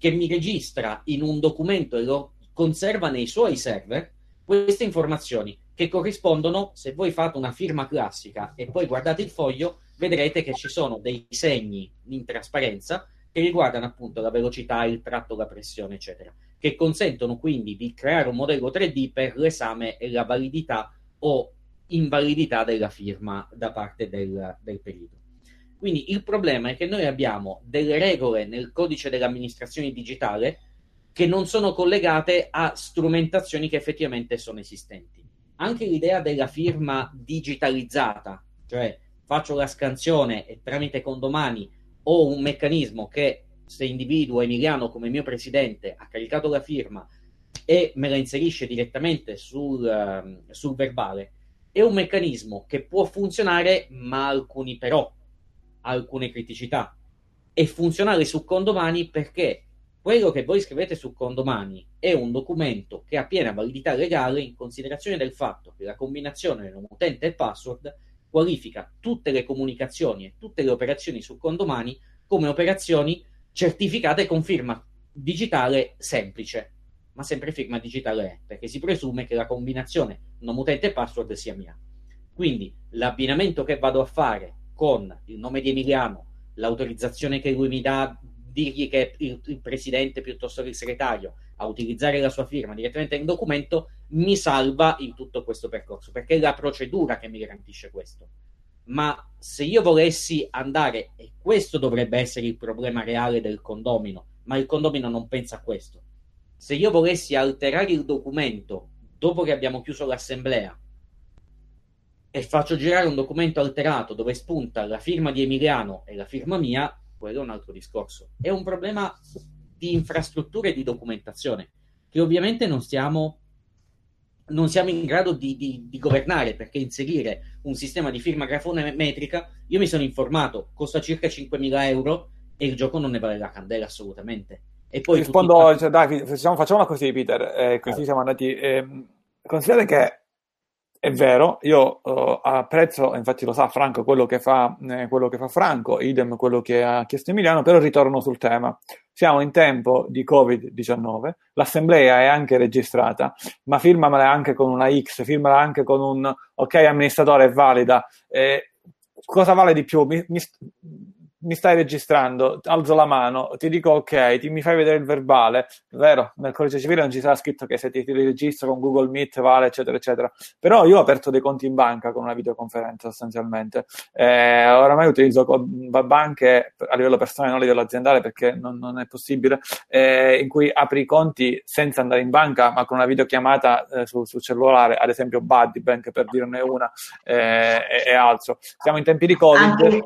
che mi registra in un documento e lo conserva nei suoi server queste informazioni che corrispondono, se voi fate una firma classica e poi guardate il foglio, vedrete che ci sono dei segni in trasparenza che riguardano appunto la velocità, il tratto, la pressione, eccetera, che consentono quindi di creare un modello 3D per l'esame e la validità o invalidità della firma da parte del, del perito. Quindi il problema è che noi abbiamo delle regole nel codice dell'amministrazione digitale che non sono collegate a strumentazioni che effettivamente sono esistenti. Anche l'idea della firma digitalizzata, cioè faccio la scansione e tramite condomani ho un meccanismo che se individuo Emiliano come mio presidente ha caricato la firma e me la inserisce direttamente sul, uh, sul verbale, è un meccanismo che può funzionare, ma alcuni però, alcune criticità. È funzionale su condomani perché quello che voi scrivete su condomani è un documento che ha piena validità legale in considerazione del fatto che la combinazione nome utente e password qualifica tutte le comunicazioni e tutte le operazioni su condomani come operazioni certificate con firma digitale semplice, ma sempre firma digitale è, perché si presume che la combinazione nome utente e password sia mia. Quindi l'abbinamento che vado a fare con il nome di Emiliano, l'autorizzazione che lui mi dà, dirgli che è il, il presidente piuttosto che il segretario, a utilizzare la sua firma direttamente nel documento mi salva in tutto questo percorso, perché è la procedura che mi garantisce questo. Ma se io volessi andare, e questo dovrebbe essere il problema reale del condomino, ma il condomino non pensa a questo. Se io volessi alterare il documento dopo che abbiamo chiuso l'assemblea e faccio girare un documento alterato dove spunta la firma di Emiliano e la firma mia, quello è un altro discorso. È un problema di infrastrutture di documentazione che ovviamente non stiamo, non siamo in grado di, di, di, governare perché inserire un sistema di firma grafometrica, io mi sono informato, costa circa 5.000 euro e il gioco non ne vale la candela assolutamente. E poi rispondo, tutti... cioè, dai, facciamo, facciamo così, Peter, eh, così siamo andati. Eh, considerate che è vero, io uh, apprezzo, infatti lo sa Franco, quello che, fa, eh, quello che fa Franco, idem quello che ha chiesto Emiliano, però ritorno sul tema. Siamo in tempo di Covid-19, l'assemblea è anche registrata, ma firmamela anche con una X, firmala anche con un ok amministratore è valida. Eh, cosa vale di più? Mi, mi, mi stai registrando, alzo la mano, ti dico ok, ti, mi fai vedere il verbale, vero, nel codice civile non ci sarà scritto che se ti, ti registro con Google Meet vale, eccetera, eccetera, però io ho aperto dei conti in banca con una videoconferenza sostanzialmente, eh, oramai utilizzo banche a livello personale, non a livello aziendale perché non, non è possibile, eh, in cui apri i conti senza andare in banca ma con una videochiamata eh, sul, sul cellulare, ad esempio Buddy Bank per dirne una eh, e, e altro. Siamo in tempi di Covid. Anche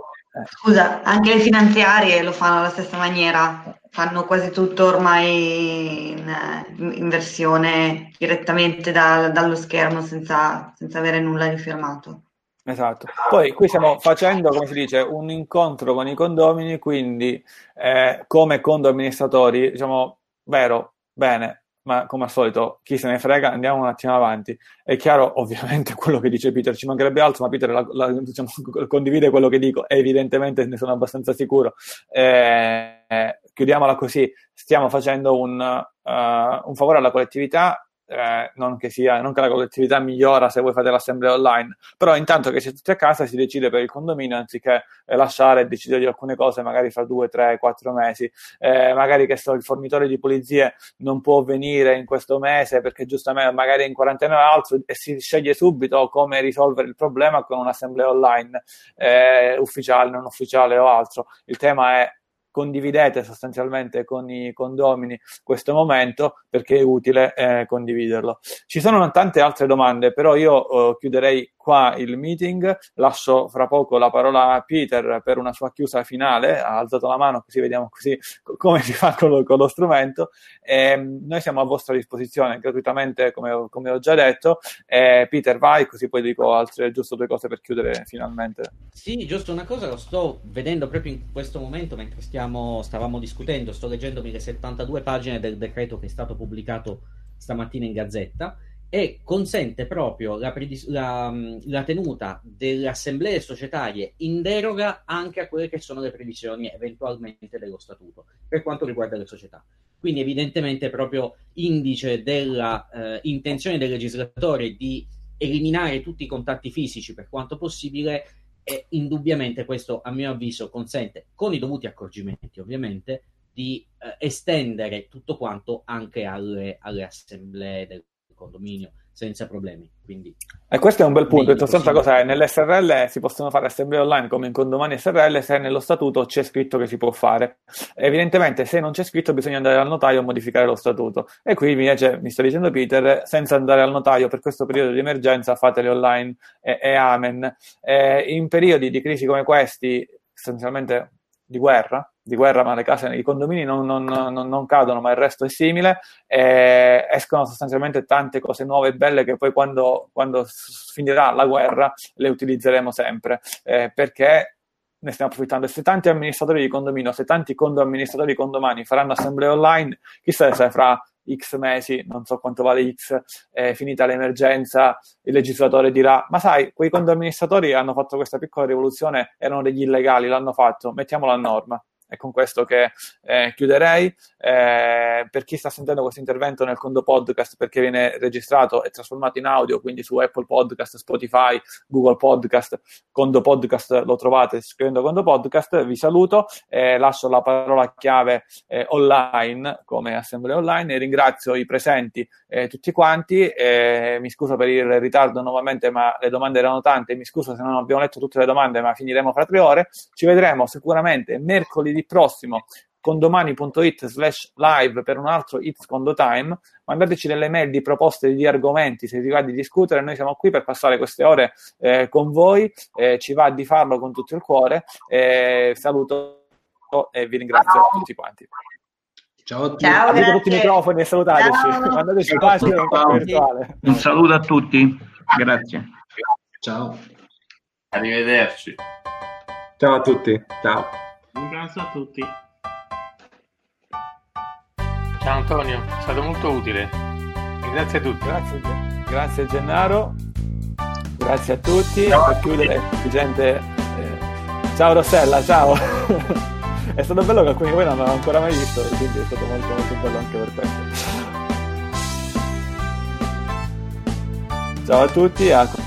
Scusa, anche le finanziarie lo fanno alla stessa maniera, fanno quasi tutto ormai in, in versione direttamente da, dallo schermo senza, senza avere nulla di firmato. Esatto. Poi qui stiamo facendo, come si dice, un incontro con i condomini, quindi eh, come amministratori, diciamo, vero, bene, ma come al solito, chi se ne frega, andiamo un attimo avanti. È chiaro, ovviamente, quello che dice Peter, ci mancherebbe altro, ma Peter la, la, diciamo, condivide quello che dico, e evidentemente ne sono abbastanza sicuro. Eh, chiudiamola così, stiamo facendo un, uh, un favore alla collettività eh, non, che sia, non che la collettività migliora se voi fate l'assemblea online, però intanto che siete tutti a casa si decide per il condominio anziché eh, lasciare e decidere di alcune cose magari fra due, tre, quattro mesi, eh, magari che so, il fornitore di pulizie non può venire in questo mese perché giustamente magari è in quarantena o altro e si sceglie subito come risolvere il problema con un'assemblea online eh, ufficiale, non ufficiale o altro. Il tema è condividete sostanzialmente con i condomini questo momento perché è utile eh, condividerlo. Ci sono tante altre domande, però io eh, chiuderei qua il meeting. Lascio fra poco la parola a Peter per una sua chiusa finale. Ha alzato la mano così vediamo così come si fa con lo, con lo strumento. E, noi siamo a vostra disposizione gratuitamente, come, come ho già detto. E, Peter, vai, così poi dico altre giusto due cose per chiudere finalmente. Sì, giusto una cosa, lo sto vedendo proprio in questo momento mentre stiamo, stavamo discutendo. Sto leggendomi le 72 pagine del decreto che è stato pubblicato stamattina in Gazzetta e consente proprio la, predis- la, la, tenuta delle assemblee societarie in deroga anche a quelle che sono le previsioni eventualmente dello statuto per quanto riguarda le società. Quindi evidentemente proprio indice della eh, del legislatore di eliminare tutti i contatti fisici per quanto possibile e indubbiamente questo a mio avviso consente, con i dovuti accorgimenti ovviamente, di eh, estendere tutto quanto anche alle, alle assemblee del condominio senza problemi. Quindi, e questo è un bel punto. In sostanza, cosa è? Nell'SRL si possono fare assemblee online come in condomani SRL se nello statuto c'è scritto che si può fare. Evidentemente, se non c'è scritto, bisogna andare al notaio a modificare lo statuto. E qui invece mi sta dicendo Peter: senza andare al notaio per questo periodo di emergenza, fateli online e, e amen. E in periodi di crisi come questi, essenzialmente di guerra, di guerra, ma le case, i condomini non, non, non, non cadono, ma il resto è simile, e escono sostanzialmente tante cose nuove e belle che poi quando, quando finirà la guerra le utilizzeremo sempre, eh, perché ne stiamo approfittando. E se tanti amministratori di condominio, se tanti condo amministratori di condomani faranno assemblee online, chissà se fra X mesi, non so quanto vale X, è finita l'emergenza, il legislatore dirà, ma sai, quei condo amministratori hanno fatto questa piccola rivoluzione, erano degli illegali, l'hanno fatto, mettiamolo a norma. È con questo che eh, chiuderei. Eh, per chi sta sentendo questo intervento nel Condo Podcast, perché viene registrato e trasformato in audio, quindi su Apple Podcast, Spotify, Google Podcast, Condo Podcast lo trovate scrivendo Condo Podcast. Vi saluto, eh, lascio la parola chiave eh, online come assemblea online e ringrazio i presenti eh, tutti quanti. mi scuso per il ritardo nuovamente, ma le domande erano tante. Mi scuso se non abbiamo letto tutte le domande, ma finiremo fra tre ore. Ci vedremo sicuramente mercoledì prossimo con domani.it slash live per un altro It's Condo Time. Mandateci delle mail di proposte di argomenti se vi va di discutere. Noi siamo qui per passare queste ore eh, con voi. Eh, ci va di farlo con tutto il cuore. Eh, saluto e vi ringrazio Ciao. tutti quanti. Ciao a tutti. Ciao, Aprite tutti i microfoni e salutateci. Mandateci pagine virtuale. Un saluto a tutti. Grazie. Ciao. Arrivederci. Ciao a tutti. Ciao. Un grazie a tutti. Ciao Antonio, è stato molto utile. Grazie a tutti. Grazie, grazie Gennaro. Grazie a tutti. Ciao per chiudere, gente. Eh, ciao Rossella, ciao. è stato bello che alcuni di voi non l'hanno ancora mai visto, quindi è stato molto molto bello anche per questo. Ciao a tutti. A...